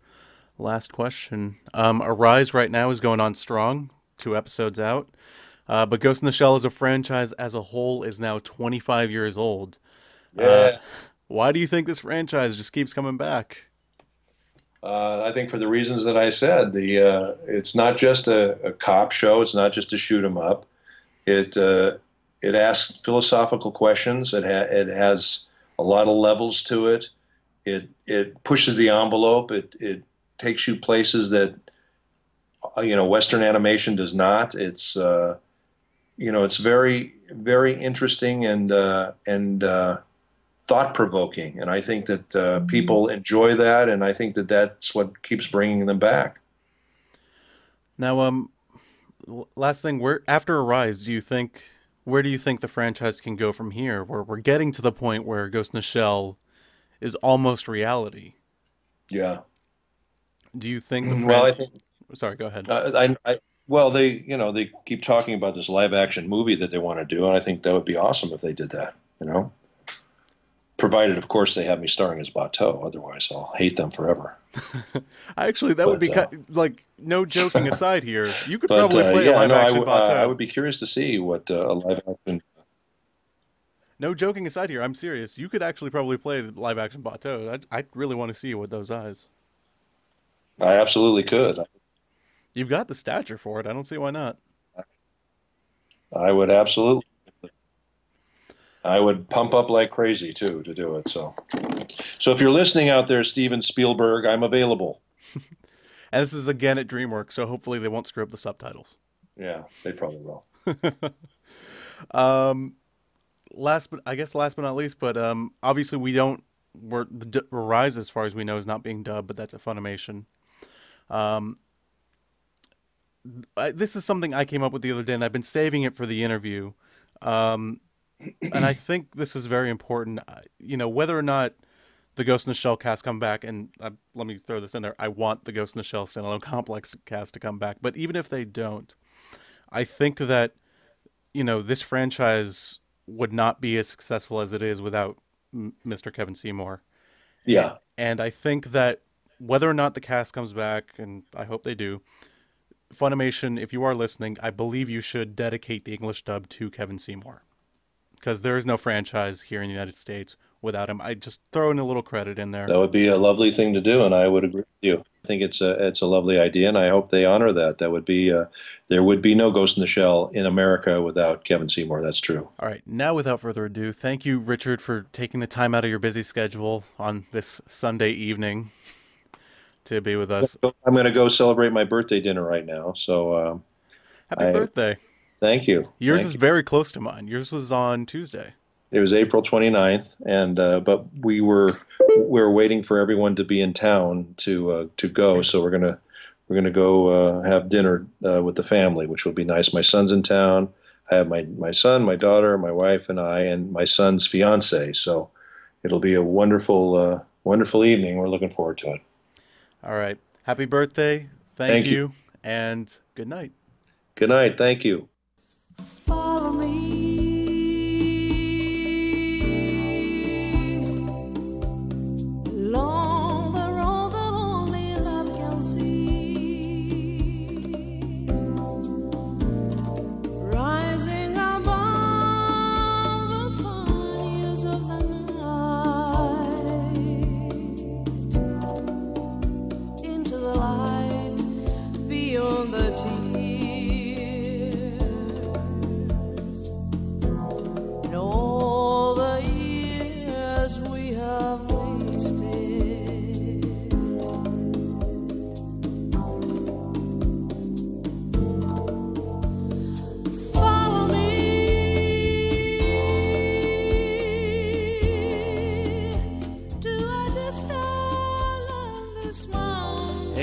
last question. Um, Arise right now is going on strong, two episodes out. Uh, but Ghost in the Shell as a franchise as a whole is now 25 years old. Yeah. Uh, why do you think this franchise just keeps coming back? Uh, I think for the reasons that I said, the uh, it's not just a, a cop show. It's not just a shoot 'em up. It uh, it asks philosophical questions. It ha- it has a lot of levels to it. It it pushes the envelope. It it takes you places that uh, you know Western animation does not. It's uh, you know it's very very interesting and uh, and thought provoking, and I think that uh, people enjoy that, and I think that that's what keeps bringing them back. Now, um, last thing, where after Arise, do you think where do you think the franchise can go from here? Where we're getting to the point where Ghost in the Shell is almost reality. Yeah. Do you think the Well, I think Sorry, go ahead. Uh, I, I, well, they, you know, they keep talking about this live action movie that they want to do, and I think that would be awesome if they did that. You know, provided, of course, they have me starring as Batou. Otherwise, I'll hate them forever. <laughs> Actually, that would be But, uh, ki- like no joking aside here. You could <laughs> But probably uh, play yeah, a live no, I, action w- uh, Batou. I would be curious to see what uh, a live action. No joking aside here, I'm serious. You could actually probably play the live action Batou. I I really want to see you with those eyes. I absolutely could. You've got the stature for it. I don't see why not. I would absolutely. I would pump up like crazy too to do it. So, so if you're listening out there, Steven Spielberg, I'm available. <laughs> And this is again at DreamWorks, so hopefully they won't screw up the subtitles. Yeah, they probably will. <laughs> Um, last but I guess last but not least, but um, obviously we don't. We're the d- Rise, as far as we know, is not being dubbed, but that's a Funimation. Um, I, this is something I came up with the other day, and I've been saving it for the interview. Um, and I think this is very important. You know, whether or not the Ghost in the Shell cast come back, and uh, let me throw this in there. I want the Ghost in the Shell standalone complex cast to come back, but even if they don't, I think that you know this franchise would not be as successful as it is without M- Mr. Kevin Seymour. Yeah. And I think that whether or not the cast comes back, and I hope they do, Funimation, if you are listening, I believe you should dedicate the English dub to Kevin Seymour. Because there is no franchise here in the United States without him. I just throw in a little credit in there. That would be a lovely thing to do, and I would agree with you. I think it's a it's a lovely idea, and I hope they honor that. That would be uh, there would be no Ghost in the Shell in America without Kevin Seymour. That's true. All right, now without further ado, thank you, Richard, for taking the time out of your busy schedule on this Sunday evening to be with us. I'm going to go celebrate my birthday dinner right now. So um, Happy I- birthday. Thank you. Yours Thank is you. very close to mine. Yours was on Tuesday. It was April 29th, and uh, but we were we were waiting for everyone to be in town to uh, to go. So we're gonna we're gonna go uh, have dinner uh, with the family, which will be nice. My son's in town. I have my my son, my daughter, my wife, and I, and my son's fiance. So it'll be a wonderful uh, wonderful evening. We're looking forward to it. All right. Happy birthday. Thank, Thank you. you. And good night. Good night. Thank you. Follow me.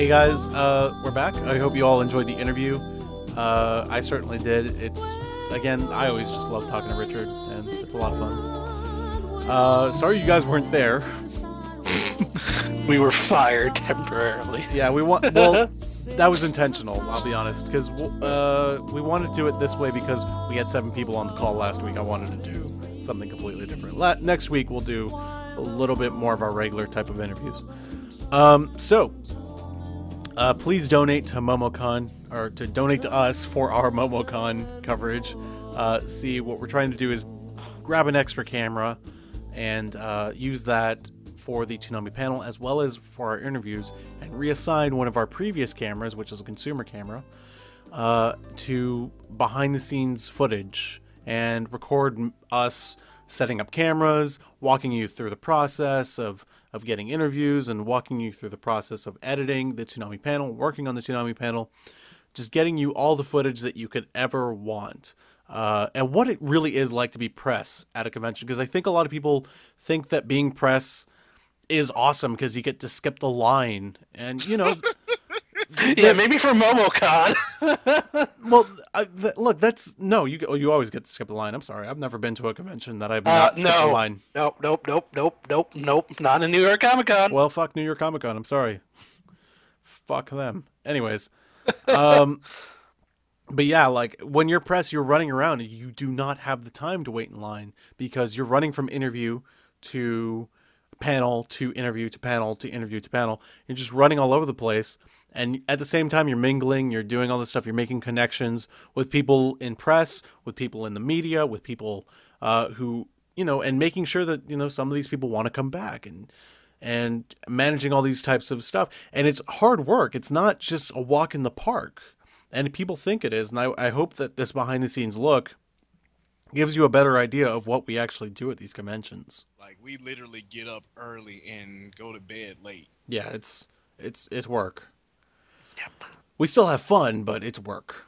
Hey guys, uh, we're back. I hope you all enjoyed the interview. Uh, I certainly did. It's again, I always just love talking to Richard, and it's a lot of fun. Uh, sorry you guys weren't there. <laughs> We were fired temporarily. Yeah, we want. Well, <laughs> that was intentional. I'll be honest, because uh, we wanted to do it this way because we had seven people on the call last week. I wanted to do something completely different. La- next week we'll do a little bit more of our regular type of interviews. Um, so Uh, please donate to MomoCon or to donate to us for our MomoCon coverage. Uh, see, what we're trying to do is grab an extra camera and uh, use that for the Toonami panel as well as for our interviews and reassign one of our previous cameras, which is a consumer camera, uh, to behind the scenes footage and record us setting up cameras, walking you through the process of, of getting interviews and walking you through the process of editing the Toonami panel, working on the Toonami panel, just getting you all the footage that you could ever want. Uh, and what it really is like to be press at a convention, because I think a lot of people think that being press is awesome because you get to skip the line, and you know, Yeah, maybe for MomoCon. <laughs> well, I, th- look, that's no, you go- you always get to skip the line. I'm sorry, I've never been to a convention that I've Uh, not skipped the line. Nope, nope, nope, nope, nope, nope. Not in New York Comic Con. Well, fuck New York Comic Con. I'm sorry. fuck them. Anyways, um, <laughs> but yeah, like when you're press, you're running around and you do not have the time to wait in line because you're running from interview to panel to interview to panel to interview to panel. You're just running all over the place. And at the same time, you're mingling, you're doing all this stuff, you're making connections with people in press, with people in the media, with people uh, who, you know, and making sure that, you know, some of these people want to come back and, and managing all these types of stuff. And it's hard work. It's not just a walk in the park. And people think it is. And I, I hope that this behind the scenes look gives you a better idea of what we actually do at these conventions. Like we literally get up early and go to bed late. Yeah, it's it's it's work. We still have fun, but it's work.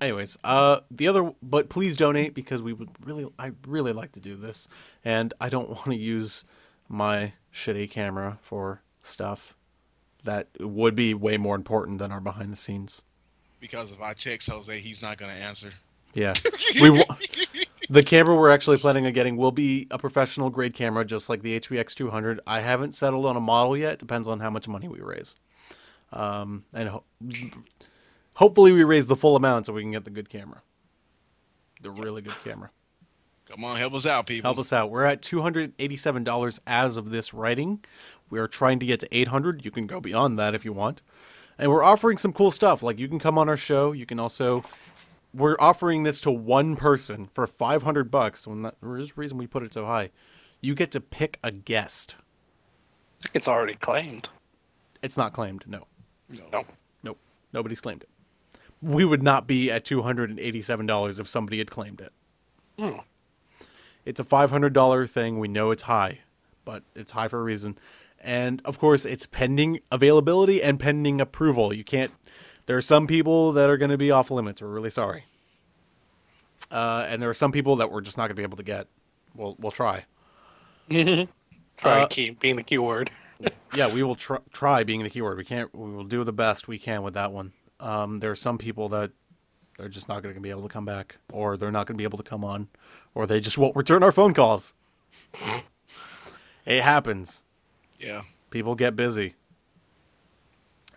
Anyways, uh, the other, but please donate because we would really, I really like to do this, and I don't <laughs> want to use my shitty camera for stuff that would be way more important than our behind the scenes. Because if I text Jose, he's not gonna answer. Yeah, <laughs> we wa- the camera we're actually planning on getting will be a professional grade camera, just like the HVX 200. I haven't settled on a model yet. Depends on how much money we raise, um, and ho- hopefully we raise the full amount so we can get the good camera, the really good camera. Come on, help us out, people. Help us out. We're at two hundred eighty-seven dollars as of this writing. We are trying to get to eight hundred. You can go beyond that if you want, and we're offering some cool stuff. Like you can come on our show. You can also we're offering this to one person for 500 bucks when that, there's a reason we put it so high you get to pick a guest It's already claimed. it's not claimed no No. nope. Nobody's claimed it. We would not be at $287 if somebody had claimed it. Hmm. it's a $500 thing. We know it's high but it's high for a reason. And of course it's pending availability and pending approval. You can't there are some people that are going to be off limits. We're really sorry. Uh, and there are some people that we're just not going to be able to get. We'll, we'll try. <laughs> Try Uh, key, being the keyword. Yeah, we will tr- try being the keyword. We can't. We will do the best we can with that one. Um, there are some people that are just not going to be able to come back, or they're not going to be able to come on, or they just won't return our phone calls. it happens. Yeah. People get busy.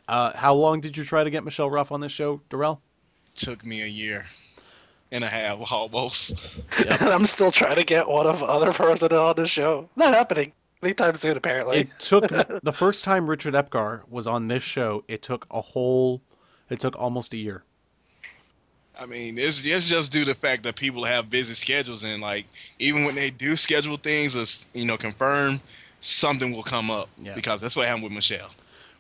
Uh, how long did you try to get Michelle Ruff on this show, Darrell? Took me a year and a half <laughs> almost. and <laughs> I'm still trying to get one of other person on the show. Not happening anytime soon, apparently. It took <laughs> the first time Richard Epgar was on this show. It took a whole. It took almost a year. I mean, it's, it's just due to the fact that people have busy schedules, and like even when they do schedule things, as you know, confirm something will come up Yeah. because that's what happened with Michelle.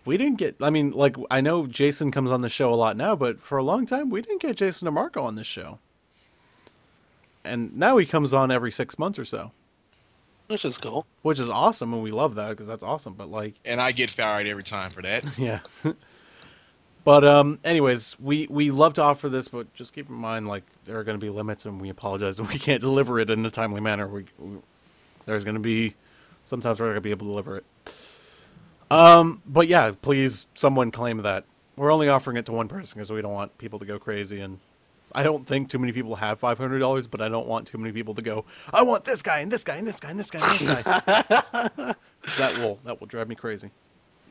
We didn't get. I mean, like I know Jason comes on the show a lot now, but for a long time we didn't get Jason DeMarco on this show. And now he comes on every six months or so, Which is cool. which is awesome, and we love that because that's awesome. But like, And I get fired every time for that. <laughs> yeah. but um, anyways, we we love to offer this, but just keep in mind like there are going to be limits, and we apologize if we <laughs> can't deliver it in a timely manner. We, we there's going to be sometimes we're not going to be able to deliver it. Um, but yeah, please, someone claim that. We're only offering it to one person because we don't want people to go crazy, and I don't think too many people have five hundred dollars, but I don't want too many people to go. I want this guy and this guy and this guy and this guy and this guy. <laughs> that will that will drive me crazy.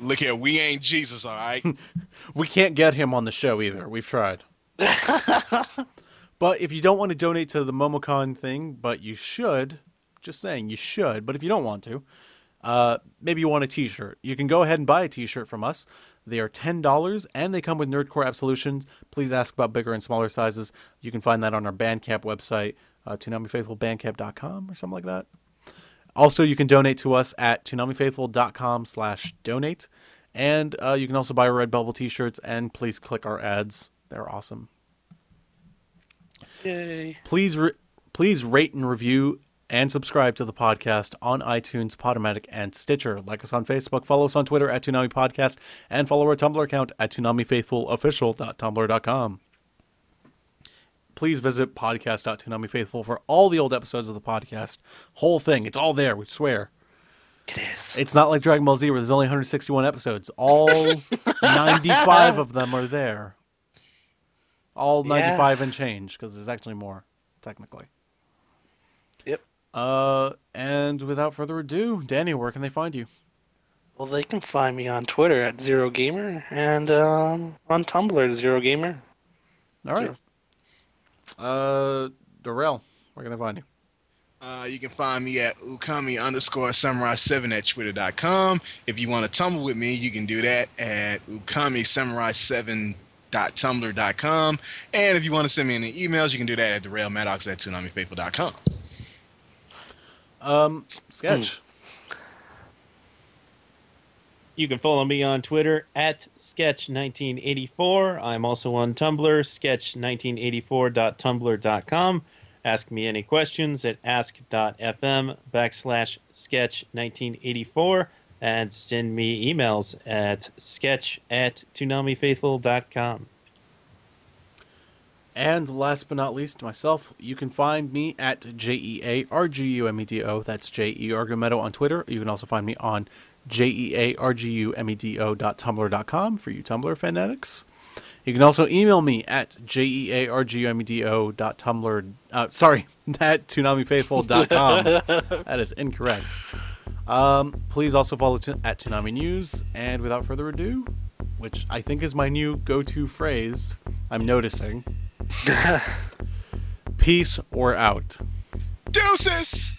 Look here, we ain't Jesus, all right? <laughs> We can't get him on the show either. We've tried. <laughs> but if you don't want to donate to the MomoCon thing, but you should, just saying you should, but if you don't want to, Uh, maybe you want a T-shirt. You can go ahead and buy a T-shirt from us. They are ten dollars, and they come with Nerdcore Absolutions. Please ask about bigger and smaller sizes. You can find that on our Bandcamp website, uh, ToonamiFaithfulBandcamp.com or something like that. Also, you can donate to us at ToonamiFaithful.com slash donate. And uh, you can also buy Red Bubble t-shirts, and please click our ads. They're awesome. Yay. Please, re- please rate and review and subscribe to the podcast on iTunes, Podomatic, and Stitcher. Like us on Facebook, follow us on Twitter at Toonami Podcast, and follow our Tumblr account at ToonamiFaithfulOfficial.tumblr.com. Please visit podcast.toonamifaithful for all the old episodes of the podcast. Whole thing. It's all there, we swear. It is. It's not like Dragon Ball Z where there's only 161 episodes. All <laughs> 95 of them are there. All Yeah. 95 and change because there's actually more, technically. Yep. Uh, and without further ado, Danny, where can they find you? Well, they can find me on Twitter at Zero Gamer and um, on Tumblr at Zero Gamer. All right. Uh, Darrell, where can they find you? Uh, you can find me at ukami underscore samurai 7 at twitter.com. If you want to tumble with me, you can do that at ukami samurai 7.tumblr.com. And if you want to send me any emails, you can do that at darrellmaddox at toonamifaithful.com. Um, Sketch. You can follow me on Twitter at Sketch1984. I'm also on Tumblr, sketch1984.tumblr.com. Ask me any questions at ask.fm backslash sketch1984 and send me emails at sketch at toonamifaithful.com. And last but not least, myself, you can find me at J E A R G U M E D O. That's J E Argumedo on Twitter. You can also find me on J E A R G U M E D O dot tumblr dot com for you Tumblr fanatics. You can also email me at J E A R G U M E D O dot tumblr. Uh, sorry, <laughs> at toonamifaithful dot com. <laughs> that is incorrect. Um, please also follow tu- at Toonami News. And without further ado, which I think is my new go-to phrase, I'm noticing. <laughs> Peace or out. Deuces!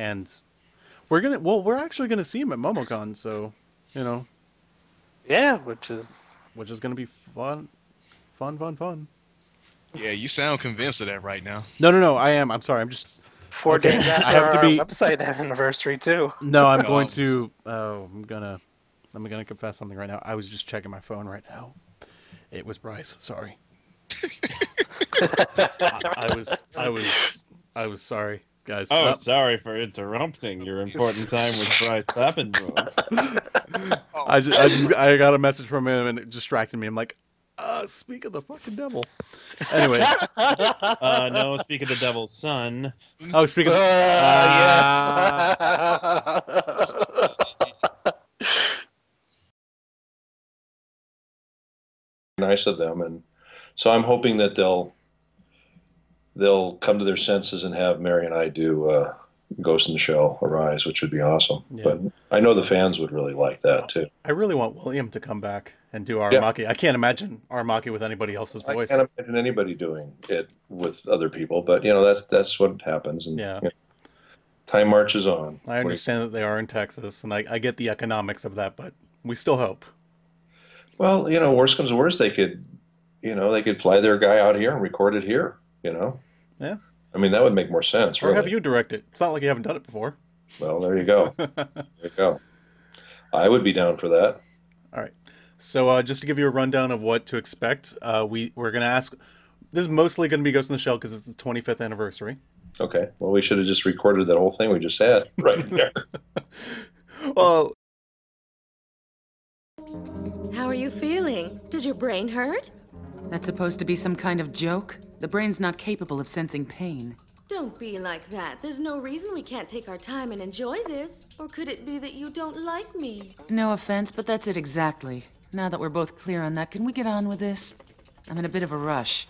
And we're gonna well, we're actually gonna see him at MomoCon, so you know, Yeah, which is which is gonna be fun, fun, fun, fun. Yeah, you sound convinced of that right now. No, no, no. I am. I'm sorry. I'm just four Okay, days I have to our be- website <laughs> anniversary too. no. I'm <laughs> going to. Oh, I'm gonna. I'm gonna confess something right now. I was just checking my phone right now. It was Bryce. Sorry. <laughs> I, I was. I was. I was sorry, guys. Oh, Uh, sorry for interrupting your important time with Bryce Papenbrook. <laughs> I just, I just I got a message from him and it distracted me. I'm like, uh, speak of the fucking devil. Anyways, <laughs> Uh, no, speak of the devil's son. oh, speak of. Uh, Ah. yes. <laughs> nice of them and so i'm hoping that they'll they'll come to their senses and have mary and i do uh, ghost in the shell arise which would be awesome Yeah. but i know the fans would really like that too I really want William to come back and do Yeah. Aramaki. I can't imagine Aramaki with anybody else's voice. i can't imagine anybody doing it with other people but you know that's that's what happens and Yeah. you know, time marches on I understand that they are in Texas, and I, I get the economics of that, but we still hope. well you know worst comes to worst they could you know they could fly their guy out here and record it here you know Yeah. i mean that would make more sense Or really have you direct it? It's not like you haven't done it before. well there you go <laughs> there you go i would be down for that All right. So uh, just to give you a rundown of what to expect, uh, we we're gonna ask. This is mostly gonna be Ghost in the Shell because it's the 25th anniversary. Okay. Well, we should have just recorded that whole thing we just had <laughs> right there. Well, How are you feeling? Does your brain hurt? That's supposed to be some kind of joke? The brain's not capable of sensing pain. Don't be like that. There's no reason we can't take our time and enjoy this. Or could it be that you don't like me? No offense, but that's it exactly. Now that we're both clear on that, can we get on with this? I'm in a bit of a rush.